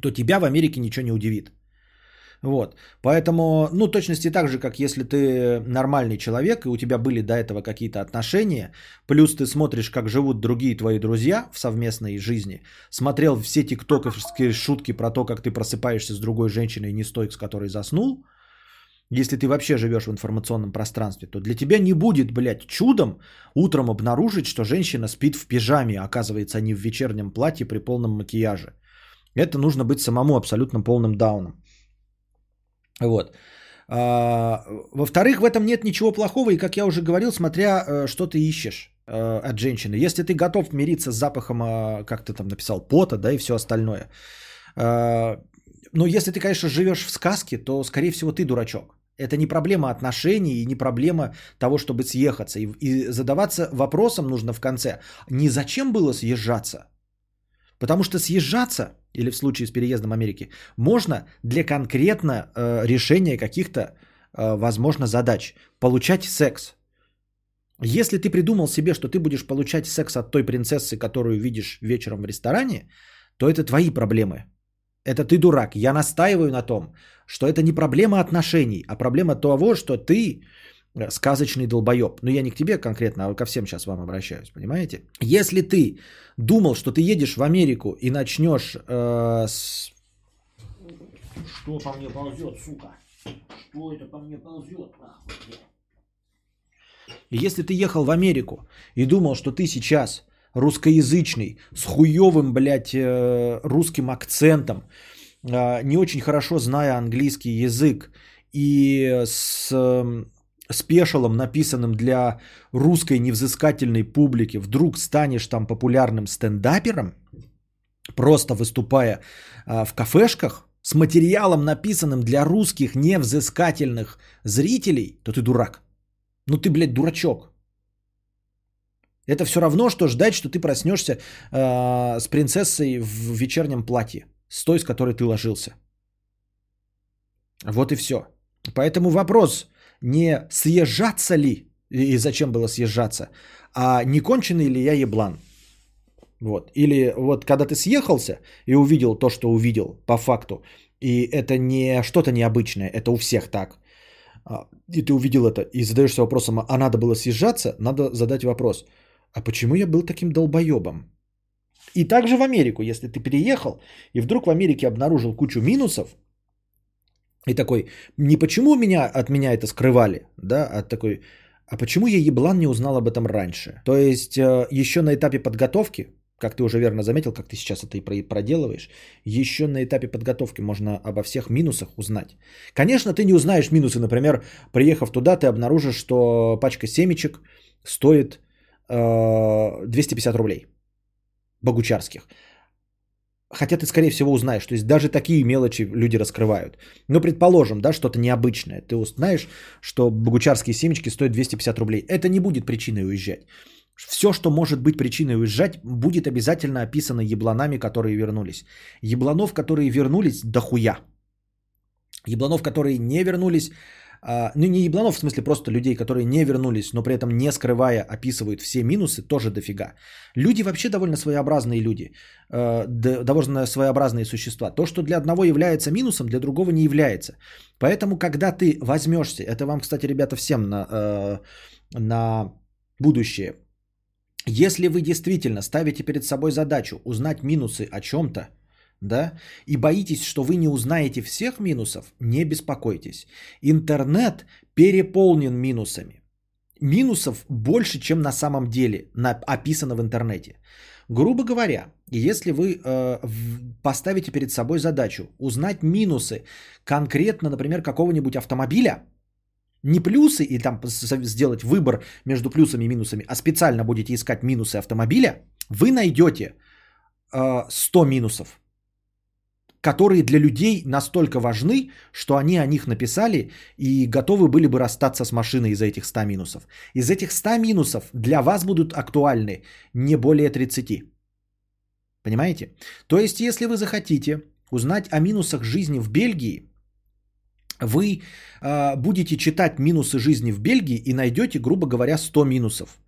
то тебя в Америке ничего не удивит. Вот. Поэтому, ну, точности так же, как если ты нормальный человек, и у тебя были до этого какие-то отношения, плюс ты смотришь, как живут другие твои друзья в совместной жизни, смотрел все тиктоковские шутки про то, как ты просыпаешься с другой женщиной, не с той, с которой заснул, если ты вообще живешь в информационном пространстве, то для тебя не будет, блядь, чудом утром обнаружить, что женщина спит в пижаме, а оказывается, они в вечернем платье при полном макияже. Это нужно быть самому абсолютно полным дауном. Вот. А, во-вторых, в этом нет ничего плохого, и, как я уже говорил, смотря, э, что ты ищешь э, от женщины. Если ты готов мириться с запахом, э, как ты там написал, пота, да, и все остальное. А, но если ты, конечно, живешь в сказке, то, скорее всего, ты дурачок. Это не проблема отношений и не проблема того, чтобы съехаться. И, и задаваться вопросом нужно в конце. Не зачем было съезжаться? Потому что съезжаться, или в случае с переездом Америки, можно для конкретно э, решения каких-то, э, возможно, задач. Получать секс. Если ты придумал себе, что ты будешь получать секс от той принцессы, которую видишь вечером в ресторане, то это твои проблемы. Это ты дурак. Я настаиваю на том, что это не проблема отношений, а проблема того, что ты э, сказочный долбоеб. Но я не к тебе конкретно, а ко всем сейчас вам обращаюсь, понимаете? Если ты думал, что ты едешь в Америку и начнешь э, с... Что по мне ползет, сука? Что это по мне ползет, нахуй, блядь? Если ты ехал в Америку и думал, что ты сейчас русскоязычный, с хуевым, блядь, э, русским акцентом, не очень хорошо зная английский язык и с спешалом, написанным для русской невзыскательной публики, вдруг станешь там популярным стендапером, просто выступая э, в кафешках, с материалом, написанным для русских невзыскательных зрителей, то ты дурак. Ну ты, блядь, дурачок. Это все равно, что ждать, что ты проснешься э, с принцессой в вечернем платье, с той, с которой ты ложился. Вот и все. Поэтому вопрос не съезжаться ли, и зачем было съезжаться, а не конченый ли я еблан. Вот. Или вот когда ты съехался и увидел то, что увидел по факту, и это не что-то необычное, это у всех так. а, И ты увидел это и задаешься вопросом, а надо было съезжаться, надо задать вопрос – а почему я был таким долбоебом? И также в Америку, если ты переехал и вдруг в Америке обнаружил кучу минусов, И такой, не почему меня, от меня это скрывали, да, а такой, а почему я еблан не узнал об этом раньше? То есть э, еще на этапе подготовки, как ты уже верно заметил, как ты сейчас это и про- проделываешь, еще на этапе подготовки можно обо всех минусах узнать. Конечно, ты не узнаешь минусы, например, приехав туда, ты обнаружишь, что пачка семечек стоит э, 250 рублей богучарских. Хотя ты, скорее всего, узнаешь. То есть даже такие мелочи люди раскрывают. Но предположим, да, что-то необычное. Ты узнаешь, что богучарские семечки стоят 250 рублей. Это не будет причиной уезжать. Все, что может быть причиной уезжать, будет обязательно описано ебланами, которые вернулись. Ебланов, которые вернулись, дохуя. Ебланов, которые не вернулись, а, ну не ебланов, в смысле просто людей, которые не вернулись, но при этом не скрывая описывают все минусы, тоже дофига. Люди вообще довольно своеобразные люди, д- довольно своеобразные существа. То, что для одного является минусом, для другого не является. Поэтому, когда ты возьмешься, это вам, кстати, ребята, всем на, э, на будущее, если вы действительно ставите перед собой задачу узнать минусы о чем-то, да, и боитесь, что вы не узнаете всех минусов, не беспокойтесь. Интернет переполнен минусами. Минусов больше, чем на самом деле описано в интернете. Грубо говоря, если вы э, поставите перед собой задачу узнать минусы конкретно, например, какого-нибудь автомобиля, не плюсы и там сделать выбор между плюсами и минусами, а специально будете искать минусы автомобиля, вы найдете э, 100 минусов, которые для людей настолько важны, что они о них написали и готовы были бы расстаться с машиной из-за этих 100 минусов. Из этих 100 минусов для вас будут актуальны не более 30. Понимаете? То есть, если вы захотите узнать о минусах жизни в Бельгии, вы э, будете читать минусы жизни в Бельгии и найдете, грубо говоря, 100 минусов.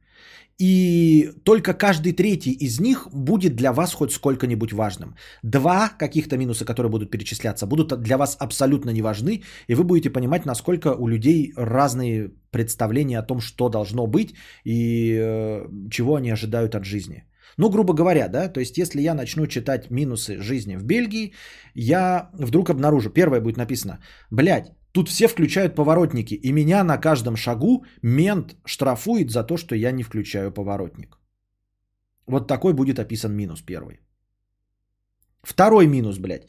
И только каждый третий из них будет для вас хоть сколько-нибудь важным. Два каких-то минуса, которые будут перечисляться, будут для вас абсолютно не важны, и вы будете понимать, насколько у людей разные представления о том, что должно быть и э, чего они ожидают от жизни. Ну, грубо говоря, да, то есть если я начну читать минусы жизни в Бельгии, я вдруг обнаружу, первое будет написано, блядь, тут все включают поворотники, и меня на каждом шагу мент штрафует за то, что я не включаю поворотник. Вот такой будет описан минус первый. Второй минус, блядь.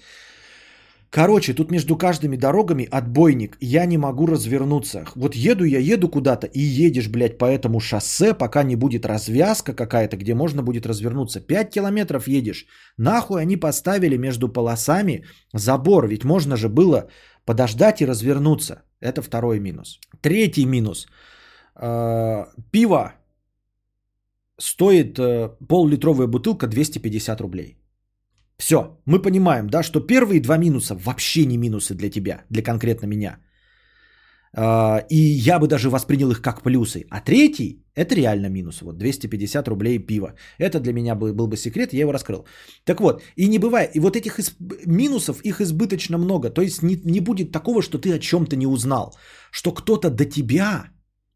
Короче, тут между каждыми дорогами отбойник. Я не могу развернуться. Вот еду я, еду куда-то, и едешь, блядь, по этому шоссе, пока не будет развязка какая-то, где можно будет развернуться. 5 километров едешь. Нахуй они поставили между полосами забор, ведь можно же было подождать и развернуться. Это второй минус. Третий минус. Э, Пиво стоит э, пол-литровая бутылка 250 рублей. Все, мы понимаем, да, что первые два минуса вообще не минусы для тебя, для конкретно меня. А, И я бы даже воспринял их как плюсы. А третий – это реально минус. Вот 250 рублей пива. Это для меня был, бы секрет, я его раскрыл. Так вот, и не бывает, и вот этих из- минусов, их избыточно много. То есть не, не будет такого, что ты о чем-то не узнал. Что кто-то до тебя,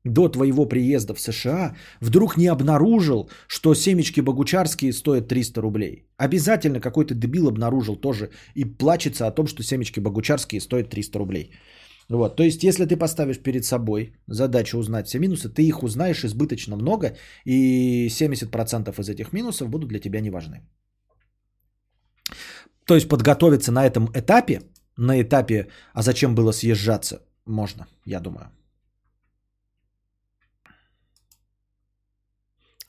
до твоего приезда в США, вдруг не обнаружил, что семечки богучарские стоят 300 рублей. Обязательно какой-то дебил обнаружил тоже и плачется о том, что семечки богучарские стоят 300 рублей. Вот, то есть, если ты поставишь перед собой задачу узнать все минусы, ты их узнаешь избыточно много, и 70% из этих минусов будут для тебя не важны. То есть, подготовиться на этом этапе, на этапе, а зачем было съезжаться, можно, я думаю.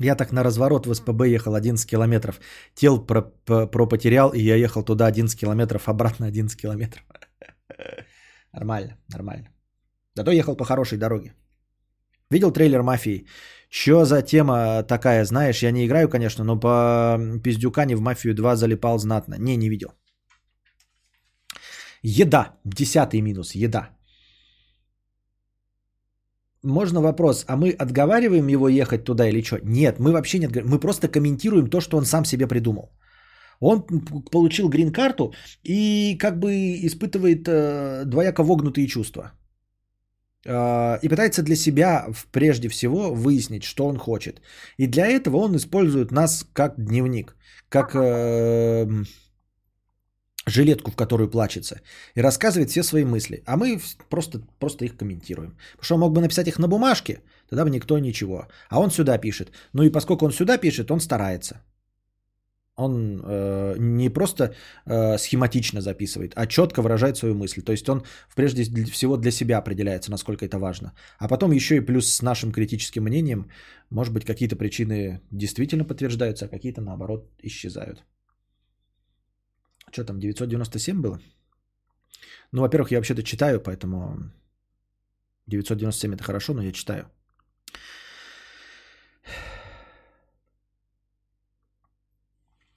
Я так на разворот в СПБ ехал 11 километров. Тел про, про, про потерял, и я ехал туда 11 километров, обратно 11 километров. Нормально, нормально. Зато ехал по хорошей дороге. Видел трейлер «Мафии»? Что за тема такая, знаешь, я не играю, конечно, но по пиздюкане в «Мафию 2» залипал знатно. Не, не видел. Еда. Десятый минус. Еда. Можно вопрос, а мы отговариваем его ехать туда или что? Нет, мы вообще не отговариваем. Мы просто комментируем то, что он сам себе придумал. Он получил грин-карту и как бы испытывает э, двояко вогнутые чувства. Э, и пытается для себя прежде всего выяснить, что он хочет. И для этого он использует нас как дневник, как э, жилетку, в которую плачется, и рассказывает все свои мысли. А мы просто, просто их комментируем. Потому что он мог бы написать их на бумажке, тогда бы никто ничего. А он сюда пишет. Ну и поскольку он сюда пишет, он старается. Он э, не просто э, схематично записывает, а четко выражает свою мысль. То есть он прежде всего для себя определяется, насколько это важно. А потом еще и плюс с нашим критическим мнением, может быть, какие-то причины действительно подтверждаются, а какие-то наоборот исчезают. Что там, 997 было? Ну, во-первых, я вообще-то читаю, поэтому 997 это хорошо, но я читаю.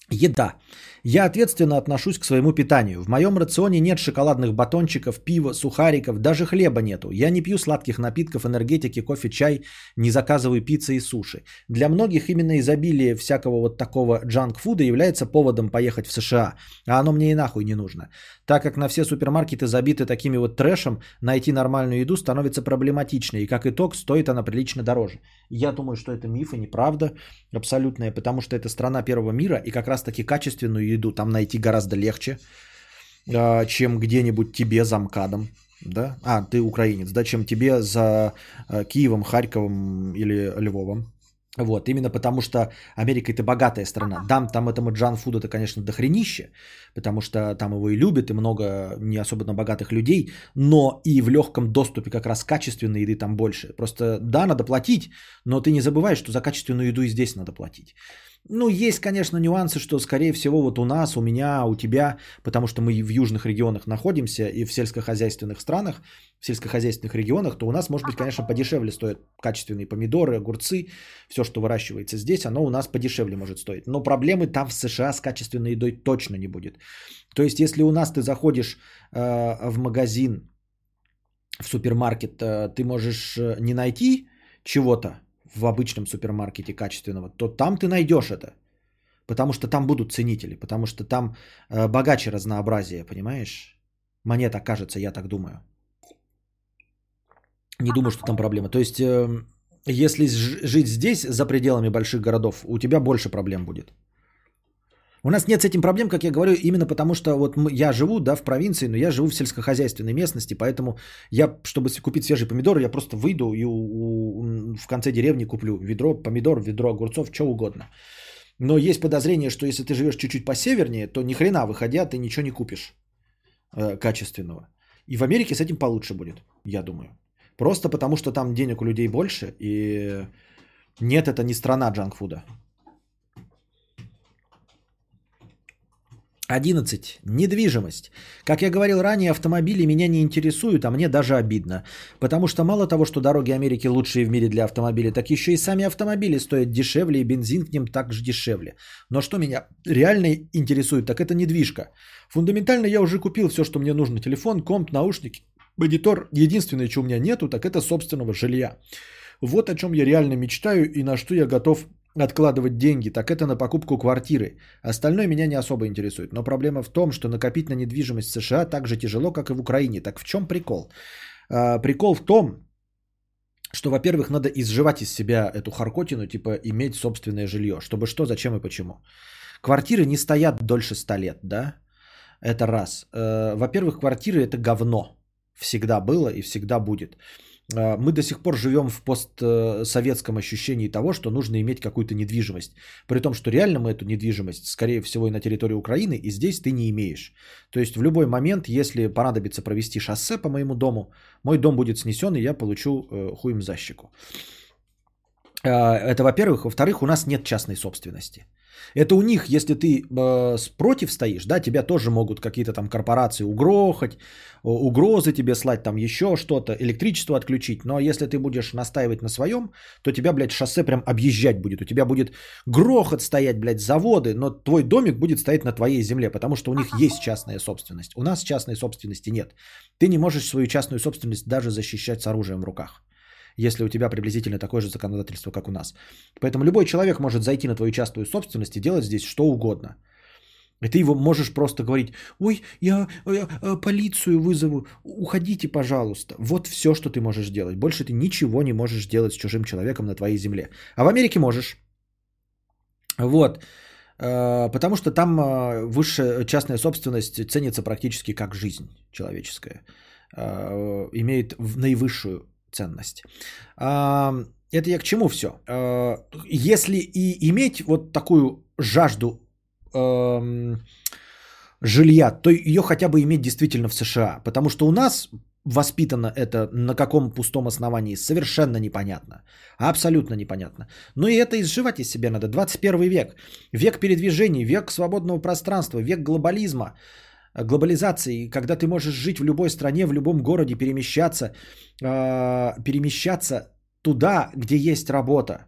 Еда. Я ответственно отношусь к своему питанию. В моем рационе нет шоколадных батончиков, пива, сухариков, даже хлеба нету. Я не пью сладких напитков, энергетики, кофе, чай, не заказываю пиццы и суши. Для многих именно изобилие всякого вот такого джанк-фуда является поводом поехать в США, а оно мне и нахуй не нужно. Так как на все супермаркеты забиты такими вот трэшем, найти нормальную еду становится проблематично, и как итог стоит она прилично дороже. Я думаю, что это миф и неправда абсолютная, потому что это страна первого мира, и как раз-таки качественную еду там найти гораздо легче, а, чем где-нибудь тебе за МКАДом. Да? А, ты украинец, да, чем тебе за а, Киевом, Харьковом или Львовом. Вот, именно потому что Америка это богатая страна. Дам там этому джан-фуду это, конечно, дохренище, потому что там его и любят, и много не особенно богатых людей, но и в легком доступе как раз качественной еды там больше. Просто да, надо платить, но ты не забывай, что за качественную еду и здесь надо платить. Ну, есть, конечно, нюансы, что, скорее всего, вот у нас, у меня, у тебя, потому что мы в южных регионах находимся и в сельскохозяйственных странах, в сельскохозяйственных регионах, то у нас, может быть, конечно, подешевле стоят качественные помидоры, огурцы, все, что выращивается здесь, оно у нас подешевле может стоить. Но проблемы там в США с качественной едой точно не будет. То есть, если у нас ты заходишь э, в магазин, в супермаркет, э, ты можешь э, не найти чего-то в обычном супермаркете качественного, то там ты найдешь это. Потому что там будут ценители, потому что там э, богаче разнообразие, понимаешь? Мне так кажется, я так думаю. Не думаю, что там проблема. То есть, э, если жить здесь, за пределами больших городов, у тебя больше проблем будет. У нас нет с этим проблем, как я говорю, именно потому что вот я живу, да, в провинции, но я живу в сельскохозяйственной местности, поэтому я, чтобы купить свежие помидоры, я просто выйду и у- у- в конце деревни куплю ведро помидор, ведро огурцов, что угодно. Но есть подозрение, что если ты живешь чуть-чуть посевернее, то ни хрена выходя ты ничего не купишь э, качественного. И в Америке с этим получше будет, я думаю. Просто потому, что там денег у людей больше, и нет, это не страна джанкфуда. 11. Недвижимость. Как я говорил ранее, автомобили меня не интересуют, а мне даже обидно. Потому что мало того, что дороги Америки лучшие в мире для автомобилей, так еще и сами автомобили стоят дешевле, и бензин к ним также дешевле. Но что меня реально интересует, так это недвижка. Фундаментально я уже купил все, что мне нужно. Телефон, комп, наушники, монитор. Единственное, чего у меня нету, так это собственного жилья. Вот о чем я реально мечтаю и на что я готов откладывать деньги, так это на покупку квартиры. Остальное меня не особо интересует. Но проблема в том, что накопить на недвижимость в США так же тяжело, как и в Украине. Так в чем прикол? А, прикол в том, что, во-первых, надо изживать из себя эту харкотину, типа иметь собственное жилье. Чтобы что, зачем и почему. Квартиры не стоят дольше 100 лет, да? Это раз. Э, Во-первых, квартиры это говно. Всегда было и всегда будет. Э, Мы до сих пор живем в постсоветском ощущении того, что нужно иметь какую-то недвижимость. При том, что реально мы эту недвижимость, скорее всего, и на территории Украины, и здесь ты не имеешь. То есть в любой момент, если понадобится провести шоссе по моему дому, мой дом будет снесен, и я получу э, хуем за щеку. Э, Это во-первых. Во-вторых, у нас нет частной собственности. Это у них, если ты э, против стоишь, да, тебя тоже могут какие-то там корпорации угрохать, угрозы тебе слать, там еще что-то, электричество отключить. Но если ты будешь настаивать на своем, то тебя, блядь, шоссе прям объезжать будет. У тебя будет грохот стоять, блядь, заводы, но твой домик будет стоять на твоей земле, потому что у них есть частная собственность. У нас частной собственности нет. Ты не можешь свою частную собственность даже защищать с оружием в руках если у тебя приблизительно такое же законодательство, как у нас. Поэтому любой человек может зайти на твою частную собственность и делать здесь что угодно. И ты его можешь просто говорить, ой, я, я, э, полицию вызову, уходите, пожалуйста. Вот все, что ты можешь делать. Больше ты ничего не можешь делать с чужим человеком на твоей земле. А в Америке можешь. Вот. Э, Потому что там э, высшая частная собственность ценится практически как жизнь человеческая. Имеет наивысшую ценность. Это я к чему все? Если и иметь вот такую жажду эм, жилья, то ее хотя бы иметь действительно в США. Потому что у нас воспитано это на каком пустом основании совершенно непонятно. Абсолютно непонятно. Но и это изживать из себя надо. 21 век. Век передвижений, век свободного пространства, век глобализма, э, глобализации, когда ты можешь жить в любой стране, в любом городе, перемещаться, э, перемещаться туда, где есть работа.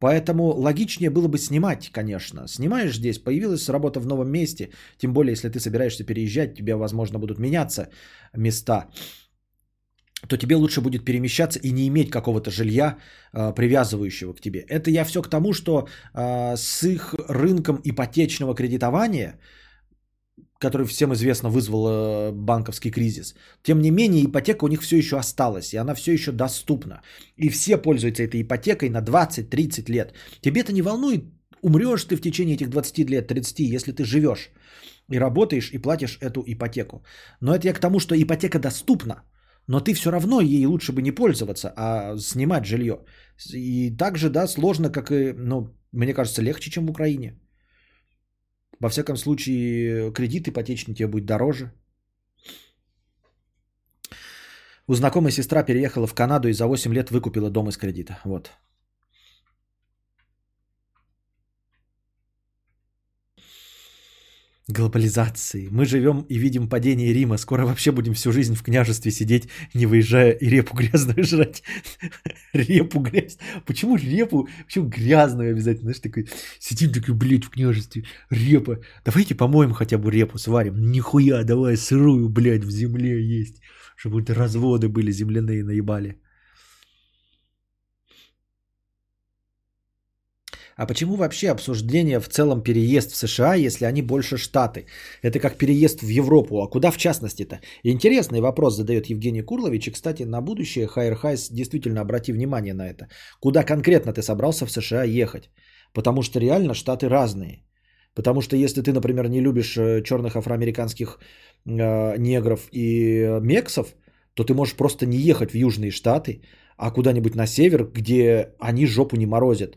Поэтому логичнее было бы снимать, конечно. Снимаешь здесь, появилась работа в новом месте, тем более, если ты собираешься переезжать, тебе, возможно, будут меняться места, то тебе лучше будет перемещаться и не иметь какого-то жилья, э, привязывающего к тебе. Это я все к тому, что э, с их рынком ипотечного кредитования, который всем известно вызвал э, банковский кризис, тем не менее ипотека у них все еще осталась, и она все еще доступна. И все пользуются этой ипотекой на 20-30 лет. Тебе это не волнует, умрешь ты в течение этих 20 лет, 30, если ты живешь и работаешь и платишь эту ипотеку. Но это я к тому, что ипотека доступна, но ты все равно ей лучше бы не пользоваться, а снимать жилье. И также, да, сложно, как и, ну, мне кажется, легче, чем в Украине. Во всяком случае, кредит ипотечный тебе будет дороже. У знакомой сестра переехала в Канаду и за 8 лет выкупила дом из кредита. Вот. Глобализации. Мы живем и видим падение Рима. Скоро вообще будем всю жизнь в княжестве сидеть, не выезжая и репу грязную жрать. Репу грязную. Почему репу? Почему грязную обязательно? Знаешь, такой, сидим такой, блядь, в княжестве. Репа. Давайте помоем хотя бы репу, сварим. Нихуя, давай сырую, блядь, в земле есть. Чтобы разводы были земляные, наебали. А почему вообще обсуждение в целом переезд в США, если они больше штаты? Это как переезд в Европу, а куда в частности-то? Интересный вопрос задает Евгений Курлович. И, кстати, на будущее Хайер Хайс действительно обрати внимание на это. Куда конкретно ты собрался в США ехать? Потому что реально штаты разные. Потому что если ты, например, не любишь э, черных афроамериканских э, негров и э, мексов, то ты можешь просто не ехать в Южные Штаты, а куда-нибудь на север, где они жопу не морозят.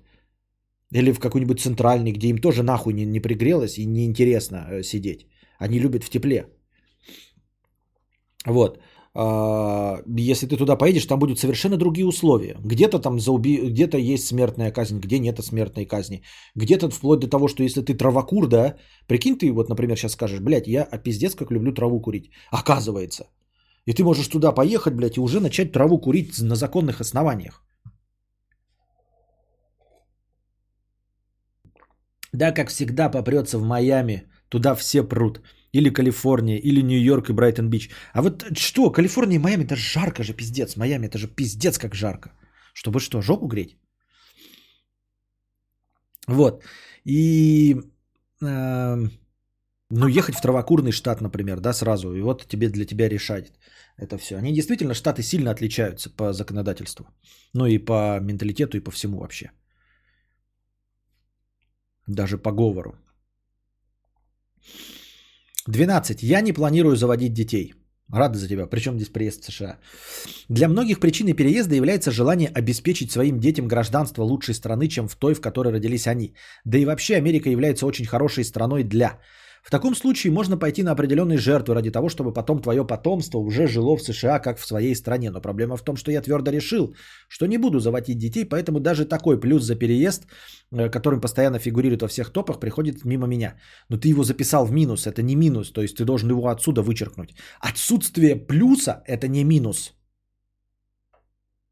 Или в какой-нибудь центральный, где им тоже нахуй не, не пригрелось и неинтересно э, сидеть. Они любят в тепле. Вот. А, Если ты туда поедешь, там будут совершенно другие условия. Где-то там за уби... где-то есть смертная казнь, где нет смертной казни. Где-то вплоть до того, что если ты травокур, да, прикинь, ты вот, например, сейчас скажешь, блядь, я пиздец как люблю траву курить. Оказывается. И ты можешь туда поехать, блядь, и уже начать траву курить на законных основаниях. Да, как всегда, попрется в Майами. Туда все прут. Или Калифорния, или Нью-Йорк и Брайтон-Бич. А вот что, Калифорния и Майами, это жарко же, пиздец. Майами, это же пиздец как жарко. Чтобы что, жопу греть? Вот. И, э, ну, ехать в травокурный штат, например, да, сразу. И вот тебе для тебя решать это все. Они действительно, штаты сильно отличаются по законодательству. Ну и по менталитету, и по всему вообще. Даже по говору. 12. Я не планирую заводить детей. Рада за тебя. Причем здесь приезд в США. Для многих причиной переезда является желание обеспечить своим детям гражданство лучшей страны, чем в той, в которой родились они. Да и вообще Америка является очень хорошей страной для. В таком случае можно пойти на определенные жертвы ради того, чтобы потом твое потомство уже жило в США, как в своей стране. Но проблема в том, что я твердо решил, что не буду заводить детей, поэтому даже такой плюс за переезд, э, который постоянно фигурирует во всех топах, приходит мимо меня. Но ты его записал в минус, это не минус, то есть ты должен его отсюда вычеркнуть. Отсутствие плюса – это не минус.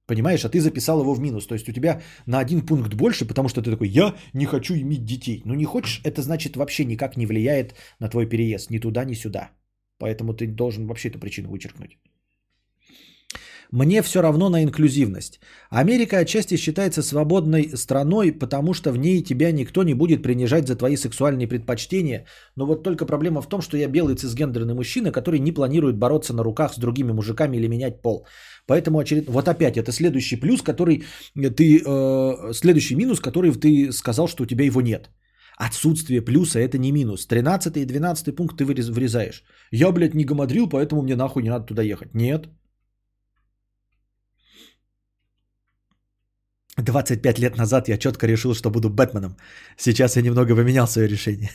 Понимаешь, а ты записал его в минус. То есть у тебя на один пункт больше, потому что ты такой, я не хочу иметь детей. Ну не хочешь, это значит вообще никак не влияет на твой переезд. Ни туда, ни сюда. Поэтому ты должен вообще эту причину вычеркнуть. Мне все равно на инклюзивность. Америка отчасти считается свободной страной, потому что в ней тебя никто не будет принижать за твои сексуальные предпочтения. Но вот только проблема в том, что я белый цисгендерный мужчина, который не планирует бороться на руках с другими мужиками или менять пол. Поэтому очеред... вот опять это следующий плюс, который ты... Э, следующий минус, который ты сказал, что у тебя его нет. Отсутствие плюса это не минус. 13 и 12 пункт ты вырез- вырезаешь. Я, блядь, не гамадрил, поэтому мне нахуй не надо туда ехать. Нет. 25 лет назад я четко решил, что буду Бэтменом. Сейчас я немного поменял свое решение.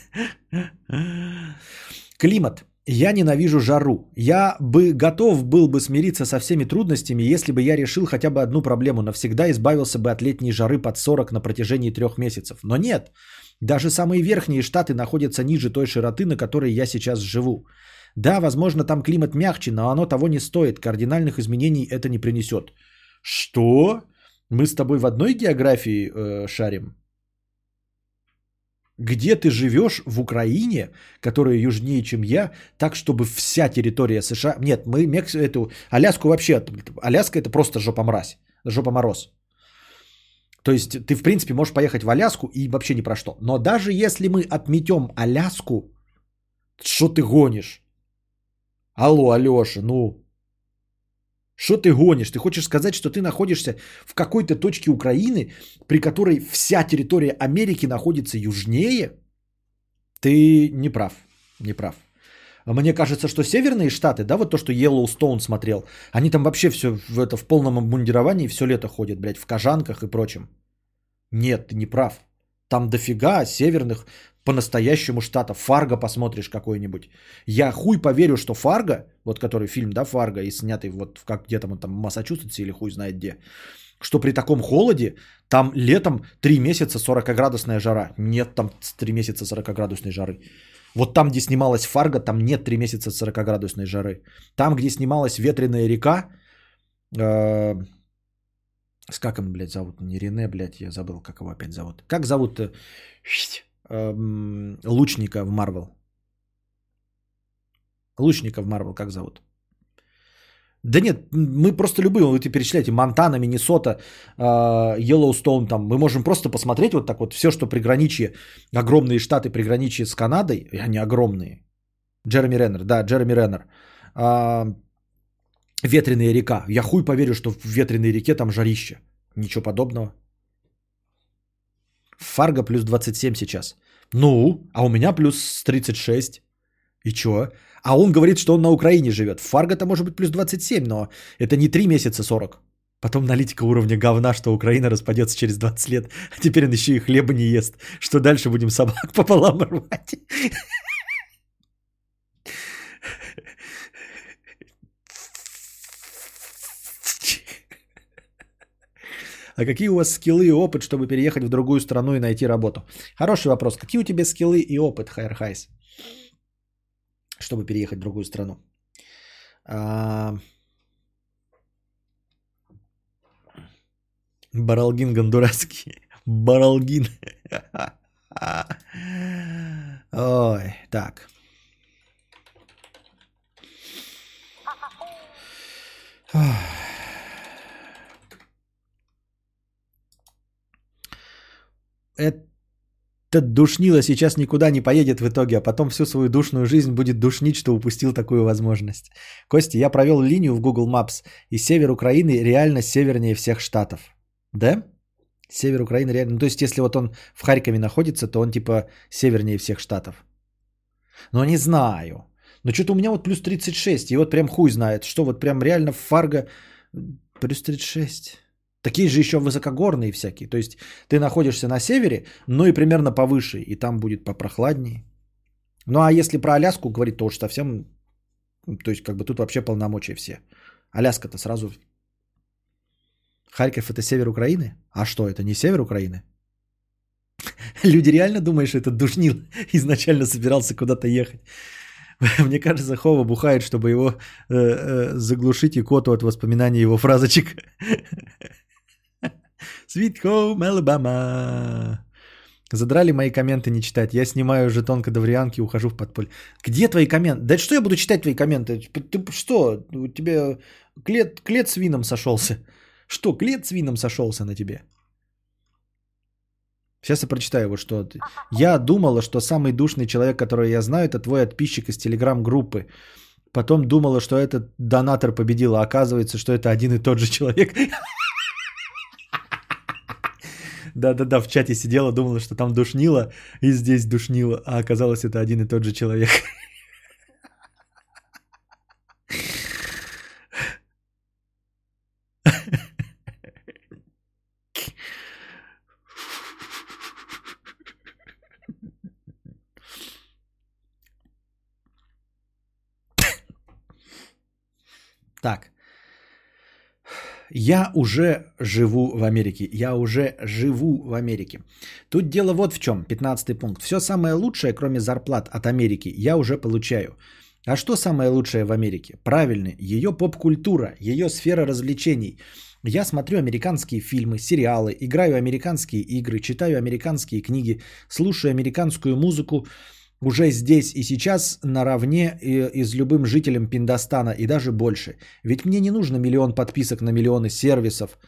Климат. Я ненавижу жару. Я бы готов был бы смириться со всеми трудностями, если бы я решил хотя бы одну проблему навсегда, избавился бы от летней жары под 40 на протяжении трех месяцев. Но нет. Даже самые верхние штаты находятся ниже той широты, на которой я сейчас живу. Да, возможно, там климат мягче, но оно того не стоит. Кардинальных изменений это не принесет. Что? Мы с тобой в одной географии э, шарим? Где ты живешь в Украине, которая южнее, чем я, так, чтобы вся территория США... Нет, мы Мекс... эту Аляску вообще... Аляска это просто жопа мразь, жопа мороз. То есть ты, в принципе, можешь поехать в Аляску и вообще ни про что. Но даже если мы отметем Аляску, что ты гонишь? Алло, Алеша, ну... Что ты гонишь? Ты хочешь сказать, что ты находишься в какой-то точке Украины, при которой вся территория Америки находится южнее? Ты не прав. Не прав. Мне кажется, что северные штаты, да, вот то, что Йеллоустоун смотрел, они там вообще все в, это, в полном обмундировании все лето ходят, блядь, в кожанках и прочем. Нет, ты не прав. Там дофига северных по-настоящему штатов. Фарго посмотришь какой-нибудь. Я хуй поверю, что Фарго, вот который фильм, да, Фарго, и снятый вот в как где-то он там в Массачусетсе или хуй знает где, что при таком холоде там летом 3 месяца 40-градусная жара. Нет там 3 месяца 40-градусной жары. Вот там, где снималась Фарго, там нет 3 месяца 40-градусной жары. Там, где снималась Ветреная река, э, с как он, блядь, зовут? Не Рене, блядь, я забыл, как его опять зовут. Как зовут э, эм, лучника в Марвел? Лучника в Марвел как зовут? Да нет, мы просто любые, вы перечисляете, Монтана, Миннесота, Йеллоустоун, там, мы можем просто посмотреть вот так вот все, что приграничие, огромные штаты приграничие с Канадой, и они огромные. Джереми Реннер, да, Джереми Реннер. А, Ветреная река. Я хуй поверю, что в ветреной реке там жарище. Ничего подобного. Фарго плюс 27 сейчас. Ну, а у меня плюс 36. И чё? А он говорит, что он на Украине живет. Фарго-то может быть плюс 27, но это не 3 месяца 40. Потом аналитика уровня говна, что Украина распадется через 20 лет, а теперь он еще и хлеба не ест. Что дальше будем собак пополам рвать? А какие у вас скиллы и опыт, чтобы переехать в другую страну и найти работу? Хороший вопрос. Какие у тебя скиллы и опыт, Хайрхайс, чтобы переехать в другую страну? А... Баралгин Гондурасский. Баралгин. Ой, так. Этот душнило сейчас никуда не поедет в итоге, а потом всю свою душную жизнь будет душнить, что упустил такую возможность. Костя, я провел линию в Google Maps, и север Украины реально севернее всех штатов. Да? Север Украины реально... Ну, то есть, если вот он в Харькове находится, то он типа севернее всех штатов. Но не знаю. Но что-то у меня вот плюс 36, и вот прям хуй знает, что вот прям реально в Фарго плюс 36. Такие же еще высокогорные всякие. То есть ты находишься на севере, но и примерно повыше, и там будет попрохладнее. Ну а если про Аляску говорить, то уж совсем, то есть как бы тут вообще полномочия все. Аляска-то сразу. Харьков это север Украины? А что, это не север Украины? Люди реально думают, что этот душнил изначально собирался куда-то ехать. Мне кажется, Хова бухает, чтобы его э, э, заглушить икоту от воспоминаний его фразочек. Sweet Home Alabama. Задрали мои комменты не читать. Я снимаю жетон кадаврианки и ухожу в подполье. Где твои комменты? Да что я буду читать твои комменты? Ты что? У тебя клет, клет с вином сошелся. Что, клет с вином сошелся на тебе? Сейчас я прочитаю вот что. Я думала, что самый душный человек, который я знаю, это твой подписчик из телеграм-группы. Потом думала, что этот донатор победил, а оказывается, что это один и тот же человек. Да-да-да, в чате сидела, думала, что там душнило, и здесь душнило, а оказалось, это один и тот же человек. Так. Я уже живу в Америке. Я уже живу в Америке. Тут дело вот в чем. 15 пункт. Все самое лучшее, кроме зарплат от Америки, я уже получаю. А что самое лучшее в Америке? Правильно, ее поп-культура, ее сфера развлечений. Я смотрю американские фильмы, сериалы, играю американские игры, читаю американские книги, слушаю американскую музыку, уже здесь и сейчас наравне и, и с любым жителем Пиндостана и даже больше. Ведь мне не нужно миллион подписок на миллионы сервисов.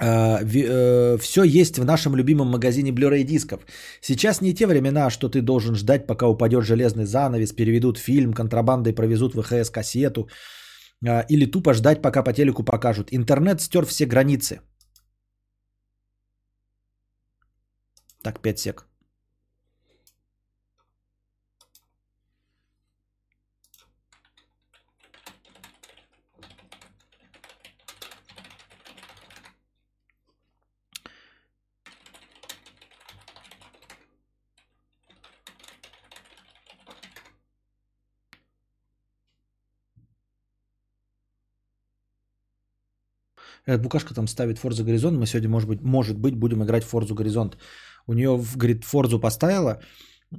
Э, Все есть в нашем любимом магазине Blu-ray дисков. Сейчас не те времена, что ты должен ждать, пока упадет железный занавес, переведут фильм, контрабандой провезут ВХС-кассету, а, или тупо ждать, пока по телеку покажут. Интернет стер все границы. Так, 5 сек. Букашка там ставит Forza Горизонт. Мы сегодня, может быть, может быть, будем играть в Forza Горизонт. У нее, говорит, Forza поставила,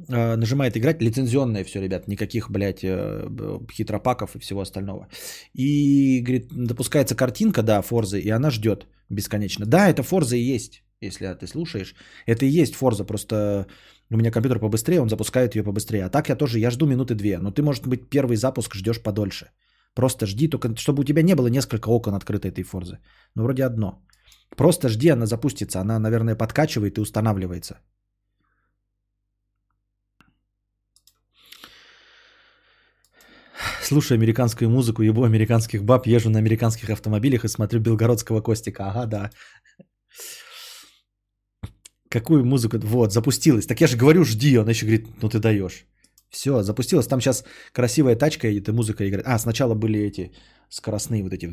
э, нажимает играть, лицензионное все, ребят, никаких, блядь, э, хитропаков и всего остального. И, говорит, допускается картинка, да, Forza, и она ждет бесконечно. Да, это Forza и есть, если ты слушаешь. Это и есть Forza, просто у меня компьютер побыстрее, он запускает ее побыстрее. А так я тоже, я жду минуты две. Но ты, может быть, первый запуск ждешь подольше. Просто жди, только чтобы у тебя не было несколько окон открыто этой форзы. Ну, вроде одно. Просто жди, она запустится. Она, наверное, подкачивает и устанавливается. Слушаю американскую музыку, ебу американских баб, езжу на американских автомобилях и смотрю белгородского Костика. Ага, да. Какую музыку? Вот, запустилась. Так я же говорю, жди. Он еще говорит, ну ты даешь. Все, запустилось. Там сейчас красивая тачка и музыка играет. А, сначала были эти скоростные вот эти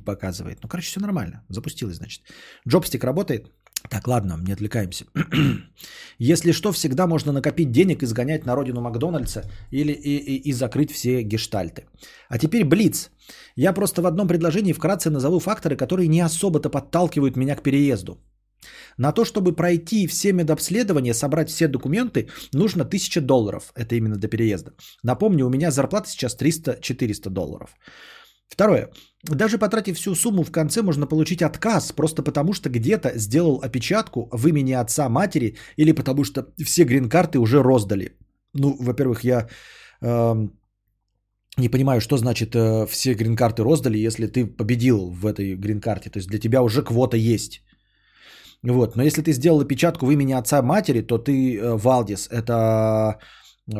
показывает. Ну, короче, все нормально. Запустилось, значит. Джобстик работает. Так, ладно, не отвлекаемся. Если что, всегда можно накопить денег и сгонять на родину Макдональдса или и, и, и закрыть все гештальты. А теперь Блиц. Я просто в одном предложении вкратце назову факторы, которые не особо-то подталкивают меня к переезду. На то, чтобы пройти все медобследования, собрать все документы, нужно 1000 долларов. Это именно до переезда. Напомню, у меня зарплата сейчас 300-400 долларов. Второе. Даже потратив всю сумму в конце, можно получить отказ, просто потому что где-то сделал опечатку в имени отца, матери, или потому что все грин-карты уже роздали. Ну, во-первых, я э, не понимаю, что значит э, все грин-карты роздали, если ты победил в этой грин-карте. То есть для тебя уже квота есть. Вот. Но если ты сделал опечатку в имени отца матери, то ты э, Валдис. Это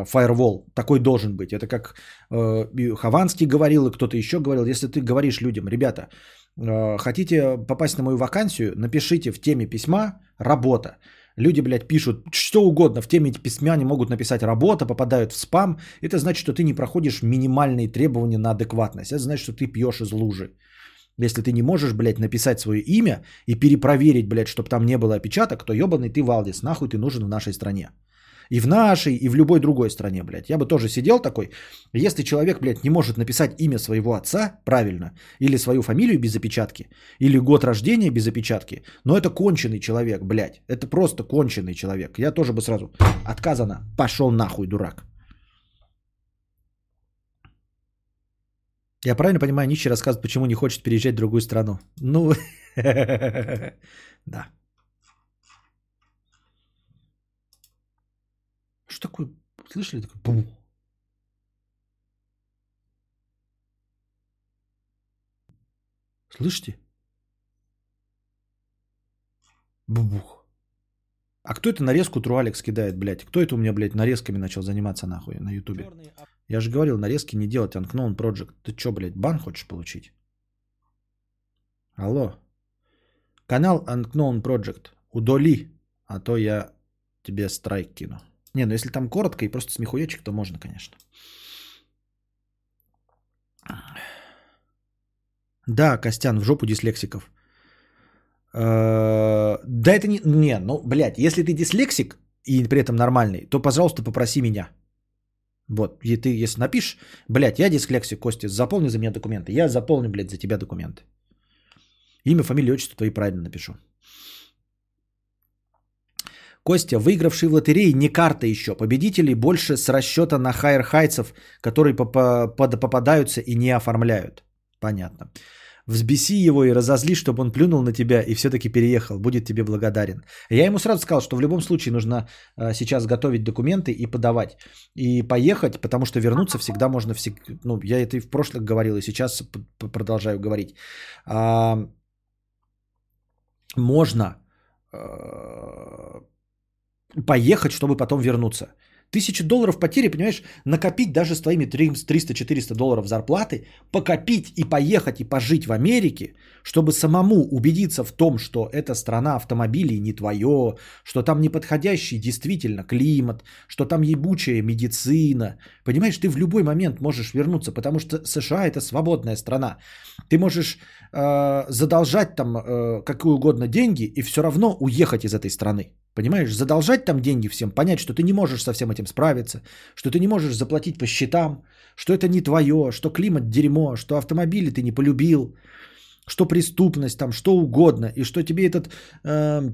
фаервол. Такой должен быть. Это как э, Хованский говорил, и кто-то еще говорил. Если ты говоришь людям, ребята, э, хотите попасть на мою вакансию, напишите в теме письма «работа». Люди, блядь, пишут что угодно, в теме письма они могут написать «работа», попадают в спам. Это значит, что ты не проходишь минимальные требования на адекватность. Это значит, что ты пьешь из лужи. Если ты не можешь, блядь, написать свое имя и перепроверить, блядь, чтобы там не было опечаток, то ебаный ты Валдис, нахуй ты нужен в нашей стране. И в нашей, и в любой другой стране, блядь. Я бы тоже сидел такой. Если человек, блядь, не может написать имя своего отца правильно, или свою фамилию без опечатки, или год рождения без опечатки, но это конченый человек, блядь. Это просто конченый человек. Я тоже бы сразу отказано. Пошел нахуй, дурак. Я правильно понимаю, Нищий рассказывает, почему не хочет переезжать в другую страну. Ну, да. Что такое? Слышали? Такое бум. Слышите? Бубух. А кто это нарезку Труалекс кидает, блядь? Кто это у меня, блядь, нарезками начал заниматься нахуй на ютубе? Я же говорил, нарезки не делать, Unknown Project. Ты чё, блядь, бан хочешь получить? Алло. Канал Unknown Project. Удали, а то я тебе страйк кину. Не, ну если там коротко и просто смехуечек, то можно, конечно. Да, Костян, в жопу дислексиков. Э, Да это не... Не, ну, блядь, если ты дислексик и при этом нормальный, то, пожалуйста, попроси меня. Вот, и ты, если напишешь, блядь, я дислексик, Костя, заполни за меня документы. Я заполню, блядь, за тебя документы. Имя, фамилия, отчество твои правильно напишу. Костя, выигравший в лотерее не карта еще. Победителей больше с расчета на хайр-хайцев, которые попадаются и не оформляют. Понятно. Взбеси его и разозли, чтобы он плюнул на тебя и все-таки переехал. Будет тебе благодарен. Я ему сразу сказал, что в любом случае нужно э, сейчас готовить документы и подавать. И поехать, потому что вернуться всегда можно. Всег... Ну, я это и в прошлых говорил, и сейчас продолжаю говорить. А, можно э, поехать, чтобы потом вернуться. Тысяча долларов потери, понимаешь, накопить даже с твоими 300-400 долларов зарплаты, покопить и поехать и пожить в Америке, чтобы самому убедиться в том, что эта страна автомобилей не твое, что там неподходящий действительно климат, что там ебучая медицина. Понимаешь, ты в любой момент можешь вернуться, потому что США это свободная страна. Ты можешь э, задолжать там э, какие угодно деньги и все равно уехать из этой страны. Понимаешь, задолжать там деньги всем, понять, что ты не можешь со всем этим справиться, что ты не можешь заплатить по счетам, что это не твое, что климат дерьмо, что автомобили ты не полюбил, что преступность там, что угодно, и что тебе этот э,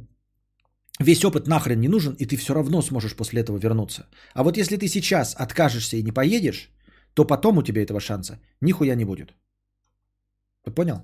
весь опыт нахрен не нужен, и ты все равно сможешь после этого вернуться. А вот если ты сейчас откажешься и не поедешь, то потом у тебя этого шанса нихуя не будет. Ты понял?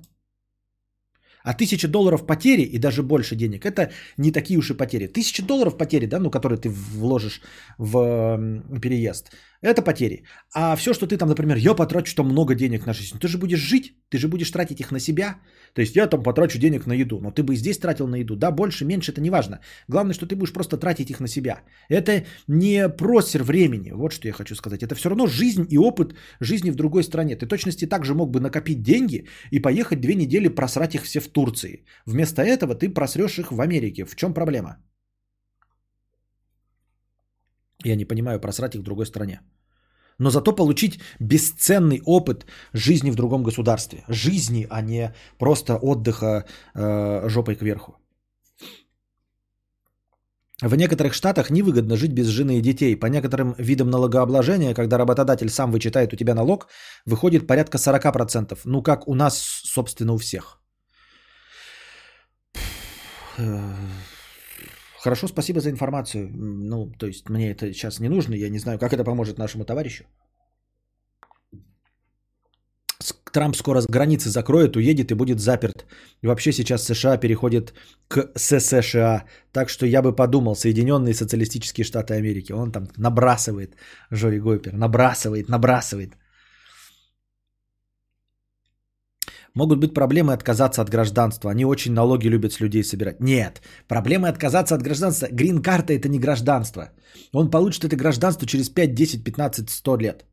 А тысяча долларов потери и даже больше денег, это не такие уж и потери. Тысяча долларов потери, да, ну, которые ты вложишь в переезд, это потери. А все, что ты там, например, я потрачу там много денег на жизнь, ты же будешь жить, ты же будешь тратить их на себя. То есть я там потрачу денег на еду, но ты бы и здесь тратил на еду. Да, больше, меньше, это не важно. Главное, что ты будешь просто тратить их на себя. Это не просер времени, вот что я хочу сказать. Это все равно жизнь и опыт жизни в другой стране. Ты точности также мог бы накопить деньги и поехать две недели просрать их все в Турции. Вместо этого ты просрешь их в Америке. В чем проблема? Я не понимаю, просрать их в другой стране. Но зато получить бесценный опыт жизни в другом государстве. Жизни, а не просто отдыха э, жопой кверху. В некоторых штатах невыгодно жить без жены и детей. По некоторым видам налогообложения, когда работодатель сам вычитает у тебя налог, выходит порядка 40%. Ну, как у нас, собственно, у всех. Хорошо, спасибо за информацию. Ну, то есть мне это сейчас не нужно, я не знаю, как это поможет нашему товарищу. Трамп скоро границы закроет, уедет и будет заперт. И вообще сейчас США переходит к ССША. Так что я бы подумал, Соединенные Социалистические Штаты Америки. Он там набрасывает, Жори Гойпер, набрасывает, набрасывает. Могут быть проблемы отказаться от гражданства. Они очень налоги любят с людей собирать. Нет, проблемы отказаться от гражданства. Грин-карта это не гражданство. Он получит это гражданство через 5, 10, 15, 100 лет.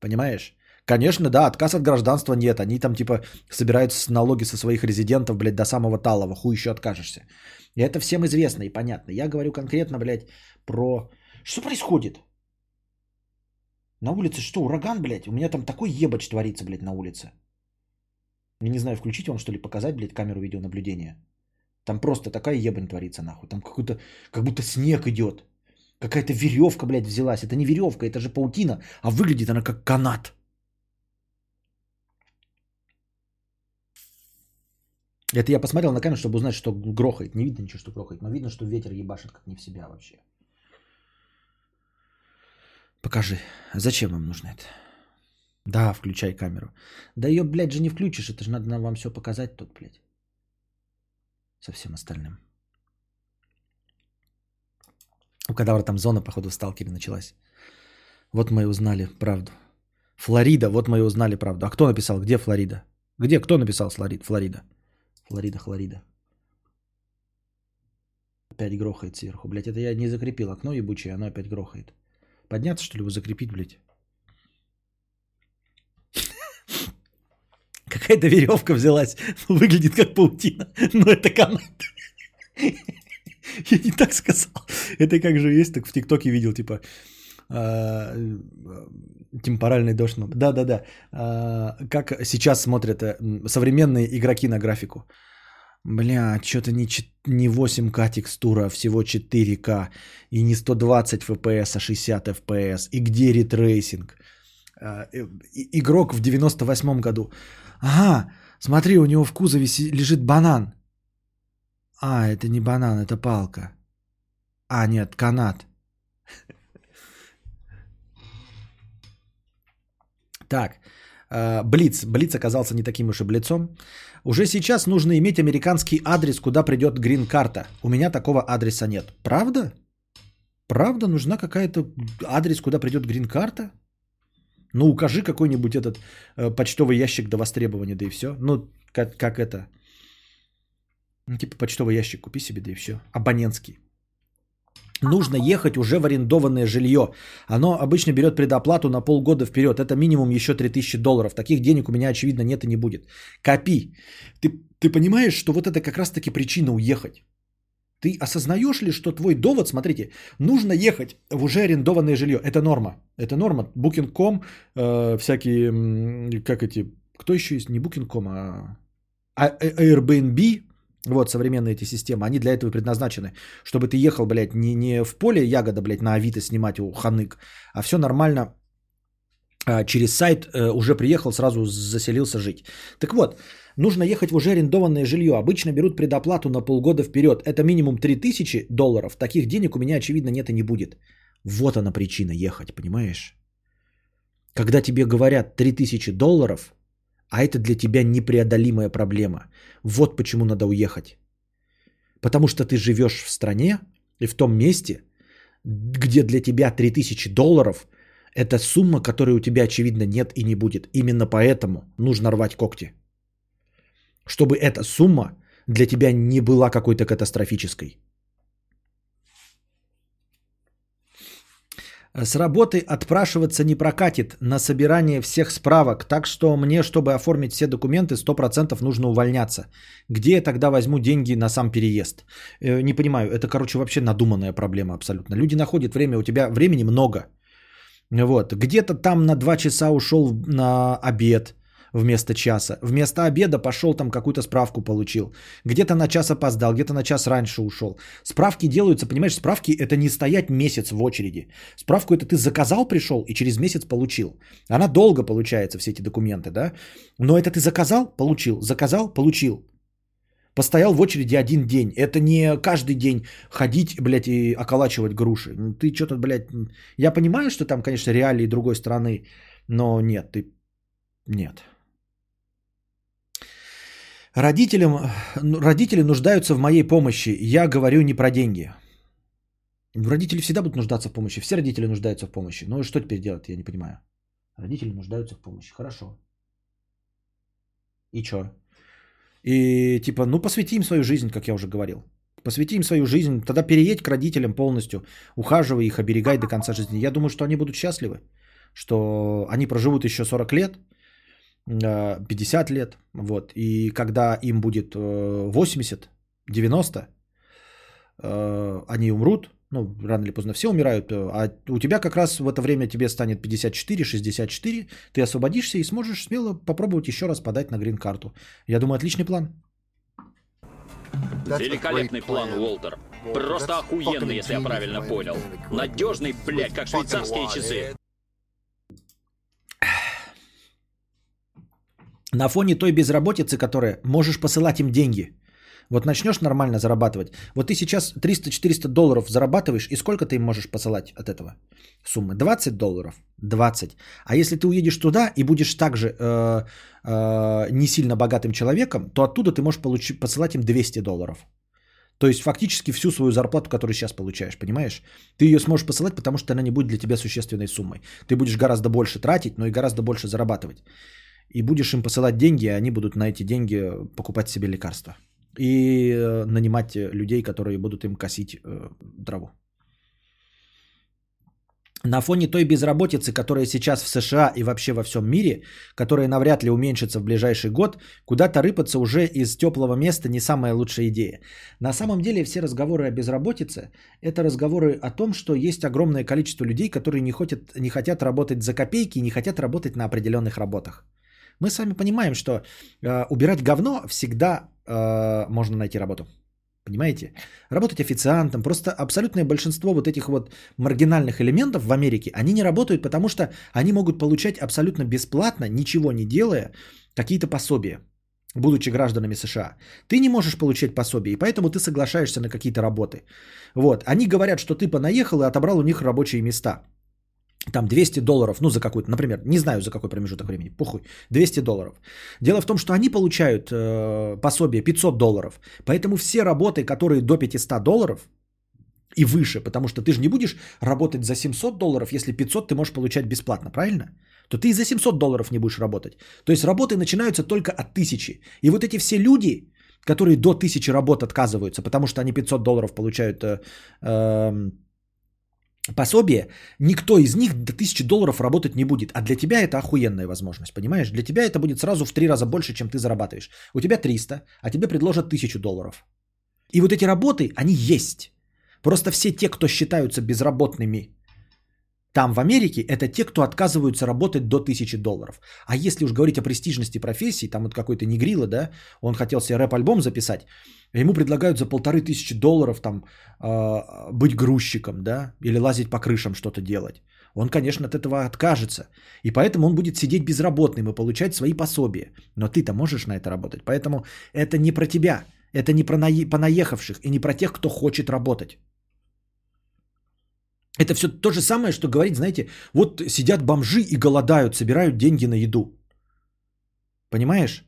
Понимаешь? Конечно, да, отказ от гражданства нет. Они там типа собирают налоги со своих резидентов, блядь, до самого талого. Хуй еще откажешься. И это всем известно и понятно. Я говорю конкретно, блядь, про... Что происходит? На улице что, ураган, блядь? У меня там такой ебач творится, блядь, на улице. Я не знаю, включить вам, что ли, показать, блядь, камеру видеонаблюдения. Там просто такая ебань творится, нахуй. Там какой-то, как будто снег идет. Какая-то веревка, блядь, взялась. Это не веревка, это же паутина. А выглядит она как канат. Это я посмотрел на камеру, чтобы узнать, что грохает. Не видно ничего, что грохает, но видно, что ветер ебашит как не в себя вообще. Покажи. Зачем вам нужно это? Да, включай камеру. Да ее, блядь, же не включишь. Это же надо нам вам все показать тут, блядь. Со всем остальным. У кадавра там зона, походу, в сталкере началась. Вот мы и узнали правду. Флорида, вот мы и узнали правду. А кто написал? Где Флорида? Где? Кто написал Флорида? Флорида. Флорида, Флорида. Опять грохает сверху. Блядь, это я не закрепил окно ебучее, оно опять грохает. Подняться, что ли, его закрепить, блядь? Как... какая-то веревка взялась. Выглядит как паутина. Но это канат. Я не так сказал. Это как же есть, так в ТикТоке видел, типа, а, темпоральный дождь. ну, Да-да-да. А, Как сейчас смотрят э, современные игроки на графику. Бля, что-то не, не 8К текстура, а всего 4К. И не 120 FPS, а 60 FPS. И где ray tracing? Э, Игрок в 98 году. Ага, смотри, у него в кузове лежит банан. А, это не банан, это палка. А, нет, канат. Так, э, Блиц. Блиц оказался не таким уж и блицом. Уже сейчас нужно иметь американский адрес, куда придет грин-карта. У меня такого адреса нет. Правда? Правда нужна какая-то адрес, куда придет грин-карта? Ну, укажи какой-нибудь этот э, почтовый ящик до востребования, да и все. Ну, как, как это? Ну, типа почтовый ящик купи себе, да и все. Абонентский. Нужно ехать уже в арендованное жилье. Оно обычно берет предоплату на полгода вперед. Это минимум еще 3000 долларов. Таких денег у меня, очевидно, нет и не будет. Копи. Ты, ты понимаешь, что вот это как раз-таки причина уехать? Ты осознаешь ли, что твой довод, смотрите, нужно ехать в уже арендованное жилье. Это норма. Это норма. Booking.com, э, всякие, как эти, кто еще есть? Не Booking.com, а а- э, Airbnb, вот современные эти системы, они для этого предназначены, чтобы ты ехал, блядь, не, не в поле ягода, блядь, на Авито снимать у ханык, а все нормально через сайт э, уже приехал, сразу заселился жить. Так вот, нужно ехать в уже арендованное жилье. Обычно берут предоплату на полгода вперед. Это минимум 3000 долларов. Таких денег у меня, очевидно, нет и не будет. Вот она причина ехать, понимаешь? Когда тебе говорят 3000 долларов, а это для тебя непреодолимая проблема. Вот почему надо уехать. Потому что ты живешь в стране и в том месте, где для тебя 3000 долларов – это сумма, которой у тебя, очевидно, нет и не будет. Именно поэтому нужно рвать когти. Чтобы эта сумма для тебя не была какой-то катастрофической. С работы отпрашиваться не прокатит на собирание всех справок, так что мне, чтобы оформить все документы, 100% нужно увольняться. Где я тогда возьму деньги на сам переезд? Э, не понимаю, это, короче, вообще надуманная проблема абсолютно. Люди находят время, у тебя времени много. Вот, где-то там на 2 часа ушел на обед вместо часа. Вместо обеда пошел там какую-то справку получил. Где-то на час опоздал, где-то на час раньше ушел. Справки делаются, понимаешь, справки это не стоять месяц в очереди. Справку это ты заказал, пришел и через месяц получил. Она долго получается, все эти документы, да? Но это ты заказал, получил, заказал, получил. Постоял в очереди один день. Это не каждый день ходить, блядь, и околачивать груши. Ну, Ты что-то, блядь... Я понимаю, что там, конечно, реалии другой страны, но нет, ты... Нет. Родителям, ну, родители нуждаются в моей помощи. Я говорю не про деньги. Родители всегда будут нуждаться в помощи. Все родители нуждаются в помощи. Ну что теперь делать, я не понимаю. Родители нуждаются в помощи. Хорошо. И чё? И типа, ну посвяти им свою жизнь, как я уже говорил. Посвяти им свою жизнь, тогда переедь к родителям полностью, ухаживай их, оберегай до конца жизни. Я думаю, что они будут счастливы, что они проживут еще 40 лет, э, 50 лет, вот, и когда им будет э, 80, 90, э, они умрут, ну, рано или поздно все умирают, э, а у тебя как раз в это время тебе станет 54, 64, ты освободишься и сможешь смело попробовать еще раз подать на грин-карту. Я думаю, отличный план. Великолепный план, Уолтер. Просто охуенный, если я правильно понял. Надежный, блядь, как швейцарские часы. На фоне той безработицы, которая, можешь посылать им деньги. Вот начнешь нормально зарабатывать. Вот ты сейчас 300-400 долларов зарабатываешь, и сколько ты им можешь посылать от этого суммы? 20 долларов? 20. А если ты уедешь туда и будешь также э, э, не сильно богатым человеком, то оттуда ты можешь получить, посылать им 200 долларов. То есть фактически всю свою зарплату, которую сейчас получаешь, понимаешь? Ты ее сможешь посылать, потому что она не будет для тебя существенной суммой. Ты будешь гораздо больше тратить, но и гораздо больше зарабатывать. И будешь им посылать деньги, и они будут на эти деньги покупать себе лекарства. И э, нанимать людей, которые будут им косить э, траву. на фоне той безработицы, которая сейчас в США и вообще во всем мире, которая навряд ли уменьшится в ближайший год, куда-то рыпаться уже из теплого места не самая лучшая идея. На самом деле все разговоры о безработице – это разговоры о том, что есть огромное количество людей, которые не хотят, не хотят работать за копейки, не хотят работать на определенных работах. Мы с вами понимаем, что э, убирать говно всегда э, можно найти работу. Понимаете? Работать официантом. Просто абсолютное большинство вот этих вот маргинальных элементов в Америке, они не работают, потому что они могут получать абсолютно бесплатно, ничего не делая, какие-то пособия, будучи гражданами США. Ты не можешь получать пособие, и поэтому ты соглашаешься на какие-то работы. Вот. Они говорят, что ты понаехал и отобрал у них рабочие места там 200 долларов, ну за какой-то, например, не знаю за какой промежуток времени, похуй, 200 долларов. Дело в том, что они получают э, пособие 500 долларов, поэтому все работы, которые до 500 долларов и выше, потому что ты же не будешь работать за 700 долларов, если 500 ты можешь получать бесплатно, правильно? То ты и за 700 долларов не будешь работать. То есть работы начинаются только от 1000. И вот эти все люди, которые до 1000 работ отказываются, потому что они 500 долларов получают... Э, э, пособие, никто из них до 1000 долларов работать не будет. А для тебя это охуенная возможность, понимаешь? Для тебя это будет сразу в три раза больше, чем ты зарабатываешь. У тебя 300, а тебе предложат 1000 долларов. И вот эти работы, они есть. Просто все те, кто считаются безработными там в Америке, это те, кто отказываются работать до 1000 долларов. А если уж говорить о престижности профессии, там вот какой-то Негрила, да, он хотел себе рэп-альбом записать, ему предлагают за полторы тысячи долларов там э, быть грузчиком, да, или лазить по крышам что-то делать. Он, конечно, от этого откажется. И поэтому он будет сидеть безработным и получать свои пособия. Но ты-то можешь на это работать. Поэтому это не про тебя. Это не про понаехавших и не про тех, кто хочет работать. Это все то же самое, что говорить, знаете, вот сидят бомжи и голодают, собирают деньги на еду. Понимаешь?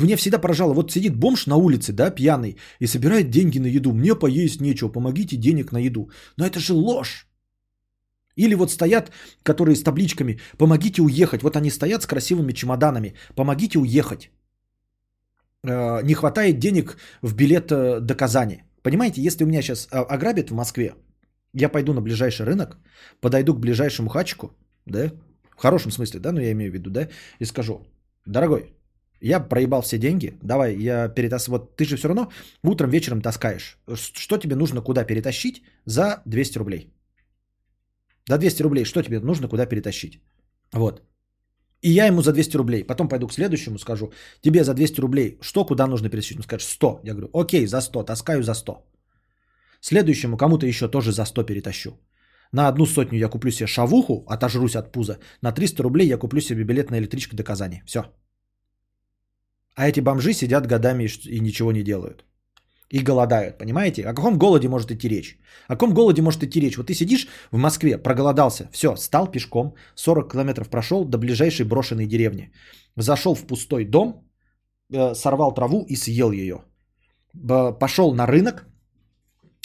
Меня всегда поражало, вот сидит бомж на улице, да, пьяный, и собирает деньги на еду. Мне поесть нечего, помогите денег на еду. Но это же ложь. Или вот стоят, которые с табличками «Помогите уехать». Вот они стоят с красивыми чемоданами. «Помогите уехать». Э, не хватает денег в билет э, до Казани. Понимаете, если у меня сейчас э, ограбят в Москве, я пойду на ближайший рынок, подойду к ближайшему хачику, да, в хорошем смысле, да, но я имею в виду, да, и скажу, дорогой, я проебал все деньги, давай, я перетас... Вот ты же все равно утром, вечером таскаешь. Что тебе нужно куда перетащить за 200 рублей? За 200 рублей что тебе нужно куда перетащить? Вот. И я ему за 200 рублей. Потом пойду к следующему, скажу, тебе за 200 рублей что, куда нужно перетащить? Он скажет, 100. Я говорю, окей, за 100, таскаю за 100. Следующему кому-то еще тоже за 100 перетащу. На одну сотню я куплю себе шавуху, отожрусь от пуза. На 300 рублей я куплю себе билет на электричку до Казани. Все. А эти бомжи сидят годами и ничего не делают. И голодают, понимаете? О каком голоде может идти речь? О каком голоде может идти речь? Вот ты сидишь в Москве, проголодался, все, стал пешком, 40 километров прошел до ближайшей брошенной деревни. Зашел в пустой дом, э, сорвал траву и съел ее. Пошел на рынок,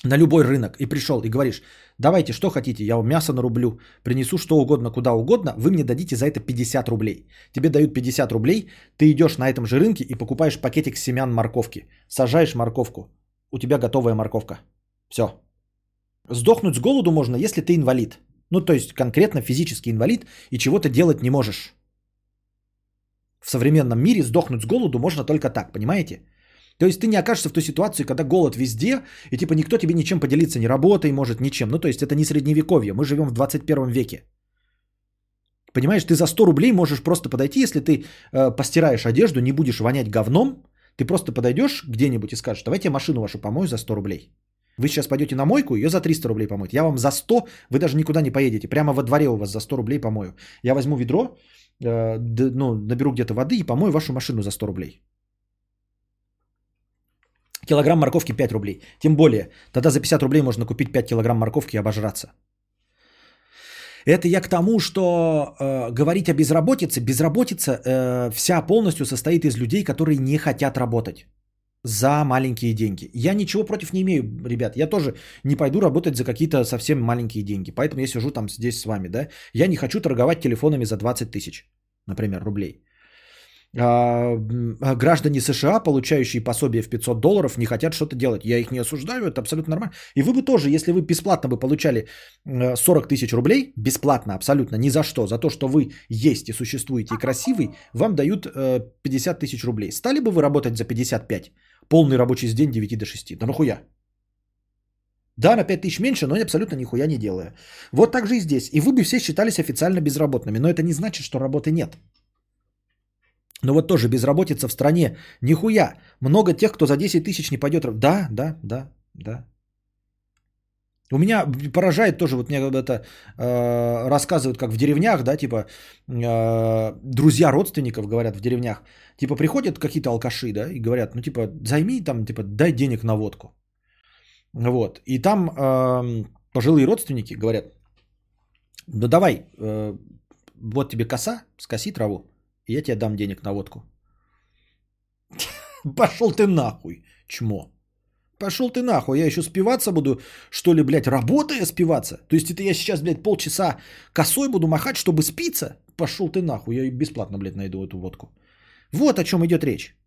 на любой рынок и пришел и говоришь, давайте, что хотите, я вам мясо нарублю, принесу что угодно, куда угодно, вы мне дадите за это 50 рублей. Тебе дают 50 рублей, ты идешь на этом же рынке и покупаешь пакетик семян морковки, сажаешь морковку, у тебя готовая морковка. Все. Сдохнуть с голоду можно, если ты инвалид. Ну, то есть конкретно физический инвалид и чего-то делать не можешь. В современном мире сдохнуть с голоду можно только так, понимаете? То есть ты не окажешься в той ситуации, когда голод везде, и типа никто тебе ничем поделиться, не работой, может, ничем. Ну, то есть это не средневековье, мы живем в 21 веке. Понимаешь, ты за 100 рублей можешь просто подойти, если ты э, постираешь одежду, не будешь вонять говном, ты просто подойдешь где-нибудь и скажешь, давайте машину вашу помою за 100 рублей. Вы сейчас пойдете на мойку, ее за 300 рублей помыть. Я вам за 100, вы даже никуда не поедете, прямо во дворе у вас за 100 рублей помою. Я возьму ведро, э, ну, наберу где-то воды и помою вашу машину за 100 рублей. Килограмм морковки 5 рублей. Тем более, тогда за 50 рублей можно купить 5 килограмм морковки и обожраться. Это я к тому, что э, говорить о безработице, безработица э, вся полностью состоит из людей, которые не хотят работать за маленькие деньги. Я ничего против не имею, ребят. Я тоже не пойду работать за какие-то совсем маленькие деньги. Поэтому я сижу там здесь с вами, да. Я не хочу торговать телефонами за 20 тысяч, например, рублей. А, граждане США, получающие пособие в 500 долларов, не хотят что-то делать. Я их не осуждаю, это абсолютно нормально. И вы бы тоже, если вы бесплатно бы получали э, 40 тысяч рублей, бесплатно абсолютно, ни за что, за то, что вы есть и существуете и красивый, вам дают э, 50 тысяч рублей. Стали бы вы работать за 55? Полный рабочий день 9 до 6. Да нахуя? Да, на 5 тысяч меньше, но я абсолютно нихуя не делаю. Вот так же и здесь. И вы бы все считались официально безработными. Но это не значит, что работы нет. Но вот тоже безработица в стране. Нихуя. Много тех, кто за 10 тысяч не пойдет. Да, да, да, да. У меня поражает тоже, вот мне это э, рассказывают, как в деревнях, да, типа э, друзья родственников говорят в деревнях, типа приходят какие-то алкаши, да, и говорят, ну типа займи там, типа дай денег на водку. Вот. И там эм, пожилые родственники говорят, ну давай, э, вот тебе коса, скоси траву, я тебе дам денег на водку. Пошел ты нахуй, чмо. Пошел ты нахуй, я еще спиваться буду, что ли, блядь, работая спиваться? То есть это я сейчас, блядь, полчаса косой буду махать, чтобы спиться? Пошел ты нахуй, я бесплатно, блядь, найду эту водку. Вот о чем идет речь.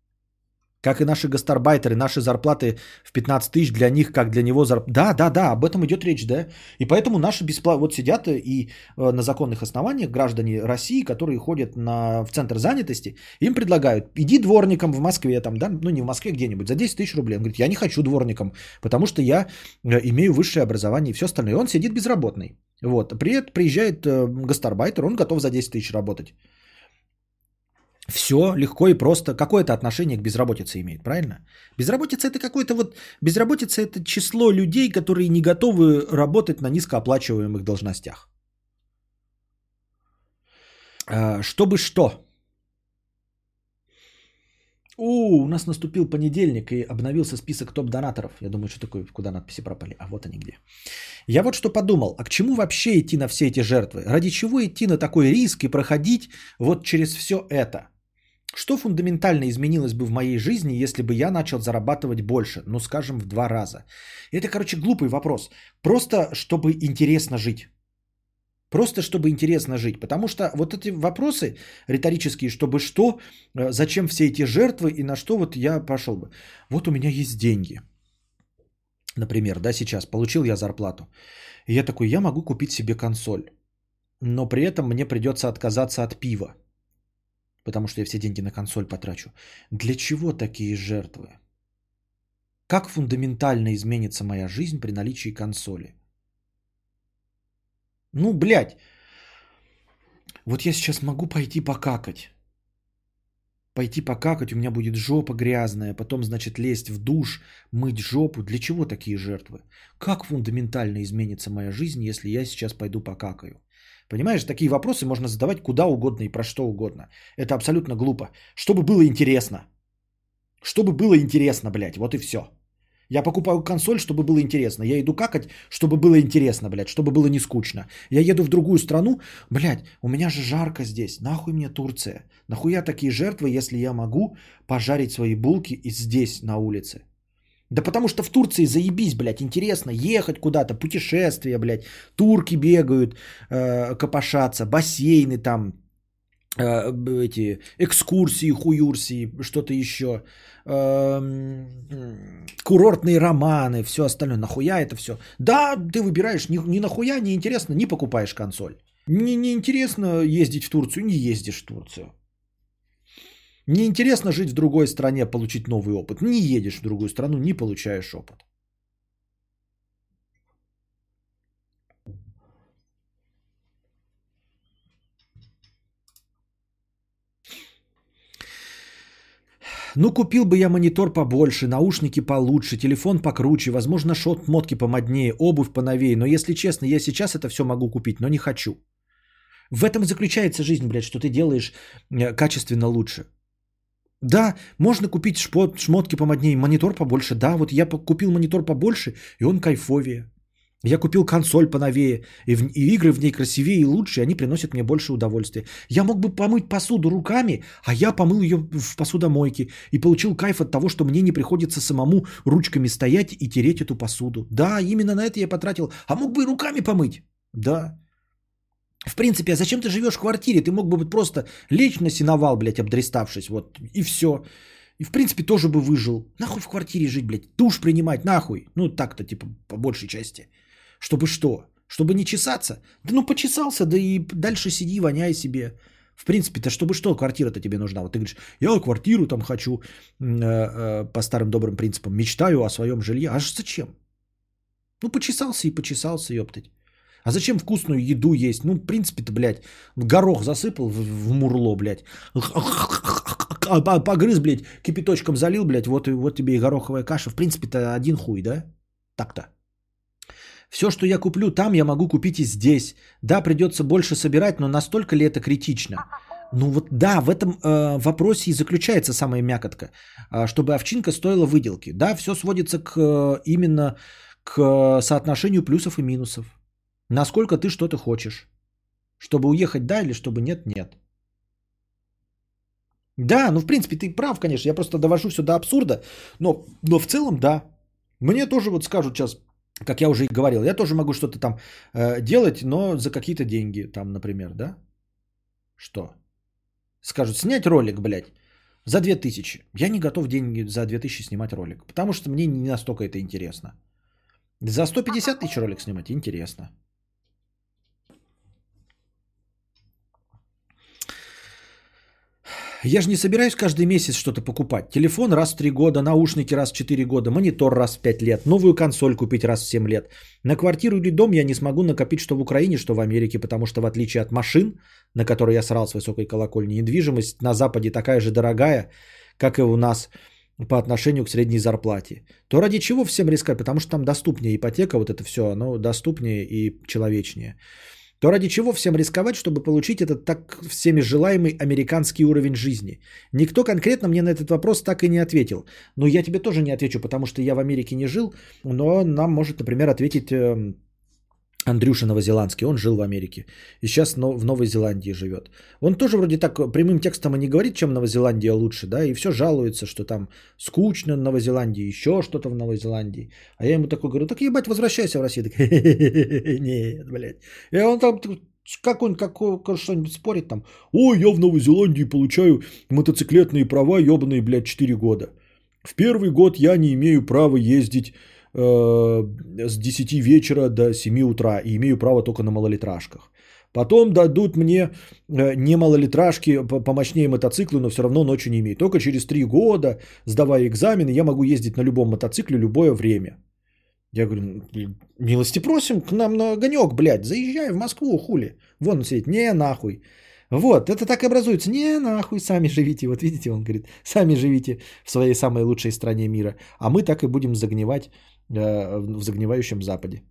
Как и наши гастарбайтеры, наши зарплаты в 15 тысяч для них, как для него зарплата. Да, да, да, об этом идет речь, да. И поэтому наши бесплатно, вот сидят и э, на законных основаниях граждане России, которые ходят на, в центр занятости, им предлагают, иди дворником в Москве, там, да, ну не в Москве где-нибудь, за 10 тысяч рублей. Он говорит, я не хочу дворником, потому что я э, имею высшее образование и все остальное. И он сидит безработный. Вот. Приезжает э, гастарбайтер, он готов за 10 тысяч работать. Все легко и просто. Какое это отношение к безработице имеет, правильно? Безработица это какое-то вот... Безработица это число людей, которые не готовы работать на низкооплачиваемых должностях. А, Чтобы что? У, у нас наступил понедельник и обновился список топ-донаторов. Я думаю, что такое, куда надписи пропали. А вот они где. Я вот что подумал, а к чему вообще идти на все эти жертвы? Ради чего идти на такой риск и проходить вот через все это? Что фундаментально изменилось бы в моей жизни, если бы я начал зарабатывать больше? Ну, скажем, в два раза. Это, короче, глупый вопрос. Просто, чтобы интересно жить. Просто, чтобы интересно жить. Потому что вот эти вопросы риторические, чтобы что, э, зачем все эти жертвы и на что вот я пошел бы. Вот у меня есть деньги. Например, да, сейчас получил я зарплату. И я такой, я могу купить себе консоль. Но при этом мне придется отказаться от пива. Потому что я все деньги на консоль потрачу. Для чего такие жертвы? Как фундаментально изменится моя жизнь при наличии консоли? Ну, блядь. Вот я сейчас могу пойти покакать. Пойти покакать, у меня будет жопа грязная, потом, значит, лезть в душ, мыть жопу. Для чего такие жертвы? Как фундаментально изменится моя жизнь, если я сейчас пойду покакаю? Понимаешь, такие вопросы можно задавать куда угодно и про что угодно. Это абсолютно глупо. Чтобы было интересно. Чтобы было интересно, блядь, вот и все. Я покупаю консоль, чтобы было интересно. Я иду какать, чтобы было интересно, блядь, чтобы было не скучно. Я еду в другую страну, блядь, у меня же жарко здесь. Нахуй мне Турция? Нахуя такие жертвы, если я могу пожарить свои булки и здесь, на улице? Да потому что в Турции заебись, блядь, интересно ехать куда-то, путешествия, блядь, турки бегают, э, копошатся, бассейны там, э, эти экскурсии, хуюрсии, что-то еще, эм, курортные романы, все остальное. Нахуя это все? Да, ты выбираешь ни, ни нахуя, не интересно, не покупаешь консоль. Не, не интересно ездить в Турцию, не ездишь в Турцию. Не интересно жить в другой стране, получить новый опыт. Не едешь в другую страну, не получаешь опыт. Ну, купил бы я монитор побольше, наушники получше, телефон покруче, возможно, шот-мотки помоднее, обувь поновее. Но, если честно, я сейчас это все могу купить, но не хочу. В этом заключается жизнь, блядь, что ты делаешь э, качественно лучше. Да, можно купить шпот, шмотки помоднее, монитор побольше. Да, вот я купил монитор побольше, и он кайфовее. Я купил консоль поновее, и, в- и игры в ней красивее и лучше, и они приносят мне больше удовольствия. Я мог бы помыть посуду руками, а я помыл ее в посудомойке и получил кайф от того, что мне не приходится самому ручками стоять и тереть эту посуду. Да, именно на это я потратил. А мог бы и руками помыть. Да. В принципе, а зачем ты живешь в квартире? Ты мог бы просто лечь на сеновал, блядь, обдреставшись, вот, и все. И, в принципе, тоже бы выжил. Нахуй в квартире жить, блядь, душ принимать, нахуй. Ну, так-то, типа, по большей части. Чтобы что? Чтобы не чесаться? Да ну, почесался, да и дальше сиди, воняй себе. В принципе-то, чтобы что, квартира-то тебе нужна? Вот ты говоришь, я квартиру там хочу э, э, по старым добрым принципам, мечтаю о своем жилье. А зачем? Ну, почесался и почесался, ёптать. А зачем вкусную еду есть? Ну, в принципе-то, блядь, горох засыпал в, в мурло, блядь. А, Погрыз, блядь, кипяточком залил, блядь, вот, вот тебе и гороховая каша. В принципе-то один хуй, да? Так-то. Все, что я куплю там, я могу купить и здесь. Да, придется больше собирать, но настолько ли это критично? Ну вот да, в этом э, вопросе и заключается самая мякотка, э, чтобы овчинка стоила выделки. Да, все сводится к э, именно к соотношению плюсов и минусов. Насколько ты что-то хочешь. Чтобы уехать, да, или чтобы нет, нет. Да, ну в принципе ты прав, конечно. Я просто довожу все до абсурда. Но, но в целом, да. Мне тоже вот скажут сейчас, как я уже и говорил, я тоже могу что-то там э, делать, но за какие-то деньги, там, например, да? Что? Скажут, снять ролик, блядь, за 2000. Я не готов деньги за 2000 снимать ролик, потому что мне не настолько это интересно. За 150 тысяч ролик снимать интересно. Я же не собираюсь каждый месяц что-то покупать. Телефон раз в 3 года, наушники раз в 4 года, монитор раз в 5 лет, новую консоль купить раз в 7 лет. На квартиру или дом я не смогу накопить что в Украине, что в Америке, потому что в отличие от машин, на которые я срал с высокой колокольни, недвижимость на Западе такая же дорогая, как и у нас по отношению к средней зарплате. То ради чего всем рисковать? Потому что там доступнее ипотека, вот это все, оно доступнее и человечнее то ради чего всем рисковать, чтобы получить этот так всеми желаемый американский уровень жизни? Никто конкретно мне на этот вопрос так и не ответил. Но я тебе тоже не отвечу, потому что я в Америке не жил, но нам может, например, ответить эм, Андрюша Новозеландский, он жил в Америке и сейчас в Новой Зеландии живет. Он тоже вроде так прямым текстом и не говорит, чем Новозеландия лучше, да, и все жалуется, что там скучно в Новой еще что-то в Новой Зеландии. А я ему такой говорю, так ебать, возвращайся в Россию. Так, нет, блядь. И он там как он как, что-нибудь спорит там. Ой, я в Новой Зеландии получаю мотоциклетные права, ебаные, блядь, 4 года. В первый год я не имею права ездить Э, с 10 вечера до 7 утра и имею право только на малолитражках. Потом дадут мне э, не малолитражки, помощнее мотоциклы, но все равно ночью не имею. Только через 3 года, сдавая экзамены, я могу ездить на любом мотоцикле любое время. Я говорю, милости просим к нам на огонек, блядь, заезжай в Москву, хули. Вон он сидит, не нахуй. Вот, это так и образуется. Не, нахуй, сами живите. Вот видите, он говорит, сами живите в своей самой лучшей стране мира. А мы так и будем загнивать в загнивающем Западе.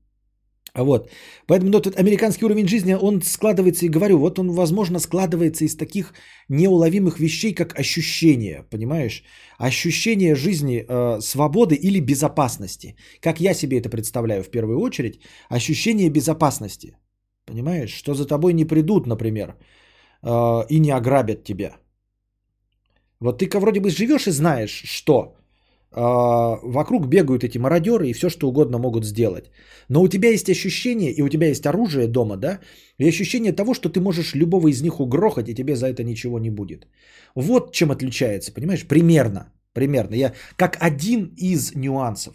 Вот. Поэтому ну, этот американский уровень жизни, он складывается, и говорю, вот он, возможно, складывается из таких неуловимых вещей, как ощущение, понимаешь? Ощущение жизни, э, свободы или безопасности. Как я себе это представляю в первую очередь, ощущение безопасности. Понимаешь? Что за тобой не придут, например, э, и не ограбят тебя. Вот ты вроде бы живешь и знаешь, что а, вокруг бегают эти мародеры и все что угодно могут сделать. Но у тебя есть ощущение, и у тебя есть оружие дома, да, и ощущение того, что ты можешь любого из них угрохать, и тебе за это ничего не будет. Вот чем отличается, понимаешь? Примерно, примерно. Я как один из нюансов.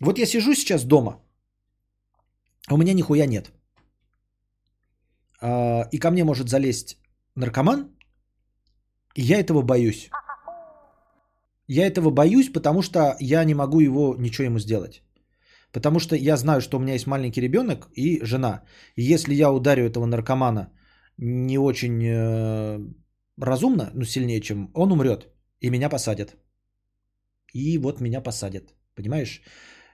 Вот я сижу сейчас дома, а у меня нихуя нет. А, и ко мне может залезть наркоман, и я этого боюсь. Я этого боюсь, потому что я не могу его ничего ему сделать. Потому что я знаю, что у меня есть маленький ребенок и жена. И если я ударю этого наркомана не очень э, разумно, ну сильнее, чем он умрет, и меня посадят. И вот меня посадят. Понимаешь?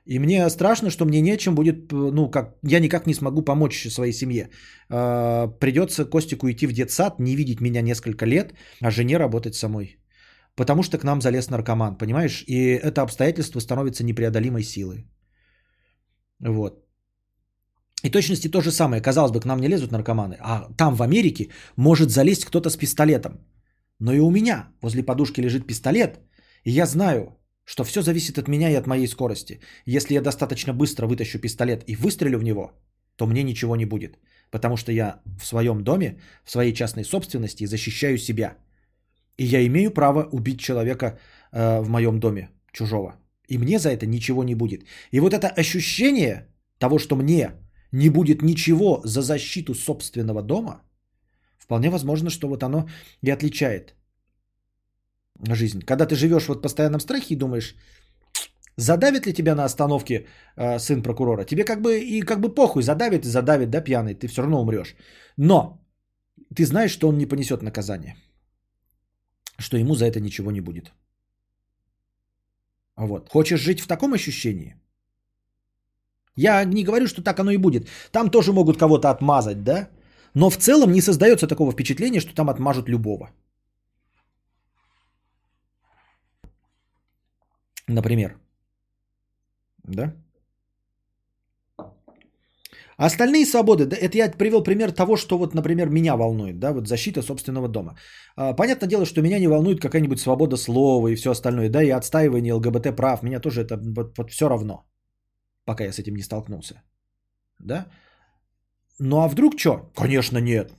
И мне страшно, что мне нечем будет, ну, как, я никак не смогу помочь своей семье. Э, придется Костику идти в детсад, не видеть меня несколько лет, а жене работать самой потому что к нам залез наркоман, понимаешь? И это обстоятельство становится непреодолимой силой. Вот. И точности то же самое. Казалось бы, к нам не лезут наркоманы, а там в Америке может залезть кто-то с пистолетом. Но и у меня возле подушки лежит пистолет, и я знаю, что все зависит от меня и от моей скорости. Если я достаточно быстро вытащу пистолет и выстрелю в него, то мне ничего не будет. Потому что я в своем доме, в своей частной собственности защищаю себя. И я имею право убить человека э, в моем доме, чужого. И мне за это ничего не будет. И вот это ощущение того, что мне не будет ничего за защиту собственного дома, вполне возможно, что вот оно и отличает жизнь. Когда ты живешь вот в постоянном страхе и думаешь, задавит ли тебя на остановке э, сын прокурора, тебе как бы и как бы похуй, задавит и задавит, да, пьяный, ты все равно умрешь. Но ты знаешь, что он не понесет наказание, что ему за это ничего не будет. Вот. Хочешь жить в таком ощущении? Я не говорю, что так оно и будет. Там тоже могут кого-то отмазать, да? Но в целом не создается такого впечатления, что там отмажут любого. Например. Да? Остальные свободы, да, это я привел пример того, что вот, например, меня волнует, да, вот защита собственного дома. А, понятное дело, что меня не волнует какая-нибудь свобода слова и все остальное, да, и отстаивание ЛГБТ прав, меня тоже это вот, вот все равно, пока я с этим не столкнулся, да. Ну а вдруг что? Конечно нет,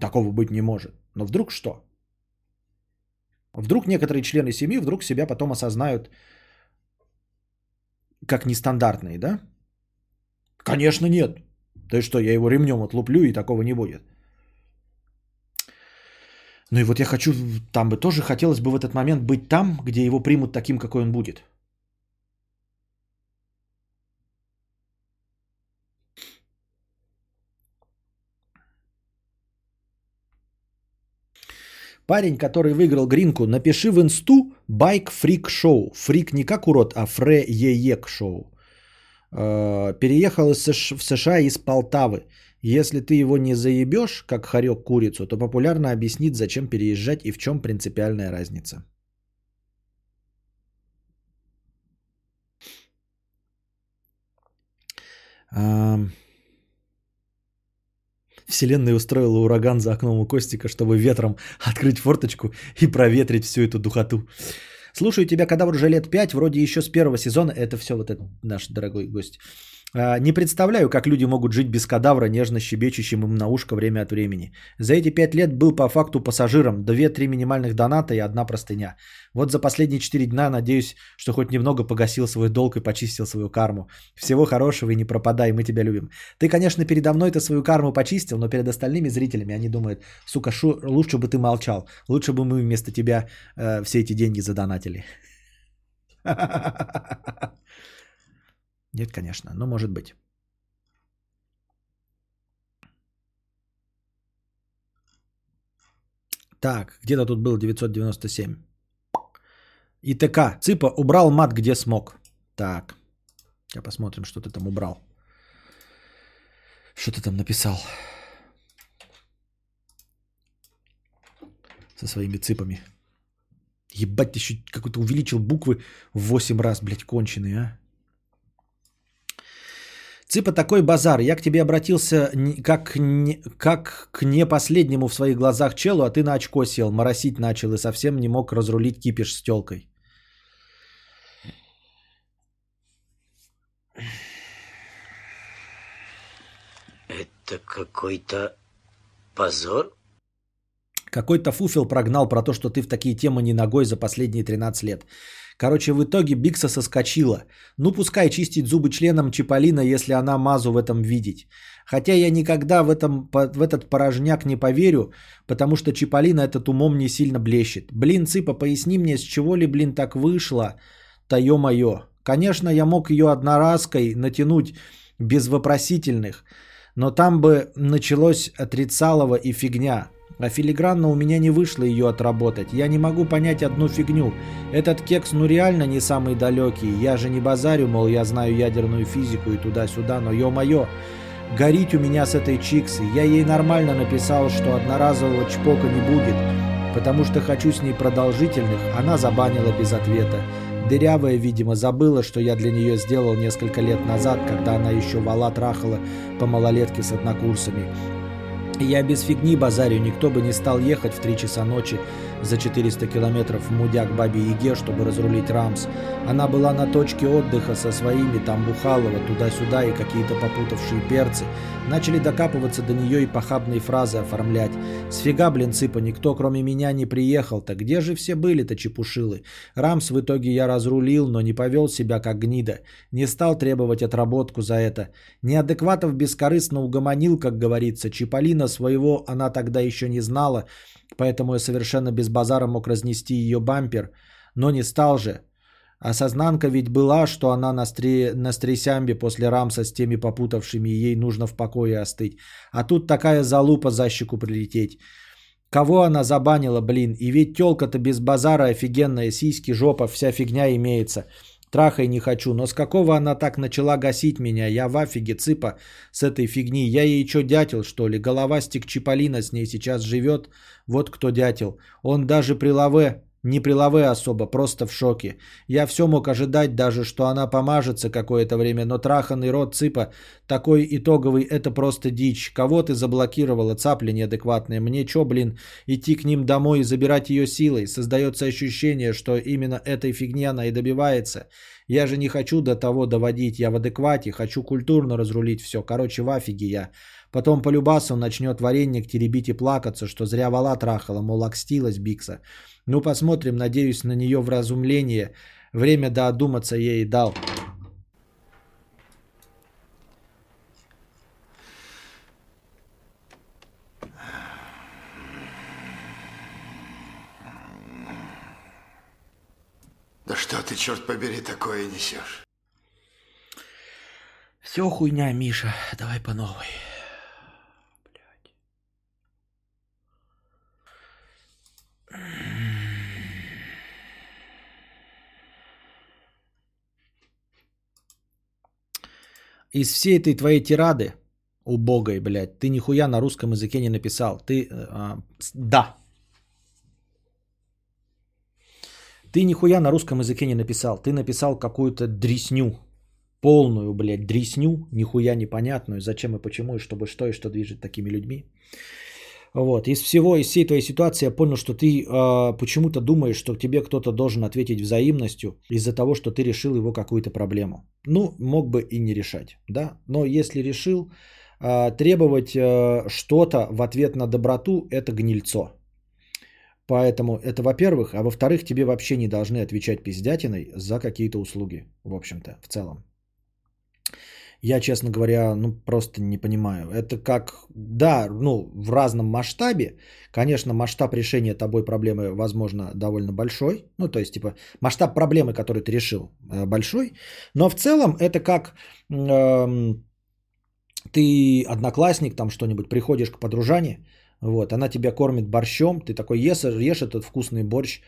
такого быть не может. Но вдруг что? Вдруг некоторые члены семьи вдруг себя потом осознают как нестандартные, да? Конечно, нет. Есть что, я его ремнем отлуплю и такого не будет. Ну и вот я хочу, там бы тоже хотелось бы в этот момент быть там, где его примут таким, какой он будет. Парень, который выиграл гринку, напиши в инсту байк фрик шоу. Фрик не как урод, а фре еек шоу. Э, переехал из США, в США из Полтавы. Если ты его не заебешь, как хорек курицу, то популярно объяснит, зачем переезжать и в чем принципиальная разница. Вселенная устроила ураган за окном у Костика, чтобы ветром открыть форточку и проветрить всю эту духоту. Слушаю тебя, когда уже лет пять, вроде еще с первого сезона. Это все вот этот наш дорогой гость. А, не представляю, как люди могут жить без кадавра, нежно щебечущим им на ушко время от времени. За эти пять лет был по факту пассажиром. Две-три минимальных доната и одна простыня. Вот за последние четыре дня надеюсь, что хоть немного погасил свой долг и почистил свою карму. Всего хорошего и не пропадай, мы тебя любим. Ты, конечно, передо мной-то свою карму почистил, но перед остальными зрителями они думают, сука, шу, лучше бы ты молчал. Лучше бы мы вместо тебя э, все эти деньги задонатили. Нет, конечно, но может быть. Так, где-то тут был 997. ИТК. Цыпа убрал мат, где смог. Так. Сейчас посмотрим, что ты там убрал. Что ты там написал? Со своими цыпами. Ебать, ты еще какой-то увеличил буквы в 8 раз, блядь, конченые, а? Цыпа такой базар. Я к тебе обратился как, не, как к не последнему в своих глазах челу, а ты на очко сел, моросить начал и совсем не мог разрулить кипиш с телкой. Это какой-то позор? Какой-то фуфел прогнал про то, что ты в такие темы не ногой за последние 13 лет. Короче, в итоге Бикса соскочила. Ну, пускай чистить зубы членом Чиполлино, если она Мазу в этом видеть. Хотя я никогда в, этом, в этот порожняк не поверю, потому что Чиполлино этот умом не сильно блещет. Блин, Цыпа, поясни мне, с чего ли, блин, так вышло? Да ё-моё. Конечно, я мог ее одноразкой натянуть без вопросительных, но там бы началось отрицалово и фигня. А филигранно у меня не вышло ее отработать. Я не могу понять одну фигню. Этот кекс ну реально не самый далекий. Я же не базарю, мол, я знаю ядерную физику и туда-сюда, но ё-моё, горить у меня с этой чиксой. Я ей нормально написал, что одноразового чпока не будет, потому что хочу с ней продолжительных. Она забанила без ответа. Дырявая, видимо, забыла, что я для нее сделал несколько лет назад, когда она еще вала трахала по малолетке с однокурсами. Я без фигни базарю, никто бы не стал ехать в 3 часа ночи за 400 километров в Мудяк Бабе Яге, чтобы разрулить Рамс. Она была на точке отдыха со своими, там Бухалова, туда-сюда и какие-то попутавшие перцы. Начали докапываться до нее и похабные фразы оформлять. Сфига, блин, цыпа, никто кроме меня не приехал-то. Где же все были-то чепушилы? Рамс в итоге я разрулил, но не повел себя как гнида. Не стал требовать отработку за это. Неадекватов бескорыстно угомонил, как говорится. Чиполлино своего она тогда еще не знала, поэтому я совершенно без базара мог разнести ее бампер. Но не стал же. Осознанка ведь была, что она на, стре... на стресямбе после рамса с теми попутавшими, ей нужно в покое остыть. А тут такая залупа за щеку прилететь. Кого она забанила, блин? И ведь телка-то без базара офигенная, сиськи, жопа, вся фигня имеется. Трахай не хочу, но с какого она так начала гасить меня? Я в афиге, цыпа, с этой фигни. Я ей что, дятел, что ли? Головастик Чиполлино с ней сейчас живет. Вот кто дятел. Он даже при лаве не при лаве особо, просто в шоке. Я все мог ожидать даже, что она помажется какое-то время, но траханный рот цыпа такой итоговый, это просто дичь. Кого ты заблокировала, цапля неадекватная? Мне чё, блин, идти к ним домой и забирать ее силой? Создается ощущение, что именно этой фигни она и добивается. Я же не хочу до того доводить, я в адеквате, хочу культурно разрулить все. Короче, в афиге я. Потом по любасу начнет варенник теребить и плакаться, что зря вала трахала, мол, окстилась Бикса. Ну, посмотрим, надеюсь на нее в разумление. Время да одуматься ей дал. Да что ты, черт побери, такое несешь? Все хуйня, Миша. Давай по новой. Из всей этой твоей тирады, убогой, блядь, ты нихуя на русском языке не написал. Ты, а, да. Ты нихуя на русском языке не написал. Ты написал какую-то дресню. Полную, блядь, дресню, нихуя непонятную, зачем и почему, и чтобы что, и что движет такими людьми. Вот, из всего, из всей твоей ситуации я понял, что ты э, почему-то думаешь, что тебе кто-то должен ответить взаимностью из-за того, что ты решил его какую-то проблему. Ну, мог бы и не решать, да, но если решил, э, требовать э, что-то в ответ на доброту – это гнильцо. Поэтому это во-первых, а во-вторых, тебе вообще не должны отвечать пиздятиной за какие-то услуги, в общем-то, в целом. Я, честно говоря, ну просто не понимаю. Это как, да, ну в разном масштабе. Конечно, масштаб решения тобой проблемы, возможно, довольно большой. Ну, то есть, типа, масштаб проблемы, которую ты решил, э, большой. Но в целом это как эм, ты одноклассник, там что-нибудь, приходишь к подружане, вот, она тебя кормит борщом, ты такой ешь, ешь этот вкусный борщ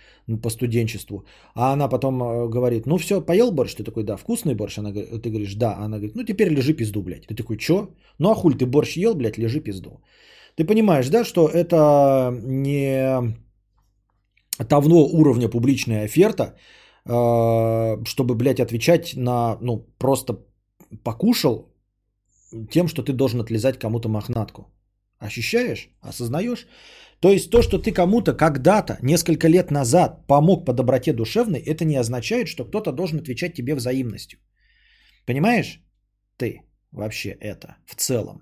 по студенчеству. А она потом э, говорит, ну все, поел борщ? Ты такой, да, вкусный борщ? Она, ты говоришь, да. Она говорит, ну теперь лежи пизду, блядь. Ты такой, чё? Ну а хуль, ты борщ ел, блядь, лежи пизду. Ты понимаешь, да, что это не того уровня публичная оферта, э, чтобы, блядь, отвечать на, ну, просто покушал тем, что ты должен отлезать кому-то мохнатку. Ощущаешь? Осознаешь? То есть то, что ты кому-то когда-то, несколько лет назад помог по доброте душевной, это не означает, что кто-то должен отвечать тебе взаимностью. Понимаешь? Ты вообще это в целом.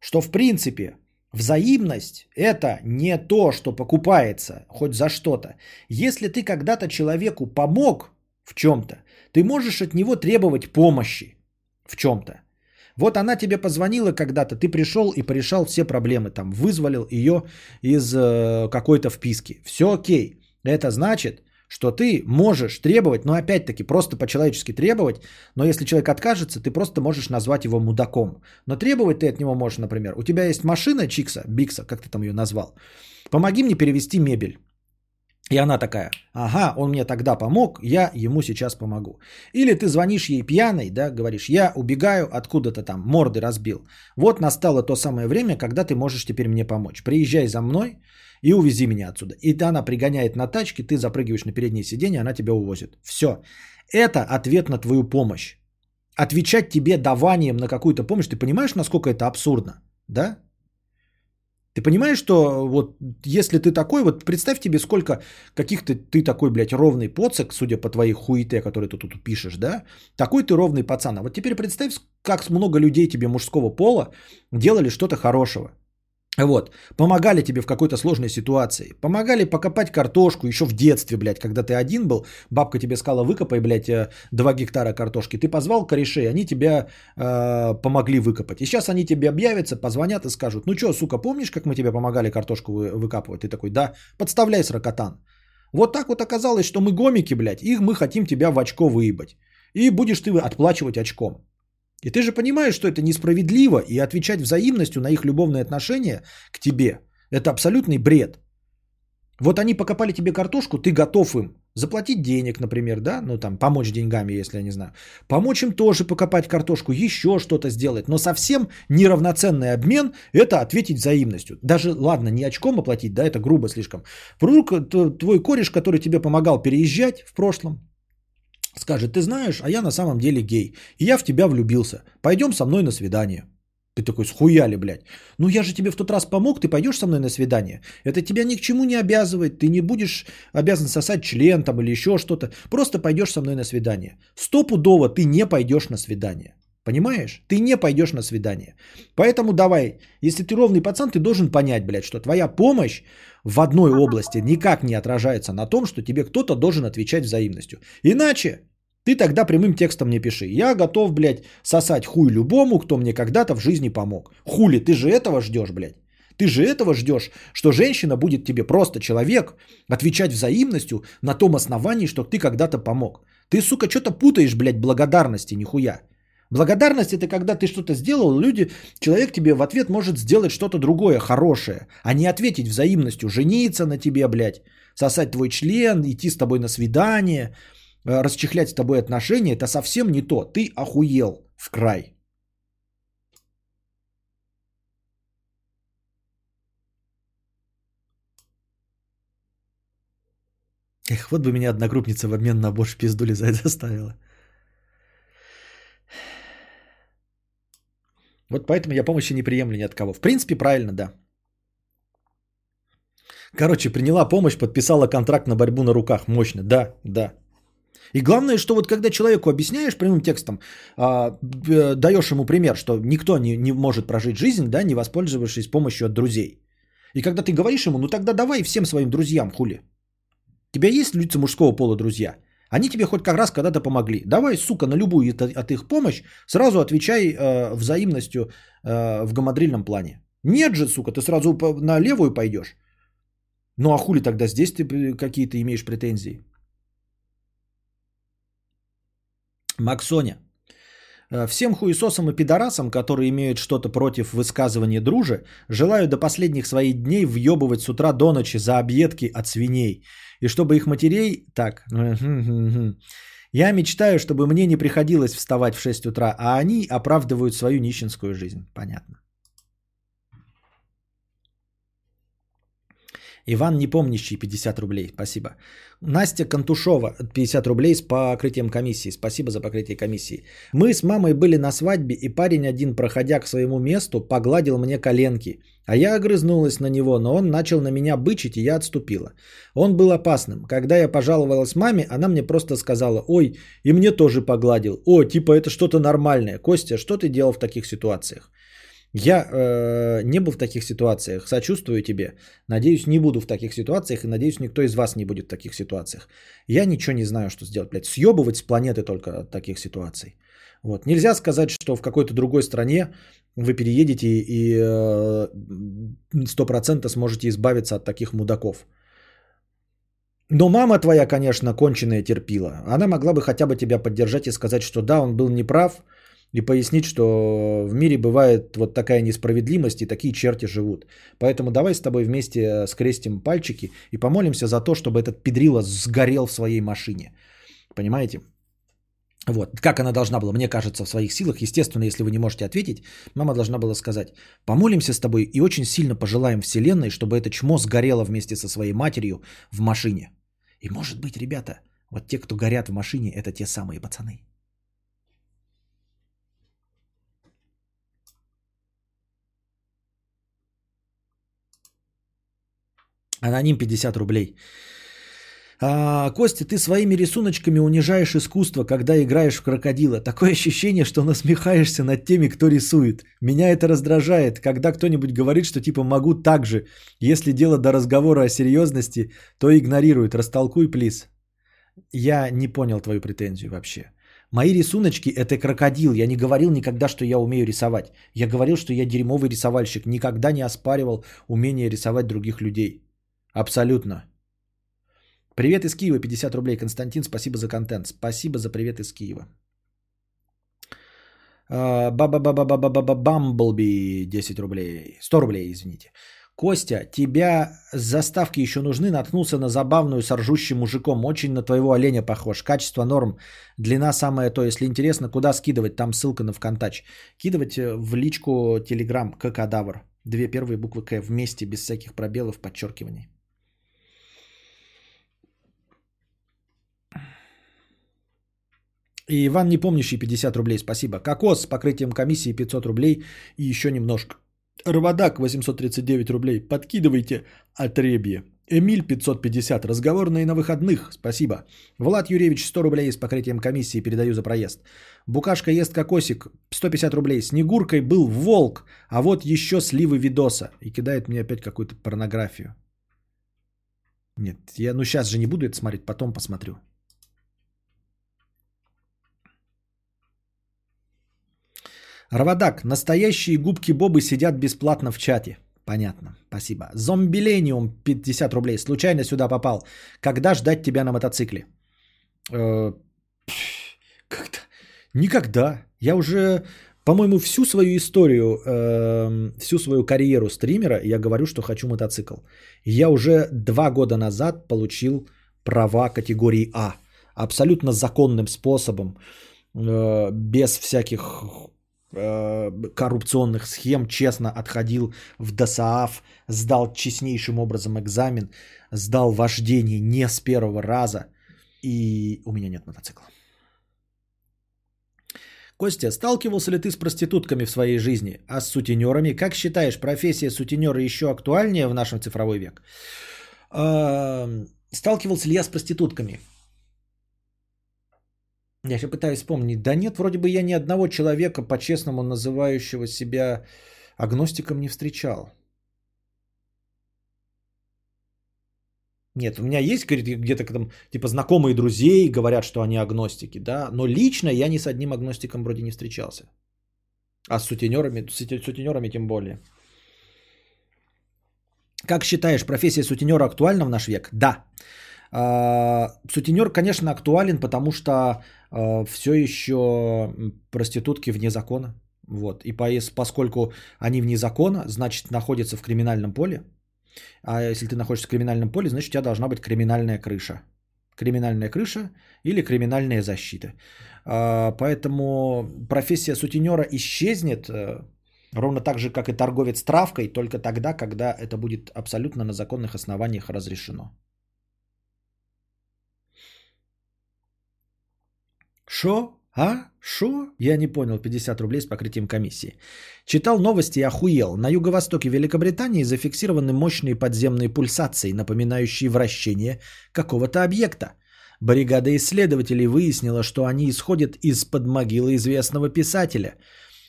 Что в принципе взаимность это не то, что покупается хоть за что-то. Если ты когда-то человеку помог в чем-то, ты можешь от него требовать помощи в чем-то. Вот она тебе позвонила когда-то, ты пришел и порешал все проблемы, там, вызволил ее из э, какой-то вписки. Все окей. Это значит, что ты можешь требовать, но опять-таки просто по-человечески требовать, но если человек откажется, ты просто можешь назвать его мудаком. Но требовать ты от него можешь, например, у тебя есть машина Чикса, Бикса, как ты там ее назвал, помоги мне перевести мебель. И она такая, ага, он мне тогда помог, я ему сейчас помогу. Или ты звонишь ей пьяной, да, говоришь, я убегаю откуда-то там, морды разбил. Вот настало то самое время, когда ты можешь теперь мне помочь. Приезжай за мной и увези меня отсюда. И она пригоняет на тачке, ты запрыгиваешь на переднее сиденье, она тебя увозит. Все. Это ответ на твою помощь. Отвечать тебе даванием на какую-то помощь, ты понимаешь, насколько это абсурдно? Да? Ты понимаешь, что вот если ты такой, вот представь тебе, сколько каких-то ты такой, блядь, ровный поцик, судя по твоей хуете, которую ты тут пишешь, да? Такой ты ровный пацан. А вот теперь представь, как много людей тебе мужского пола делали что-то хорошего. Вот, помогали тебе в какой-то сложной ситуации. Помогали покопать картошку еще в детстве, блядь, когда ты один был. Бабка тебе сказала, выкопай, блядь, 2 гектара картошки. Ты позвал корешей, они тебя э, помогли выкопать. И сейчас они тебе объявятся, позвонят и скажут, ну что, сука, помнишь, как мы тебе помогали картошку вы- выкапывать? Ты такой, да, подставляй сракотан. Вот так вот оказалось, что мы гомики, блядь, их мы хотим тебя в очко выебать. И будешь ты отплачивать очком. И ты же понимаешь, что это несправедливо, и отвечать взаимностью на их любовные отношения к тебе – это абсолютный бред. Вот они покопали тебе картошку, ты готов им заплатить денег, например, да, ну там помочь деньгами, если я не знаю. Помочь им тоже покопать картошку, еще что-то сделать. Но совсем неравноценный обмен – это ответить взаимностью. Даже, ладно, не очком оплатить, да, это грубо слишком. Вдруг твой кореш, который тебе помогал переезжать в прошлом, скажет, ты знаешь, а я на самом деле гей, и я в тебя влюбился, пойдем со мной на свидание. Ты такой, схуяли, блядь. Ну я же тебе в тот раз помог, ты пойдешь со мной на свидание. Это тебя ни к чему не обязывает, ты не будешь обязан сосать член там или еще что-то. Просто пойдешь со мной на свидание. Стопудово ты не пойдешь на свидание. Понимаешь? Ты не пойдешь на свидание. Поэтому давай, если ты ровный пацан, ты должен понять, блядь, что твоя помощь в одной области никак не отражается на том, что тебе кто-то должен отвечать взаимностью. Иначе ты тогда прямым текстом не пиши. Я готов, блядь, сосать хуй любому, кто мне когда-то в жизни помог. Хули, ты же этого ждешь, блядь. Ты же этого ждешь, что женщина будет тебе просто человек, отвечать взаимностью на том основании, что ты когда-то помог. Ты, сука, что-то путаешь, блядь, благодарности, нихуя. Благодарность это когда ты что-то сделал, люди, человек тебе в ответ может сделать что-то другое, хорошее, а не ответить взаимностью, жениться на тебе, блядь, сосать твой член, идти с тобой на свидание, э, расчехлять с тобой отношения, это совсем не то. Ты охуел в край. Эх, вот бы меня одногруппница в обмен на Бош пиздули за это заставила. Вот поэтому я помощи не приемлю ни от кого. В принципе, правильно, да. Короче, приняла помощь, подписала контракт на борьбу на руках. Мощно, да, да. И главное, что вот когда человеку объясняешь прямым текстом, а, даешь ему пример, что никто не, не может прожить жизнь, да, не воспользовавшись помощью от друзей. И когда ты говоришь ему, ну тогда давай всем своим друзьям хули. У тебя есть лица мужского пола друзья? Они тебе хоть как раз когда-то помогли. Давай, сука, на любую от их помощь сразу отвечай э, взаимностью э, в гамадрильном плане. Нет же, сука, ты сразу на левую пойдешь. Ну а хули тогда здесь ты какие-то имеешь претензии? Максоня. Э, всем хуесосам и пидорасам, которые имеют что-то против высказывания дружи, желаю до последних своих дней въебывать с утра до ночи за объедки от свиней. И чтобы их матерей... Так. Я мечтаю, чтобы мне не приходилось вставать в 6 утра, а они оправдывают свою нищенскую жизнь. Понятно. Иван Непомнящий 50 рублей. Спасибо. Настя Контушова 50 рублей с покрытием комиссии. Спасибо за покрытие комиссии. Мы с мамой были на свадьбе, и парень один, проходя к своему месту, погладил мне коленки. А я огрызнулась на него, но он начал на меня бычить, и я отступила. Он был опасным. Когда я пожаловалась маме, она мне просто сказала, ой, и мне тоже погладил. О, типа это что-то нормальное. Костя, что ты делал в таких ситуациях? Я э, не был в таких ситуациях, сочувствую тебе. Надеюсь, не буду в таких ситуациях, и надеюсь, никто из вас не будет в таких ситуациях. Я ничего не знаю, что сделать, блядь. Съебывать с планеты только от таких ситуаций. Вот. Нельзя сказать, что в какой-то другой стране вы переедете и сто процентов сможете избавиться от таких мудаков. Но мама твоя, конечно, конченая терпила. Она могла бы хотя бы тебя поддержать и сказать, что да, он был неправ, и пояснить, что в мире бывает вот такая несправедливость и такие черти живут. Поэтому давай с тобой вместе скрестим пальчики и помолимся за то, чтобы этот педрила сгорел в своей машине. Понимаете? Вот, как она должна была, мне кажется, в своих силах, естественно, если вы не можете ответить, мама должна была сказать, помолимся с тобой и очень сильно пожелаем Вселенной, чтобы это чмо сгорело вместе со своей матерью в машине. И может быть, ребята, вот те, кто горят в машине, это те самые пацаны. Аноним 50 рублей. А, Костя, ты своими рисуночками унижаешь искусство, когда играешь в крокодила. Такое ощущение, что насмехаешься над теми, кто рисует. Меня это раздражает, когда кто-нибудь говорит, что типа могу так же. Если дело до разговора о серьезности, то игнорирует. Растолкуй, плиз. Я не понял твою претензию вообще. Мои рисуночки – это крокодил. Я не говорил никогда, что я умею рисовать. Я говорил, что я дерьмовый рисовальщик. Никогда не оспаривал умение рисовать других людей. Абсолютно. Привет из Киева, 50 рублей. Константин, спасибо за контент. Спасибо за привет из Киева. Бамблби, 10 рублей. 100 рублей, извините. Костя, тебя заставки еще нужны? Наткнулся на забавную с ржущим мужиком. Очень на твоего оленя похож. Качество норм. Длина самое то. Если интересно, куда скидывать? Там ссылка на ВКонтач. Кидывать в личку Телеграм к кадавр. Две первые буквы К вместе, без всяких пробелов, подчеркиваний. И Иван Непомнящий 50 рублей, спасибо. Кокос с покрытием комиссии 500 рублей и еще немножко. Рвадак 839 рублей, подкидывайте отребье. Эмиль 550, разговорные на выходных, спасибо. Влад Юрьевич 100 рублей с покрытием комиссии, передаю за проезд. Букашка ест кокосик, 150 рублей. Снегуркой был волк, а вот еще сливы видоса. И кидает мне опять какую-то порнографию. Нет, я ну сейчас же не буду это смотреть, потом посмотрю. Равадак, настоящие губки Бобы сидят бесплатно в чате. Понятно, спасибо. Зомбилениум 50 рублей. Случайно сюда попал. Когда ждать тебя на мотоцикле? Э, Как-то. Никогда. Я уже, по-моему, всю свою историю, э, всю свою карьеру стримера, я говорю, что хочу мотоцикл. Я уже два года назад получил права категории А. Абсолютно законным способом, э, без всяких коррупционных схем, честно отходил в ДОСААФ, сдал честнейшим образом экзамен, сдал вождение не с первого раза, и у меня нет мотоцикла. Костя, сталкивался ли ты с проститутками в своей жизни, а с сутенерами? Как считаешь, профессия сутенера еще актуальнее в нашем цифровой век? Э, Сталкивался ли я с проститутками? Я еще пытаюсь вспомнить. Да нет, вроде бы я ни одного человека, по-честному называющего себя агностиком, не встречал. Нет, у меня есть говорит, где-то там, типа знакомые друзей говорят, что они агностики, да, но лично я ни с одним агностиком вроде не встречался. А с сутенерами, с сутенерами тем более. Как считаешь, профессия сутенера актуальна в наш век? Да. А, Сутенер, конечно, актуален, потому что все еще проститутки вне закона. Вот. И по- поскольку они вне закона, значит, находятся в криминальном поле. А если ты находишься в криминальном поле, значит, у тебя должна быть криминальная крыша. Криминальная крыша или криминальная защита. А, Поэтому профессия сутенера исчезнет э, ровно так же, как и торговец травкой, только тогда, когда это будет абсолютно на законных основаниях разрешено. Шо? А? Шо? Я не понял. 50 рублей с покрытием комиссии. Читал новости и охуел. На юго-востоке Великобритании зафиксированы мощные подземные пульсации, напоминающие вращение какого-то объекта. Бригада исследователей выяснила, что они исходят из-под могилы известного писателя.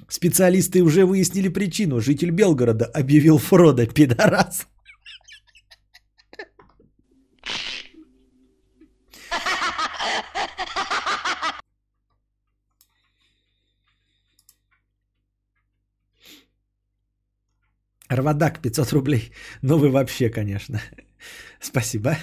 Специалисты уже выяснили причину. Житель Белгорода объявил Фрода пидорас. Рвадак 500 рублей. Ну вы вообще, конечно. Спасибо.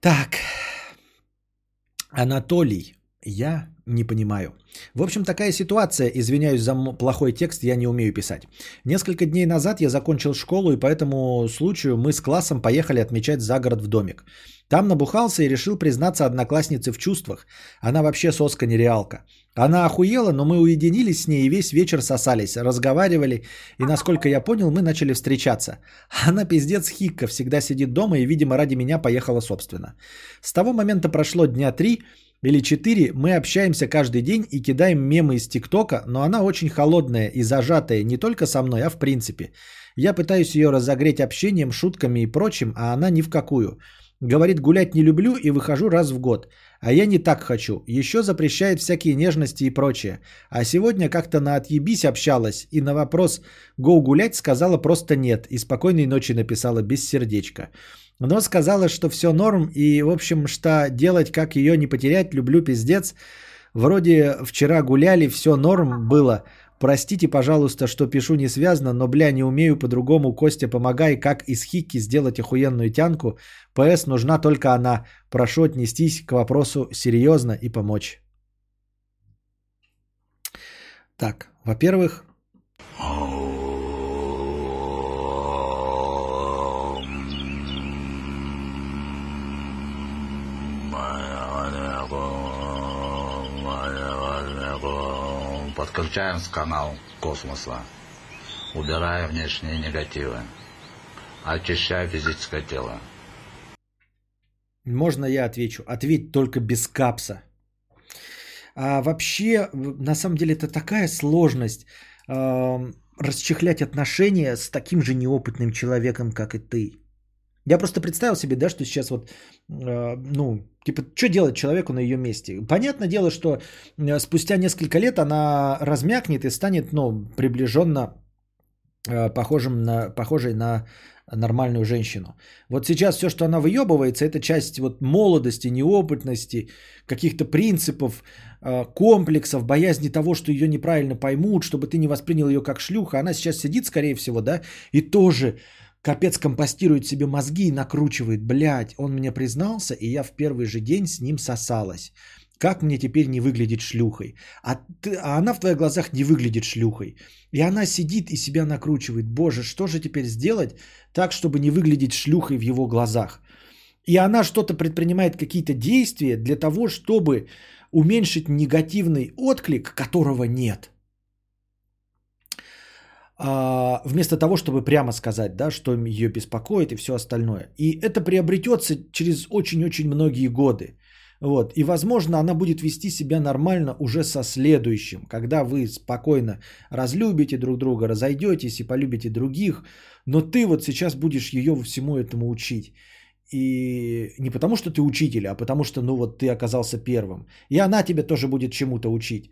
Так. Анатолий. Я не понимаю. В общем, такая ситуация. Извиняюсь за плохой текст, я не умею писать. Несколько дней назад я закончил школу, и по этому случаю мы с классом поехали отмечать за город в домик. Там набухался и решил признаться однокласснице в чувствах. Она вообще соска нереалка. Она охуела, но мы уединились с ней и весь вечер сосались, разговаривали, и, насколько я понял, мы начали встречаться. Она пиздец хикка, всегда сидит дома и, видимо, ради меня поехала собственно. С того момента прошло дня три, или 4 мы общаемся каждый день и кидаем мемы из ТикТока, но она очень холодная и зажатая не только со мной, а в принципе. Я пытаюсь ее разогреть общением, шутками и прочим, а она ни в какую. Говорит, гулять не люблю и выхожу раз в год. А я не так хочу. Еще запрещает всякие нежности и прочее. А сегодня как-то на отъебись общалась и на вопрос «Гоу гулять» сказала просто «нет» и спокойной ночи написала без сердечка. Но сказала, что все норм и, в общем, что делать, как ее не потерять, люблю пиздец. Вроде вчера гуляли, все норм было. Простите, пожалуйста, что пишу не связано, но, бля, не умею по-другому. Костя, помогай, как из хики сделать охуенную тянку. ПС нужна только она. Прошу отнестись к вопросу серьезно и помочь. Так, во-первых, Подключаем с канал космоса. Убирая внешние негативы. Очищая физическое тело. можно я отвечу? Ответь только без капса. А вообще, на самом деле, это такая сложность э, расчехлять отношения с таким же неопытным человеком, как и ты. Я просто представил себе, да, что сейчас вот, э, ну, типа, что делать человеку на ее месте? Понятное дело, что э, спустя несколько лет она размякнет и станет, ну, приближенно э, похожим на, похожей на нормальную женщину. Вот сейчас все, что она выебывается, это часть вот молодости, неопытности, каких-то принципов, э, комплексов, боязни того, что ее неправильно поймут, чтобы ты не воспринял ее как шлюха. Она сейчас сидит, скорее всего, да, и тоже Капец компостирует себе мозги и накручивает. Блядь, он мне признался, и я в первый же день с ним сосалась. Как мне теперь не выглядеть шлюхой? А, ты, а она в твоих глазах не выглядит шлюхой. И она сидит и себя накручивает. Боже, что же теперь сделать так, чтобы не выглядеть шлюхой в его глазах? И она что-то предпринимает, какие-то действия для того, чтобы уменьшить негативный отклик, которого нет – а, вместо того, чтобы прямо сказать, да, что ее беспокоит и все остальное. И это приобретется через очень-очень многие годы. Вот. И, возможно, она будет вести себя нормально уже со следующим, когда вы спокойно разлюбите друг друга, разойдетесь и полюбите других, но ты вот сейчас будешь ее всему этому учить. И не потому, что ты учитель, а потому что, ну вот, ты оказался первым. И она тебя тоже будет чему-то учить.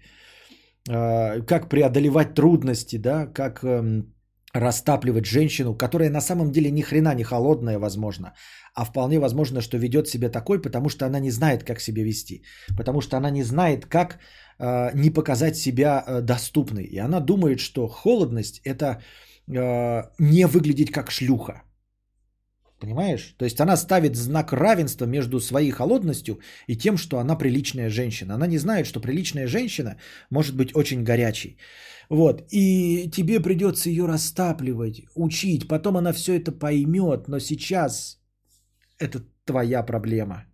А, как преодолевать трудности, да, как эм, растапливать женщину, которая на самом деле ни хрена не холодная, возможно, а вполне возможно, что ведет себя такой, потому что она не знает, как себя вести, потому что она не знает, как э, не показать себя э, доступной. И она думает, что холодность это э, не выглядеть как шлюха. Понимаешь? То есть она ставит знак равенства между своей холодностью и тем, что она приличная женщина. Она не знает, что приличная женщина может быть очень горячей. Вот. И тебе придется ее растапливать, учить. Потом она все это поймет. Но сейчас это твоя проблема.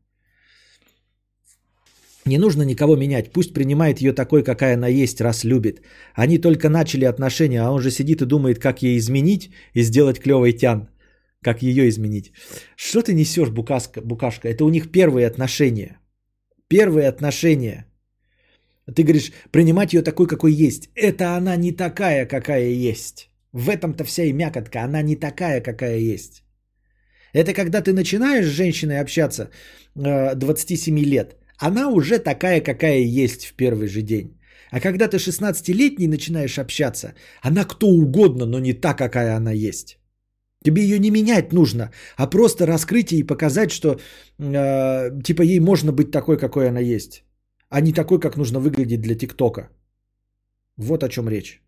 Не нужно никого менять. Пусть принимает ее такой, какая она есть, раз любит. Они только начали отношения, а он же сидит и думает, как ей изменить и сделать клевый тян как ее изменить. Что ты несешь, букашка, букашка? Это у них первые отношения. Первые отношения. Ты говоришь, принимать ее такой, какой есть. Это она не такая, какая есть. В этом-то вся и мякотка. Она не такая, какая есть. Это когда ты начинаешь с женщиной общаться 27 э, лет, она уже такая, какая есть в первый же день. А когда ты 16-летний начинаешь общаться, она кто угодно, но не та, какая она есть. Тебе ее не менять нужно, а просто раскрыть и показать, что э, типа ей можно быть такой, какой она есть, а не такой, как нужно выглядеть для ТикТока. Вот о чем речь.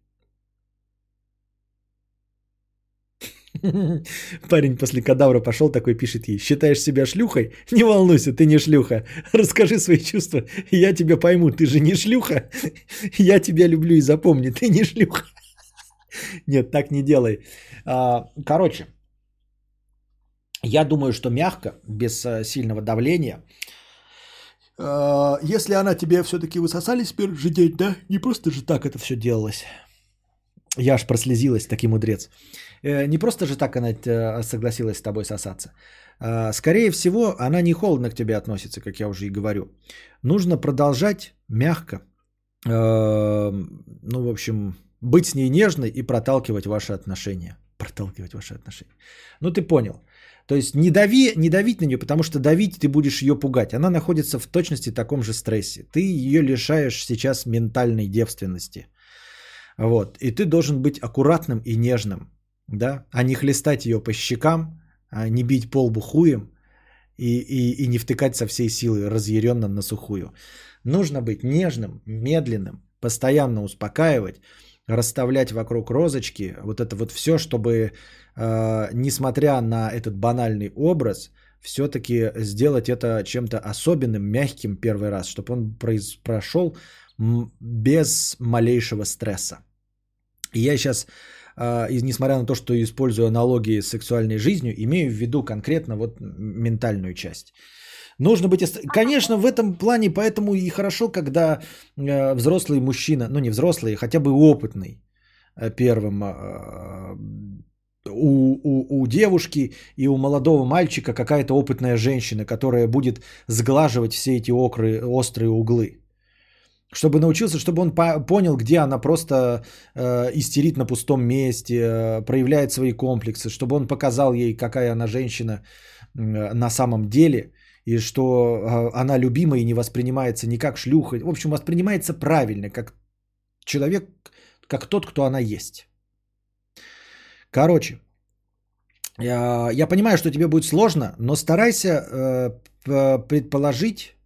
Парень после кадавра пошел такой, пишет ей, считаешь себя шлюхой? Не волнуйся, ты не шлюха. Расскажи свои чувства, я тебя пойму, ты же не шлюха. Я тебя люблю и запомни, ты не шлюха. Нет, так не делай. А, короче, я думаю, что мягко, без э, сильного давления, а, если она тебе все-таки высосались в первый же день, да, не просто же так это все делалось. Я аж прослезилась, таки мудрец. Э, Не просто же так она э, согласилась с тобой сосаться. Скорее всего, она не холодно к тебе относится, как я уже и говорю. Нужно продолжать мягко, э, ну, в общем, быть с ней нежной и проталкивать ваши отношения. Проталкивать ваши отношения. Ну, ты понял. То есть не дави, не давить на нее, потому что давить ты будешь ее пугать. Она находится в точности таком же стрессе. Ты ее лишаешь сейчас ментальной девственности. Вот. И ты должен быть аккуратным и нежным, да, а не хлестать ее по щекам, а не бить по лбу хуем и, и, и не втыкать со всей силы разъяренно на сухую. Нужно быть нежным, медленным, постоянно успокаивать, расставлять вокруг розочки, вот это вот все, чтобы, э, несмотря на этот банальный образ, все-таки сделать это чем-то особенным, мягким первый раз, чтобы он произ- прошел без малейшего стресса. И я сейчас, э, несмотря на то, что использую аналогии с сексуальной жизнью, имею в виду конкретно вот ментальную часть. Нужно быть, конечно, в этом плане, поэтому и хорошо, когда э, взрослый мужчина, ну не взрослый, хотя бы опытный э, первым э, у, у, у девушки и у молодого мальчика какая-то опытная женщина, которая будет сглаживать все эти окры, острые углы. Чтобы научился, чтобы он по- понял, где она просто э, истерит на пустом месте, э, проявляет свои комплексы, чтобы он показал ей, какая она женщина э, на самом деле, и что э, она любима и не воспринимается не как шлюха. В общем, воспринимается правильно, как человек, как тот, кто она есть. Короче, я, я понимаю, что тебе будет сложно, но старайся э, предположить.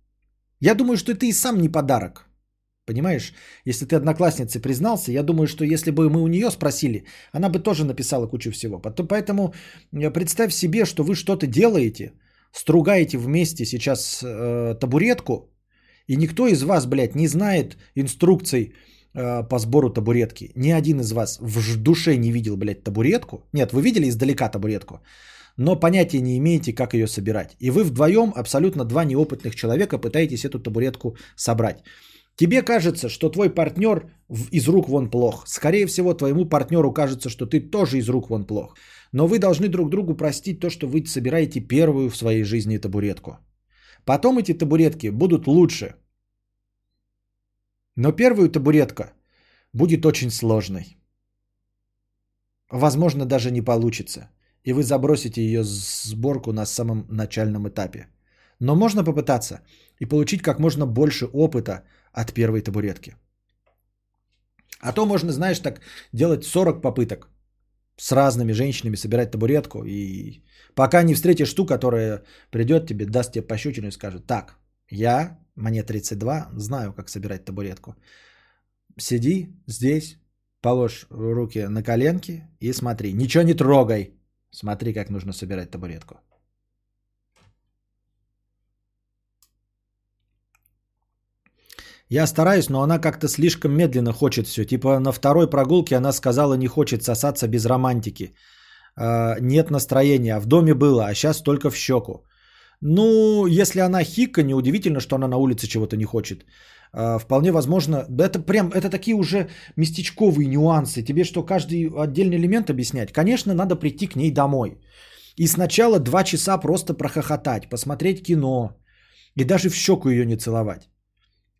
Я думаю, что ты и сам не подарок. Понимаешь, если ты однокласснице признался, я думаю, что если бы мы у нее спросили, она бы тоже написала кучу всего. Поэтому э, представь себе, что вы что-то делаете, стругаете вместе сейчас э, табуретку, и никто из вас, блядь, не знает инструкций э, по сбору табуретки. Ни один из вас в душе не видел, блядь, табуретку. Нет, вы видели издалека табуретку, но понятия не имеете, как ее собирать. И вы вдвоем, абсолютно два неопытных человека, пытаетесь эту табуретку собрать. Тебе кажется, что твой партнер из рук вон плох. Скорее всего, твоему партнеру кажется, что ты тоже из рук вон плох. Но вы должны друг другу простить то, что вы собираете первую в своей жизни табуретку. Потом эти табуретки будут лучше. Но первую табуретка будет очень сложной. Возможно, даже не получится. И вы забросите ее сборку на самом начальном этапе. Но можно попытаться и получить как можно больше опыта от первой табуретки. А то можно, знаешь, так делать 40 попыток с разными женщинами собирать табуретку. И пока не встретишь ту, которая придет тебе, даст тебе пощечину и скажет, так, я, мне 32, знаю, как собирать табуретку. Сиди здесь, положь руки на коленки и смотри. Ничего не трогай. Смотри, как нужно собирать табуретку. Я стараюсь, но она как-то слишком медленно хочет все. Типа на второй прогулке она сказала, не хочет сосаться без романтики. А, нет настроения. В доме было, а сейчас только в щеку. Ну, если она хика, неудивительно, что она на улице чего-то не хочет. А, вполне возможно, да это прям, это такие уже местечковые нюансы. Тебе что, каждый отдельный элемент объяснять? Конечно, надо прийти к ней домой. И сначала два часа просто прохохотать, посмотреть кино. И даже в щеку ее не целовать.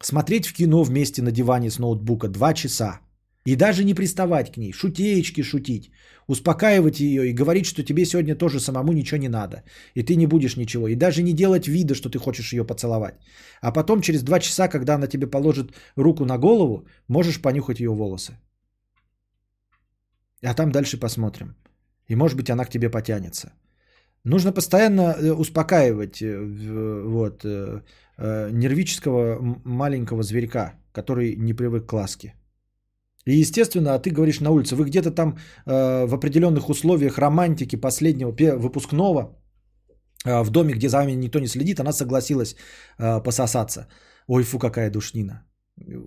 Смотреть в кино вместе на диване с ноутбука два часа. И даже не приставать к ней, шутеечки шутить, успокаивать ее и говорить, что тебе сегодня тоже самому ничего не надо. И ты не будешь ничего. И даже не делать вида, что ты хочешь ее поцеловать. А потом через два часа, когда она тебе положит руку на голову, можешь понюхать ее волосы. А там дальше посмотрим. И может быть она к тебе потянется. Нужно постоянно э, успокаивать э, вот, э, нервического маленького зверька, который не привык к ласке. И естественно, а ты говоришь на улице, вы где-то там э, в определенных условиях романтики последнего выпускного э, в доме, где за вами никто не следит, она согласилась э, пососаться. Ой, фу, какая душнина.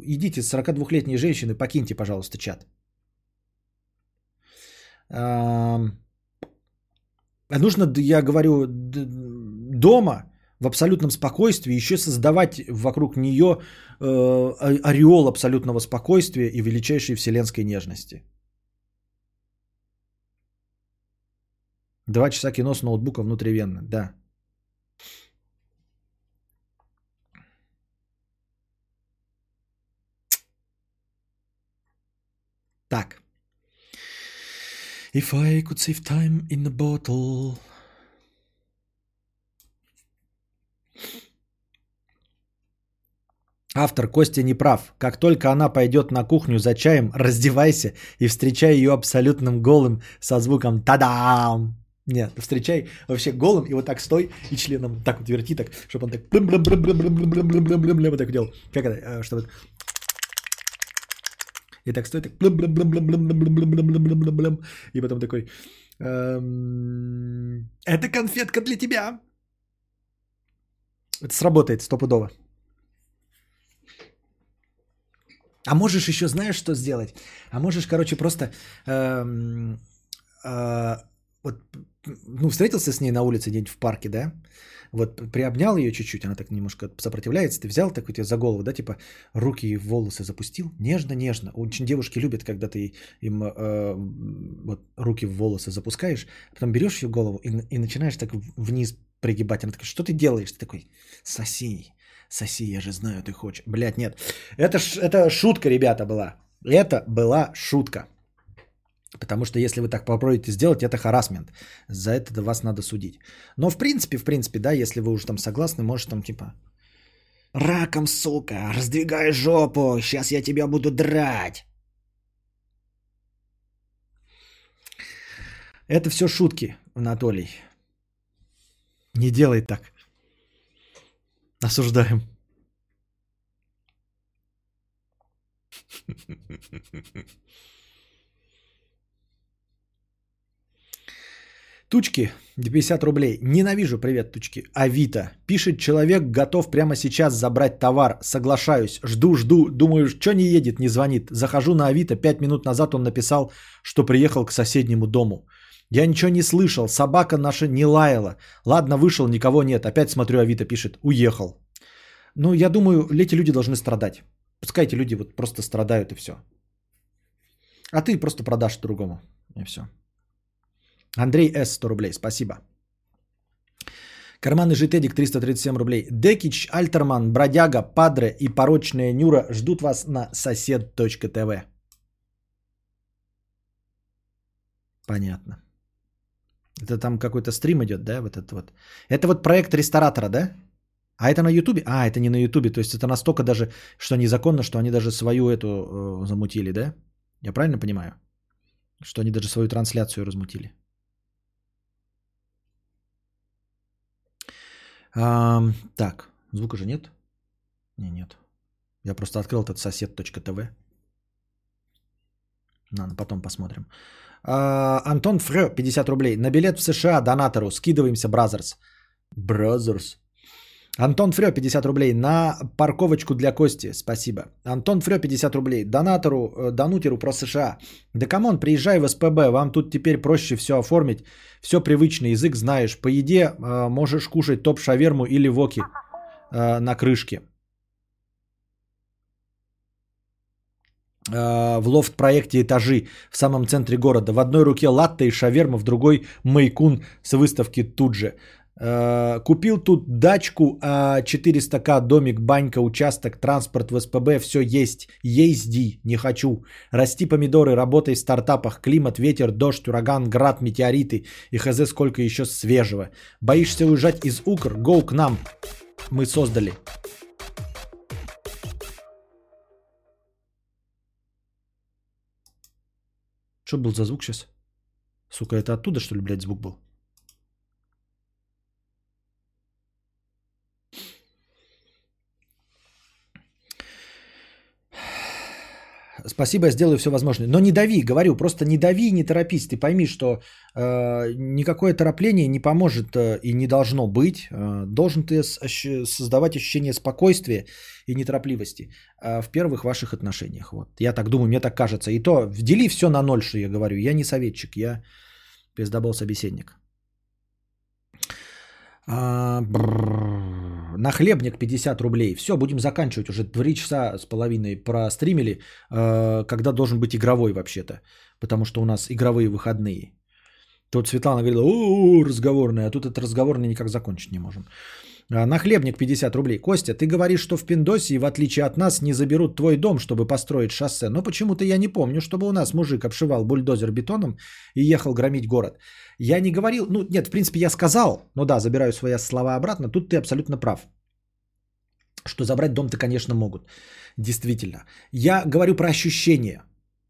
Идите, 42-летние женщины, покиньте, пожалуйста, чат. А Нужно, я говорю, дома в абсолютном спокойствии, еще создавать вокруг нее э, ореол абсолютного спокойствия и величайшей вселенской нежности. Два часа кино с ноутбука внутривенно, да. Так. If I could save time in a bottle. Автор Костя не прав. Как только она пойдет на кухню за чаем, раздевайся и встречай ее абсолютным голым со звуком «Та-дам!». Нет, встречай вообще голым и вот так стой и членом так вот верти, так, чтобы он так вот так делал. Как это? Чтобы и так стоит, так и потом такой, это конфетка для тебя. Это сработает стопудово. А можешь еще, знаешь, что сделать? А можешь, короче, просто эм, э, вот, ну, встретился с ней на улице где-нибудь в парке, да? Вот приобнял ее чуть-чуть, она так немножко сопротивляется, ты взял такой тебе за голову, да, типа руки в волосы запустил, нежно-нежно. Очень девушки любят, когда ты им э, вот руки в волосы запускаешь, потом берешь ее голову и, и начинаешь так вниз пригибать. Она такая, что ты делаешь? Ты такой, соси, соси, я же знаю, ты хочешь. Блядь, нет. Это, это шутка, ребята, была. Это была шутка. Потому что если вы так попробуете сделать, это харасмент. За это вас надо судить. Но в принципе, в принципе, да, если вы уже там согласны, может там типа Раком, сука, раздвигай жопу, сейчас я тебя буду драть. Это все шутки, Анатолий. Не делай так. Осуждаем. Тучки, 50 рублей. Ненавижу, привет, Тучки. Авито. Пишет человек, готов прямо сейчас забрать товар. Соглашаюсь. Жду, жду. Думаю, что не едет, не звонит. Захожу на Авито. Пять минут назад он написал, что приехал к соседнему дому. Я ничего не слышал. Собака наша не лаяла. Ладно, вышел, никого нет. Опять смотрю, Авито пишет. Уехал. Ну, я думаю, эти люди должны страдать. Пускай эти люди вот просто страдают и все. А ты просто продашь другому. И все. Андрей С. 100 рублей, спасибо. Карманный житедик 337 рублей. Декич, Альтерман, Бродяга, Падре и Порочная Нюра ждут вас на сосед.тв. Понятно. Это там какой-то стрим идет, да, вот этот вот. Это вот проект ресторатора, да? А это на Ютубе? А, это не на Ютубе, то есть это настолько даже, что незаконно, что они даже свою эту э, замутили, да? Я правильно понимаю? Что они даже свою трансляцию размутили. А, так, звука же нет? Не, нет. Я просто открыл этот сосед.тв. Ладно, потом посмотрим. А, Антон Фрё, 50 рублей. На билет в США донатору. Скидываемся, brothers. Brothers. Антон Фрё, 50 рублей. На парковочку для Кости. Спасибо. Антон Фрё, 50 рублей. Донатору, э, Данутеру про США. Да come on, приезжай в СПБ. Вам тут теперь проще все оформить. Все привычный язык знаешь. По еде э, можешь кушать топ-шаверму или воки э, на крышке. В лофт-проекте «Этажи» в самом центре города. В одной руке латте и шаверма, в другой майкун с выставки тут же. Э, купил тут дачку 400к, домик, банька, участок, транспорт в СПБ, все есть. Езди, не хочу. Расти помидоры, работай в стартапах, климат, ветер, дождь, ураган, град, метеориты и хз сколько еще свежего. Боишься уезжать из Укр? Гоу к нам. Мы создали. Что был за звук сейчас? Сука, это оттуда, что ли, блядь, звук был? Спасибо, я сделаю все возможное. Но не дави, говорю, просто не дави, не торопись. Ты пойми, что э, никакое торопление не поможет э, и не должно быть. Э, должен ты создавать ощущение спокойствия и неторопливости э, в первых ваших отношениях. Вот. Я так думаю, мне так кажется. И то, дели все на ноль, что я говорю. Я не советчик, я пиздобол собеседник. На хлебник 50 рублей. Все, будем заканчивать. Уже 3 часа с половиной простримили, а, когда должен быть игровой вообще-то. Потому что у нас игровые выходные. Тут Светлана говорила, о, разговорная, а тут этот разговорный никак закончить не можем. А, Нахлебник 50 рублей. Костя, ты говоришь, что в Пиндосии, в отличие от нас, не заберут твой дом, чтобы построить шоссе. Но почему-то я не помню, чтобы у нас мужик обшивал бульдозер бетоном и ехал громить город. Я не говорил, ну нет, в принципе я сказал, но да, забираю свои слова обратно, тут ты абсолютно прав. Что забрать дом-то, конечно, могут. Действительно. Я говорю про ощущения.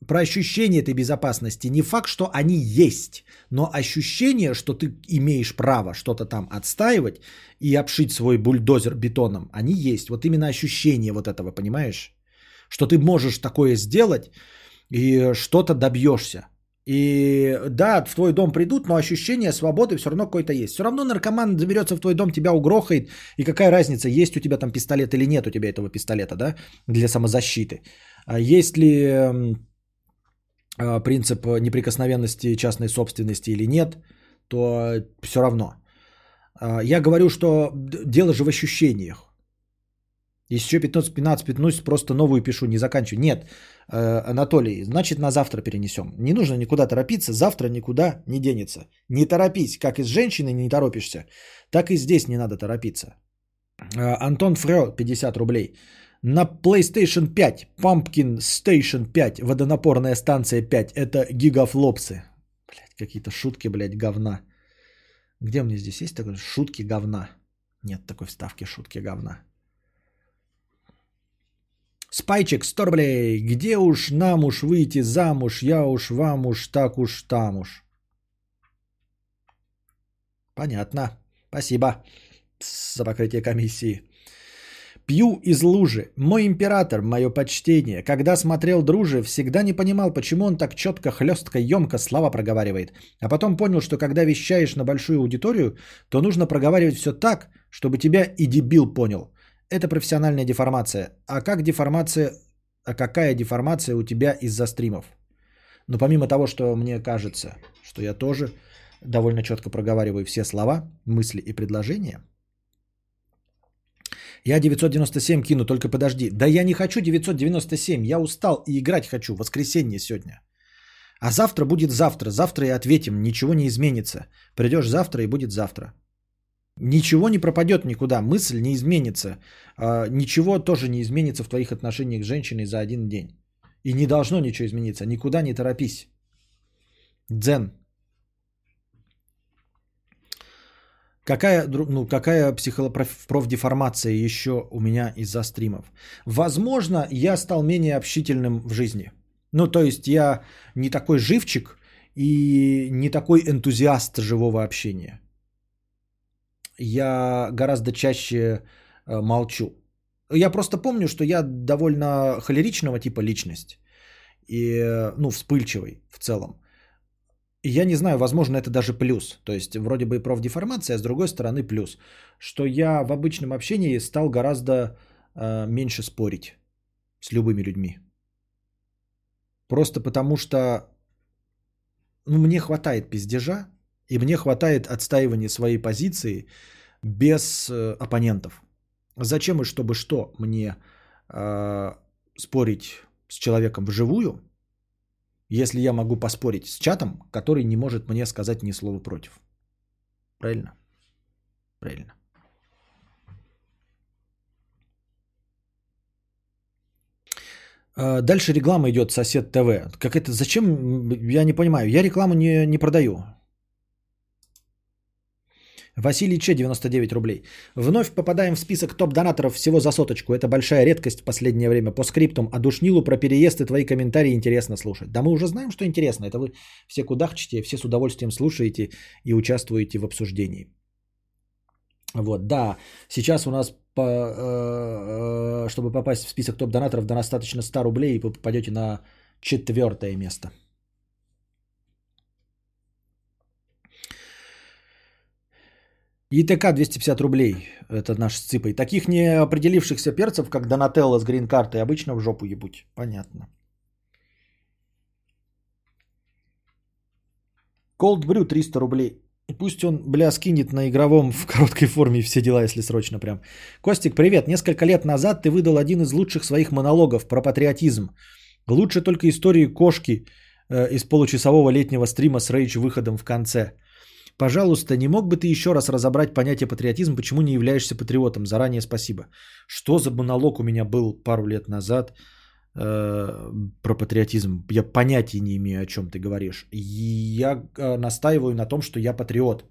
Про ощущение этой безопасности. Не факт, что они есть, но ощущение, что ты имеешь право что-то там отстаивать и обшить свой бульдозер бетоном, они есть. Вот именно ощущение вот этого, понимаешь? Что ты можешь такое сделать и что-то добьешься. И да, в твой дом придут, но ощущение свободы все равно какое-то есть. Все равно наркоман заберется в твой дом, тебя угрохает. И какая разница, есть у тебя там пистолет или нет у тебя этого пистолета, да, для самозащиты. А есть ли принцип неприкосновенности частной собственности или нет, то все равно. А, Я говорю, что дело же в ощущениях. Еще 15, 15, 15, просто новую пишу, не заканчиваю. Нет, э, Анатолий, значит на завтра перенесем. Не нужно никуда торопиться, завтра никуда не денется. Не торопись, как и с женщиной не торопишься, так и здесь не надо торопиться. Э, Антон Фрё, 50 рублей. На PlayStation 5, Pumpkin Station 5, водонапорная станция 5, это гигафлопсы. Блять, какие-то шутки, блядь, говна. Где меня здесь есть такое? Шутки говна. Нет такой вставки шутки говна. Спайчик, 100 рублей. Где уж нам уж выйти замуж, я уж вам уж так уж там уж. Понятно. Спасибо за покрытие комиссии. Пью из лужи. Мой император, мое почтение. Когда смотрел друже, всегда не понимал, почему он так четко, хлестко, емко слова проговаривает. А потом понял, что когда вещаешь на большую аудиторию, то нужно проговаривать все так, чтобы тебя и дебил понял. Это профессиональная деформация. А как деформация, а какая деформация у тебя из-за стримов? Но помимо того, что мне кажется, что я тоже довольно четко проговариваю все слова, мысли и предложения, я 997 кину, только подожди. Да я не хочу 997, я устал и играть хочу. Воскресенье сегодня. А завтра будет завтра. Завтра и ответим. Ничего не изменится. Придешь завтра и будет завтра. Ничего не пропадет никуда. Мысль не изменится. А, Ничего тоже не изменится в твоих отношениях с женщиной за один день. И не должно ничего измениться. Никуда не торопись. Дзен. Какая, ну, какая психопрофдеформация еще у меня из-за стримов? Возможно, я стал менее общительным в жизни. Ну, то есть я не такой живчик и не такой энтузиаст живого общения. Я гораздо чаще э, молчу. Я просто помню, что я довольно холеричного типа личность. И, э, ну, вспыльчивый в целом. Я не знаю, возможно, это даже плюс. То есть, вроде бы и профдеформация, а с другой стороны плюс. Что я в обычном общении стал гораздо э, меньше спорить с любыми людьми. Просто потому что ну, мне хватает пиздежа, и мне хватает отстаивания своей позиции без э, оппонентов. Зачем и чтобы что мне э, спорить с человеком вживую, если я могу поспорить с чатом, который не может мне сказать ни слова против. Правильно? Правильно. А, Дальше реклама идет сосед ТВ. Как это? Зачем? Я не понимаю. Я рекламу не, не продаю. Василий Че, 99 рублей. Вновь попадаем в список топ-донаторов всего за соточку. Это большая редкость в последнее время. По скриптум. А душнилу про переезд и твои комментарии интересно слушать. Да мы уже знаем, что интересно. Это вы все кудахчите, все с удовольствием слушаете и участвуете в обсуждении. Вот, да. Сейчас у нас, по, э, э, чтобы попасть в список топ-донаторов, достаточно 100 рублей, и вы попадете на четвертое место. ИТК 250 рублей. Это наш с ципой. Таких не определившихся перцев, как Донателло с грин-картой, обычно в жопу ебуть. Понятно. Cold Brew 300 рублей. Пусть он, бля, скинет на игровом в короткой форме все дела, если срочно прям. Костик, привет. Несколько лет назад ты выдал один из лучших своих монологов про патриотизм. Лучше только истории кошки э, из получасового летнего стрима с рейдж выходом в конце. Пожалуйста, не мог бы ты еще раз разобрать понятие патриотизм, почему не являешься патриотом? Заранее спасибо. Что за монолог у меня был пару лет назад э, про патриотизм? Я понятия не имею, о чем ты говоришь. Я э, настаиваю на том, что я патриот.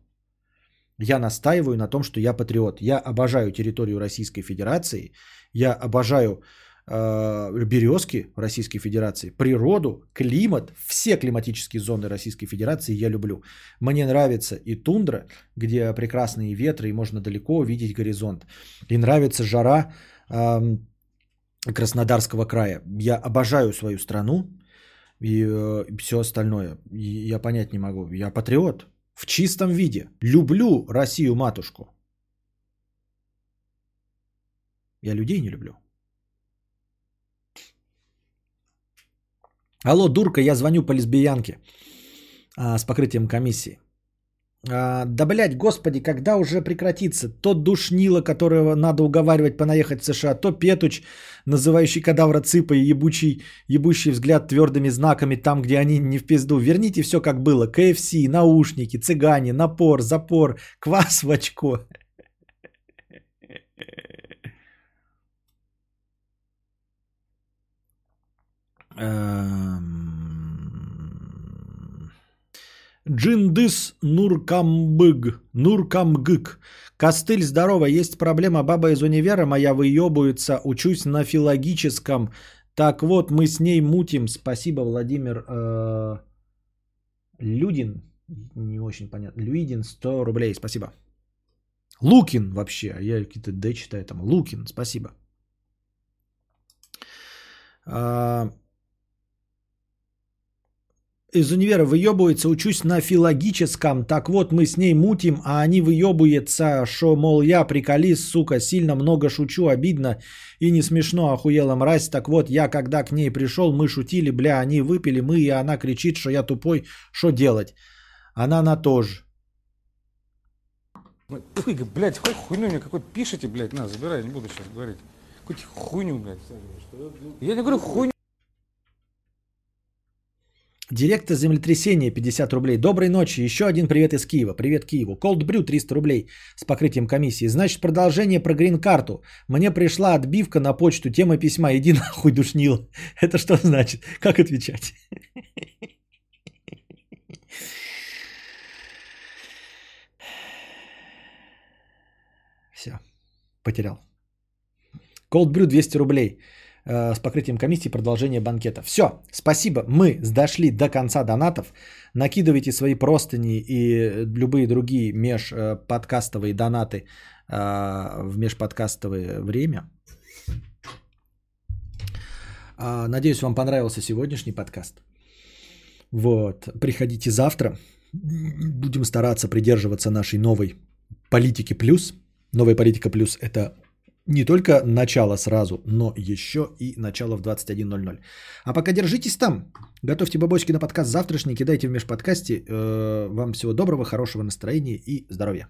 Я настаиваю на том, что я патриот. Я обожаю территорию Российской Федерации. Я обожаю березки Российской Федерации, природу, климат, все климатические зоны Российской Федерации я люблю. Мне нравится и тундра, где прекрасные ветры и можно далеко видеть горизонт. И нравится жара э, Краснодарского края. Я обожаю свою страну и э, все остальное. И я понять не могу. Я патриот в чистом виде. Люблю Россию матушку. Я людей не люблю. Алло, дурка, я звоню по лесбиянке а, с покрытием комиссии. А, да, блядь, господи, когда уже прекратится? То душнило, которого надо уговаривать понаехать в США, то Петуч, называющий кадавра цыпой, ебучий, ебущий взгляд твердыми знаками там, где они не в пизду. Верните все как было. КФС, наушники, цыгане, напор, запор, квас в очко. Джиндыс Нуркамбыг. Нуркамгык. Костыль, здорово. Есть проблема. Баба из универа моя выебывается. Учусь на филологическом. Так вот, мы с ней мутим. Спасибо, Владимир э, Людин. Не очень понятно. Люидин, 100 рублей. Спасибо. Лукин вообще. Я какие-то Д читаю там. Лукин, спасибо. А, из универа выебывается, учусь на филологическом. Так вот, мы с ней мутим, а они выебываются, что, мол, я приколист, сука, сильно много шучу, обидно и не смешно, охуела мразь. Так вот, я когда к ней пришел, мы шутили, бля, они выпили, мы, и она кричит, что я тупой, что делать? Она на тоже. Фу, блядь, хоть хуйню мне какой-то пишите, блядь, на, забирай, не буду сейчас говорить. Какую-то хуйню, блядь. Я не говорю хуйню. Директор землетрясения 50 рублей. Доброй ночи. Еще один привет из Киева. Привет Киеву. Cold Brew 300 рублей с покрытием комиссии. Значит, продолжение про грин-карту. Мне пришла отбивка на почту. Тема письма. Иди нахуй, душнил. Это что значит? Как отвечать? Все. Потерял. Cold Brew 200 рублей э, с покрытием комиссии продолжение банкета. Все, спасибо, мы дошли до конца донатов. Накидывайте свои простыни и любые другие межподкастовые донаты э, в межподкастовое время. А, Надеюсь, вам понравился сегодняшний подкаст. Вот, приходите завтра. Будем стараться придерживаться нашей новой политики плюс. Новая политика плюс – это не только начало сразу, но еще и начало в 21.00. А пока держитесь там. Готовьте бабочки на подкаст завтрашний, кидайте в межподкасте. Э, Вам всего доброго, хорошего настроения и здоровья.